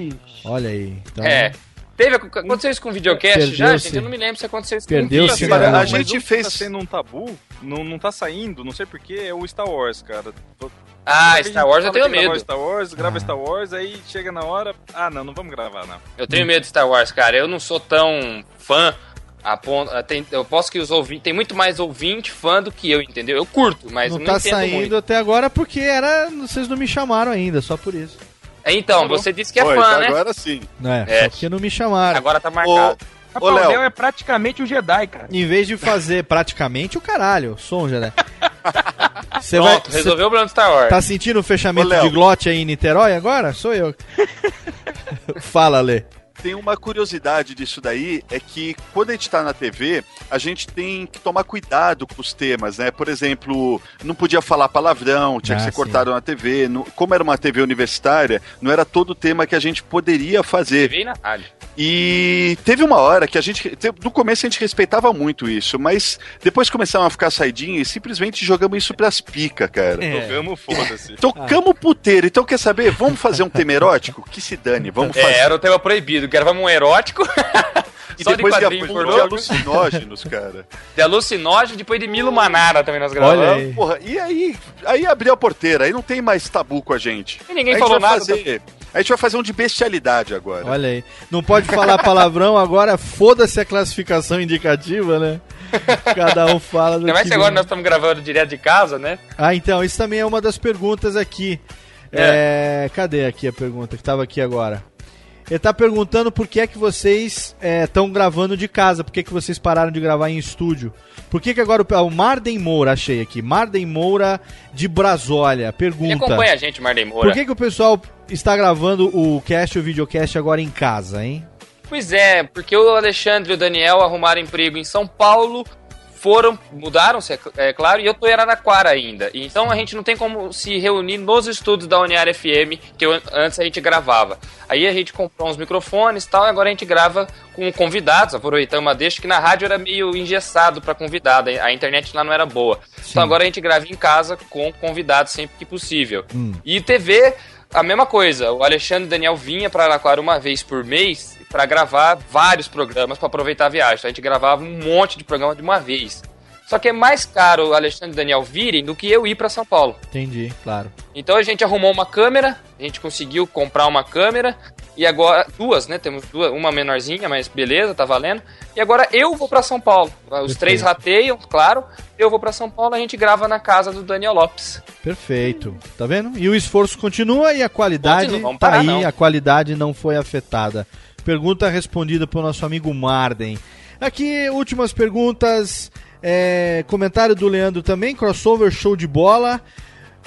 Olha aí. Então, É. Teve, aconteceu isso com videocast já, Perdeu-se. gente? Eu não me lembro se aconteceu isso Perdeu-se, com cara. videocast. A Mas gente fez- Tá sendo um tabu, não, não tá saindo, não sei porquê, é o Star Wars, cara. Ah, A Star Wars eu tenho medo. Star Wars, Ah. grava Star Wars, aí chega na hora. Ah, não, não vamos gravar, não. Eu tenho medo de Star Wars, cara. Eu não sou tão fã. A ponto, a- tem, eu posso que os ouvintes. Tem muito mais ouvinte fã do que eu, entendeu? Eu curto, mas não não, tá entendo saindo muito. até agora porque era. Vocês não me chamaram ainda, só por isso. Então, você disse que é Oi, fã, né? Agora sim. É, É. só porque não me chamaram. Agora tá marcado. Ô, Rapaz, o Léo. Léo é praticamente um Jedi, cara. Em vez de fazer praticamente o caralho, eu sou um Jedi. [LAUGHS] Você vai. Pronto, resolveu o problema do Star Wars. Tá sentindo o fechamento Ô, de glote aí em Niterói agora? Sou eu. [LAUGHS] Fala, Lê. Tem uma curiosidade disso daí, é que quando a gente tá na TV, a gente tem que tomar cuidado com os temas, né? Por exemplo, não podia falar palavrão, tinha Ah, que ser sim. cortado na TV. Não- como era uma TV universitária, não era todo o tema que a gente poderia fazer. Veio na rádio. E teve uma hora que a gente. te- No começo a gente respeitava muito isso, mas depois começaram a ficar saidinhos e simplesmente jogamos isso pras picas, cara. É. Jogamos, foda-se. Tocamos puteiro. Então quer saber? Vamos fazer um tema erótico? Que se dane, vamos fazer. É, era o tema proibido. Gravamos um erótico. [LAUGHS] E só de depois de, quadrinho de pornô. alucinógenos, cara. De alucinógeno, depois de Milo Manara também nós gravamos. Olha aí. Porra, e aí? Aí abriu a porteira, aí não tem mais tabu com a gente. E ninguém a falou nada. Fazer, a gente vai fazer um de bestialidade agora. Olha aí. Não pode falar palavrão agora, foda-se a classificação indicativa, né? Cada um fala do Ainda mais que agora vem. nós estamos gravando direto de casa, né? Ah, então, isso também é uma das perguntas aqui. É, Cadê aqui a pergunta que tava aqui agora? Ele tá perguntando por que é que vocês estão gravando de casa, por que, que vocês pararam de gravar em estúdio. Por que, que agora o, o Marden Moura, achei aqui, Marden Moura de Brasólia, Ele pergunta. acompanha a gente, Marley Moura. Por que, que o pessoal está gravando o cast o videocast agora em casa, hein? Pois é, porque o Alexandre e o Daniel arrumaram emprego em São Paulo, foram, mudaram-se, é, é claro, e eu tô em Araraquara ainda. Então a gente não tem como se reunir nos estúdios da Uniar FM, que eu- antes a gente gravava. Aí a gente comprou uns microfones e tal, e agora a gente grava com convidados, aproveitando uma deixa que na rádio era meio engessado para convidado, a internet lá não era boa. Então agora a gente grava em casa com convidados sempre que possível. Hum. E TV, a mesma coisa. O Alexandre e o Daniel vinha para Araraquara uma vez por mês para gravar vários programas para aproveitar a viagem. Então a gente gravava um monte de programa de uma vez. Só que é mais caro o Alexandre e Daniel virem do que eu ir para São Paulo. Entendi, claro. Então a gente arrumou uma câmera, a gente conseguiu comprar uma câmera e agora duas, né? Temos duas, uma menorzinha, mas beleza, tá valendo. E agora eu vou para São Paulo. Os três rateiam, claro. Eu vou para São Paulo, a gente grava na casa do Daniel Lopes. Perfeito. Tá vendo? E o esforço continua e a qualidade Continua, vamos tá parar, aí, não. a qualidade não foi afetada. Pergunta respondida pelo nosso amigo Marden. Aqui, últimas perguntas. É, comentário do Leandro também, crossover show de bola.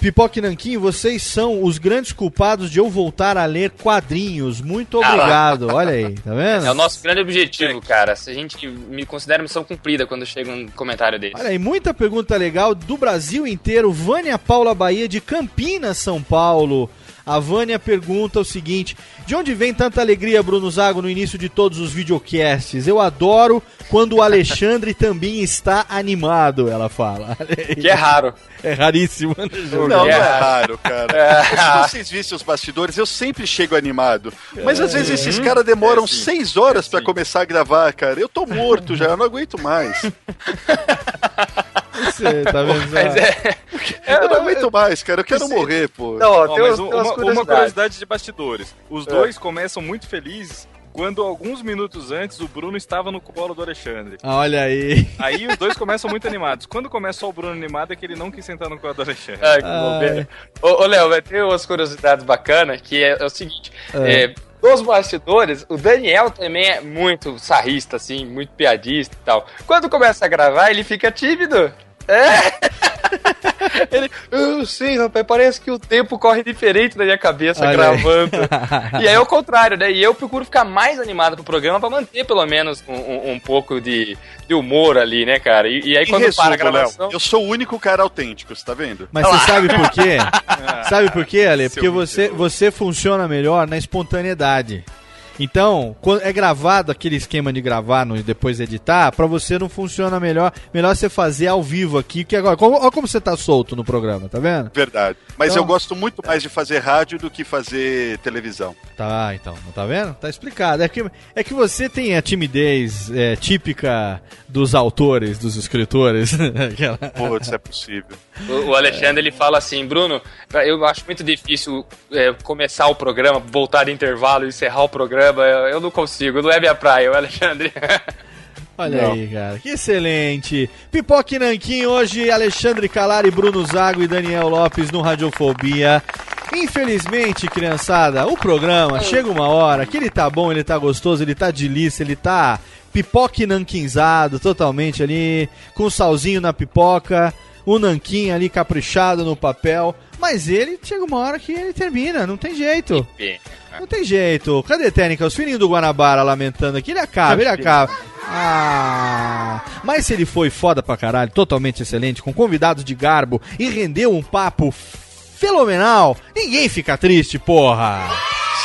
Pipoque Nanquim, vocês são os grandes culpados de eu voltar a ler quadrinhos. Muito obrigado. Olha aí, tá vendo? É o nosso grande objetivo, cara. Se a gente me considera missão cumprida quando chega um comentário desse. Olha aí, muita pergunta legal do Brasil inteiro. Vânia Paula Bahia, de Campinas, São Paulo. A Vânia pergunta o seguinte: De onde vem tanta alegria, Bruno Zago, no início de todos os videocasts? Eu adoro quando o Alexandre [LAUGHS] também está animado, ela fala. [LAUGHS] Que é raro. É raríssimo, né? Não, não É. é raro, cara. Se vocês vissem os bastidores, eu sempre chego animado. Mas às vezes esses caras demoram É, sim. seis horas É, pra sim. começar a gravar, cara. Eu tô morto já, eu não aguento mais. [LAUGHS] Você, tá vendo? Mas é. Eu não aguento mais, cara. Eu quero morrer, pô. Não, ó, tem, mas umas, um- uma, uma curiosidade de bastidores. Os dois começam muito felizes quando alguns minutos antes o Bruno estava no colo do Alexandre. Ah, Olha aí. Aí os dois começam muito animados. Quando começa só o Bruno animado é que ele não quis sentar no colo do Alexandre. Ai, que bobeira. Ô, ô, Léo, vai ter umas curiosidades bacanas, que é, é o seguinte. É. é, dos bastidores, o Daniel também é muito sarrista, assim, muito piadista e tal. Quando começa a gravar, ele fica tímido. É. [LAUGHS] Ele, eu sei, rapaz, parece que o tempo corre diferente na minha cabeça Olha aí. gravando. [LAUGHS] e aí é o contrário, né? E eu procuro ficar mais animado pro programa pra manter pelo menos um, um- um pouco de, de humor ali, né, cara? E, e aí Em quando para a resumo, gravação. Léo, eu sou o único cara autêntico, você tá vendo? Mas você sabe por quê? [LAUGHS] sabe por quê, Ale? Seu Porque você, você funciona melhor na espontaneidade. Então, quando é gravado aquele esquema de gravar no, e depois editar, pra você não funciona melhor. Melhor você fazer ao vivo aqui, que agora. como- Olha como você tá solto no programa, tá vendo? Verdade. Mas Então- eu gosto muito mais de fazer rádio do que fazer televisão. Tá, então, tá vendo? Tá explicado. É que, é que você tem a timidez é, típica dos autores, dos escritores. [LAUGHS] Putz, é possível. O, o Alexandre ele fala assim, Bruno, eu acho muito difícil é, começar o programa, voltar de intervalo e encerrar o programa. Eu, eu não consigo, não é minha praia, o Alexandre. [LAUGHS] Olha Não. aí, cara. Que excelente. Pipoque Nanquim hoje, Alexandre Calari, Bruno Zago e Daniel Lopes no Radiofobia. Infelizmente, criançada, o programa chega uma hora que ele tá bom, ele tá gostoso, ele tá delícia, ele tá pipoque nanquinzado totalmente ali, com salzinho na pipoca, o nanquim ali caprichado no papel. Mas ele chega uma hora que ele termina, não tem jeito. Não tem jeito. Cadê Técnica? Os filhinhos do Guanabara lamentando aqui. Ele acaba, ele acaba. Ah, mas se ele foi foda pra caralho, totalmente excelente, com convidados de garbo e rendeu um papo fenomenal, ninguém fica triste, porra.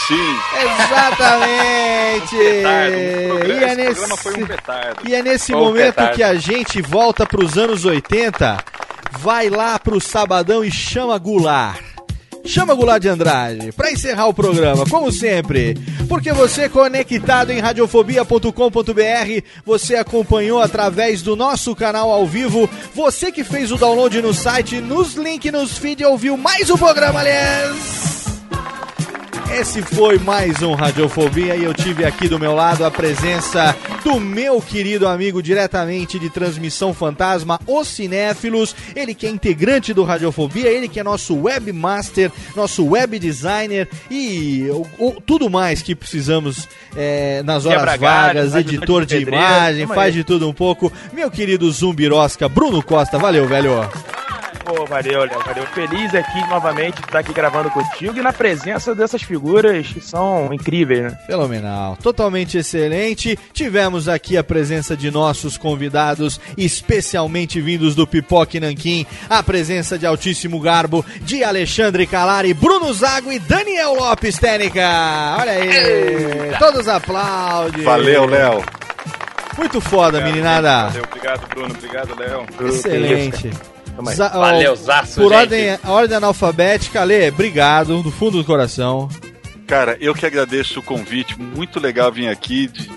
Sim. Exatamente. Um programa- e, é esse nesse, programa foi um petardo. e é nesse Foi um momento petardo. que a gente volta pros anos 80, vai lá pro Sabadão e chama Goulart. Chama Goulart de Andrade pra encerrar o programa, como sempre. Porque você conectado em radiofobia.com.br, você acompanhou através do nosso canal ao vivo, você que fez o download no site, nos link, nos feed, ouviu mais um programa, aliás. Esse foi mais um Radiofobia e eu tive aqui do meu lado a presença do meu querido amigo diretamente de Transmissão Fantasma, Os Cinéfilos, ele que é integrante do Radiofobia, ele que é nosso webmaster, nosso web designer e o- o- tudo mais que precisamos é, nas horas Quebra vagas, ajudante editor de de imagem, faz de tudo um pouco. Meu querido Zumbirosca, Bruno Costa, valeu, velho. Pô, valeu, Léo, valeu. Feliz aqui novamente de estar aqui gravando contigo e na presença dessas figuras que são incríveis, né? Fenomenal, totalmente excelente. Tivemos aqui a presença de nossos convidados, especialmente vindos do Pipoque Nanquim, a presença de altíssimo garbo de Alexandre Calari, Bruno Zago e Daniel Lopes Técnica. Olha aí, todos aplaudem. Valeu, Léo. Muito foda, Obrigado, meninada. Valeu, obrigado, Bruno. Obrigado, Léo. Excelente. Valeu, zaço, Por gente. ordem, ordem analfabética, Ale, obrigado, do fundo do coração. Cara, eu que agradeço o convite. Muito legal vir aqui, de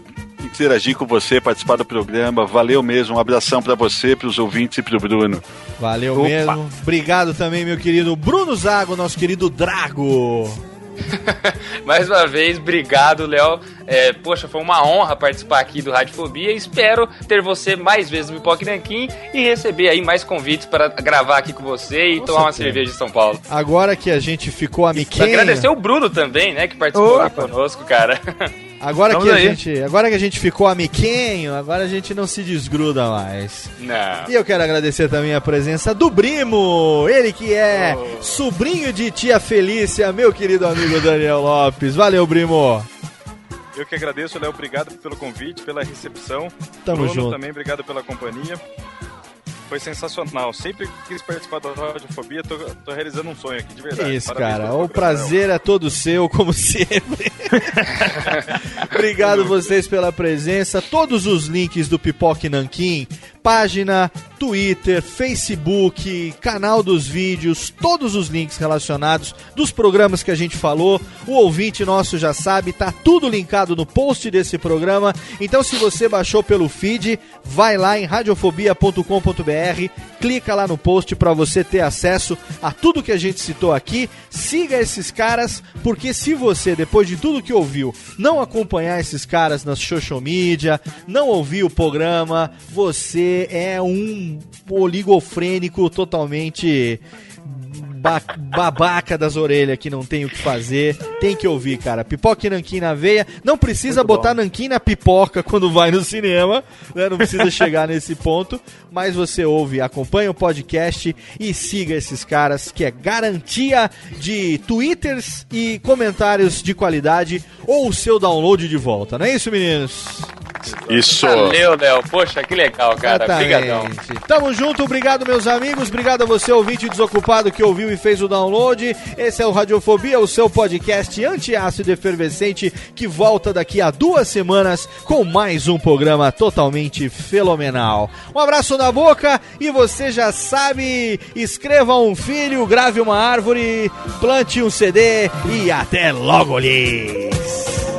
interagir com você, participar do programa. Valeu mesmo. Um abração pra você, pros ouvintes e pro Bruno. Valeu Opa. mesmo. Obrigado também, meu querido Bruno Zago, nosso querido Drago. [LAUGHS] Mais uma vez, obrigado, Léo. É, poxa, foi uma honra participar aqui do Radiofobia. Espero ter você mais vezes no Pipoque Nanquim e receber aí mais convites para gravar aqui com você e Com tomar uma cerveja de São Paulo. Agora que a gente ficou amiguinho. Agradecer o Bruno também, né, que participou Opa. aqui conosco, cara. [LAUGHS] Agora que, a gente, agora que a gente ficou amiguinho, agora a gente não se desgruda mais. Não. E eu quero agradecer também a presença do Brimo, ele que é sobrinho de tia Felícia, meu querido amigo Daniel Lopes. Valeu, Brimo. Eu que agradeço, Léo. Obrigado pelo convite, pela recepção. Tamo Bruno junto. também, obrigado pela companhia. Foi sensacional. Sempre quis participar da Radiofobia. Tô, tô realizando um sonho aqui, de verdade. isso, Parabéns cara. O prazer é todo seu, como [LAUGHS] sempre. [LAUGHS] Obrigado vocês pela presença. Todos os links do Pipoque Nanquim, página, Twitter, Facebook, canal dos vídeos, todos os links relacionados dos programas que a gente falou. O ouvinte nosso já sabe, tá tudo linkado no post desse programa. Então, se você baixou pelo feed, vai lá em radiofobia.com.br, clica lá no post para você ter acesso a tudo que a gente citou aqui. Siga esses caras, porque se você, depois de tudo que ouviu, não acompanhar esses caras nas social media, não ouvir o programa, você é um oligofrênico totalmente ba- babaca das orelhas que não tem o que fazer. Tem que ouvir, cara. Pipoca e nanquim na veia. Não precisa Muito botar bom. nanquim na pipoca quando vai no cinema, né? Não precisa chegar nesse ponto. Mas você ouve, acompanha o podcast e siga esses caras, que é garantia de twitters e comentários de qualidade ou o seu download de volta. Não é isso, meninos? Isso. Valeu, Léo. Poxa, que legal, cara. Obrigadão. Tamo junto, obrigado meus amigos, obrigado a você ouvinte desocupado que ouviu e fez o download. Esse é o Radiofobia, o seu podcast antiácido efervescente que volta daqui a duas semanas com mais um programa totalmente fenomenal. Um abraço na boca e você já sabe, escreva um filho, grave uma árvore, plante um CD e até logo lhes.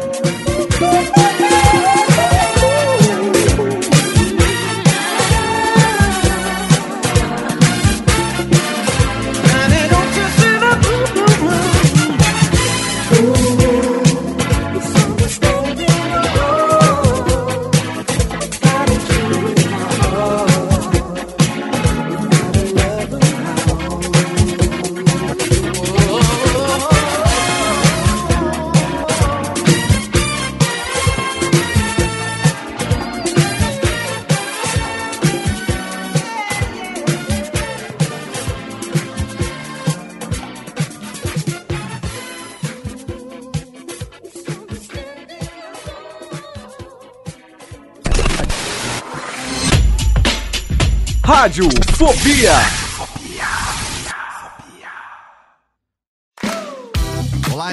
Rádio Fobia.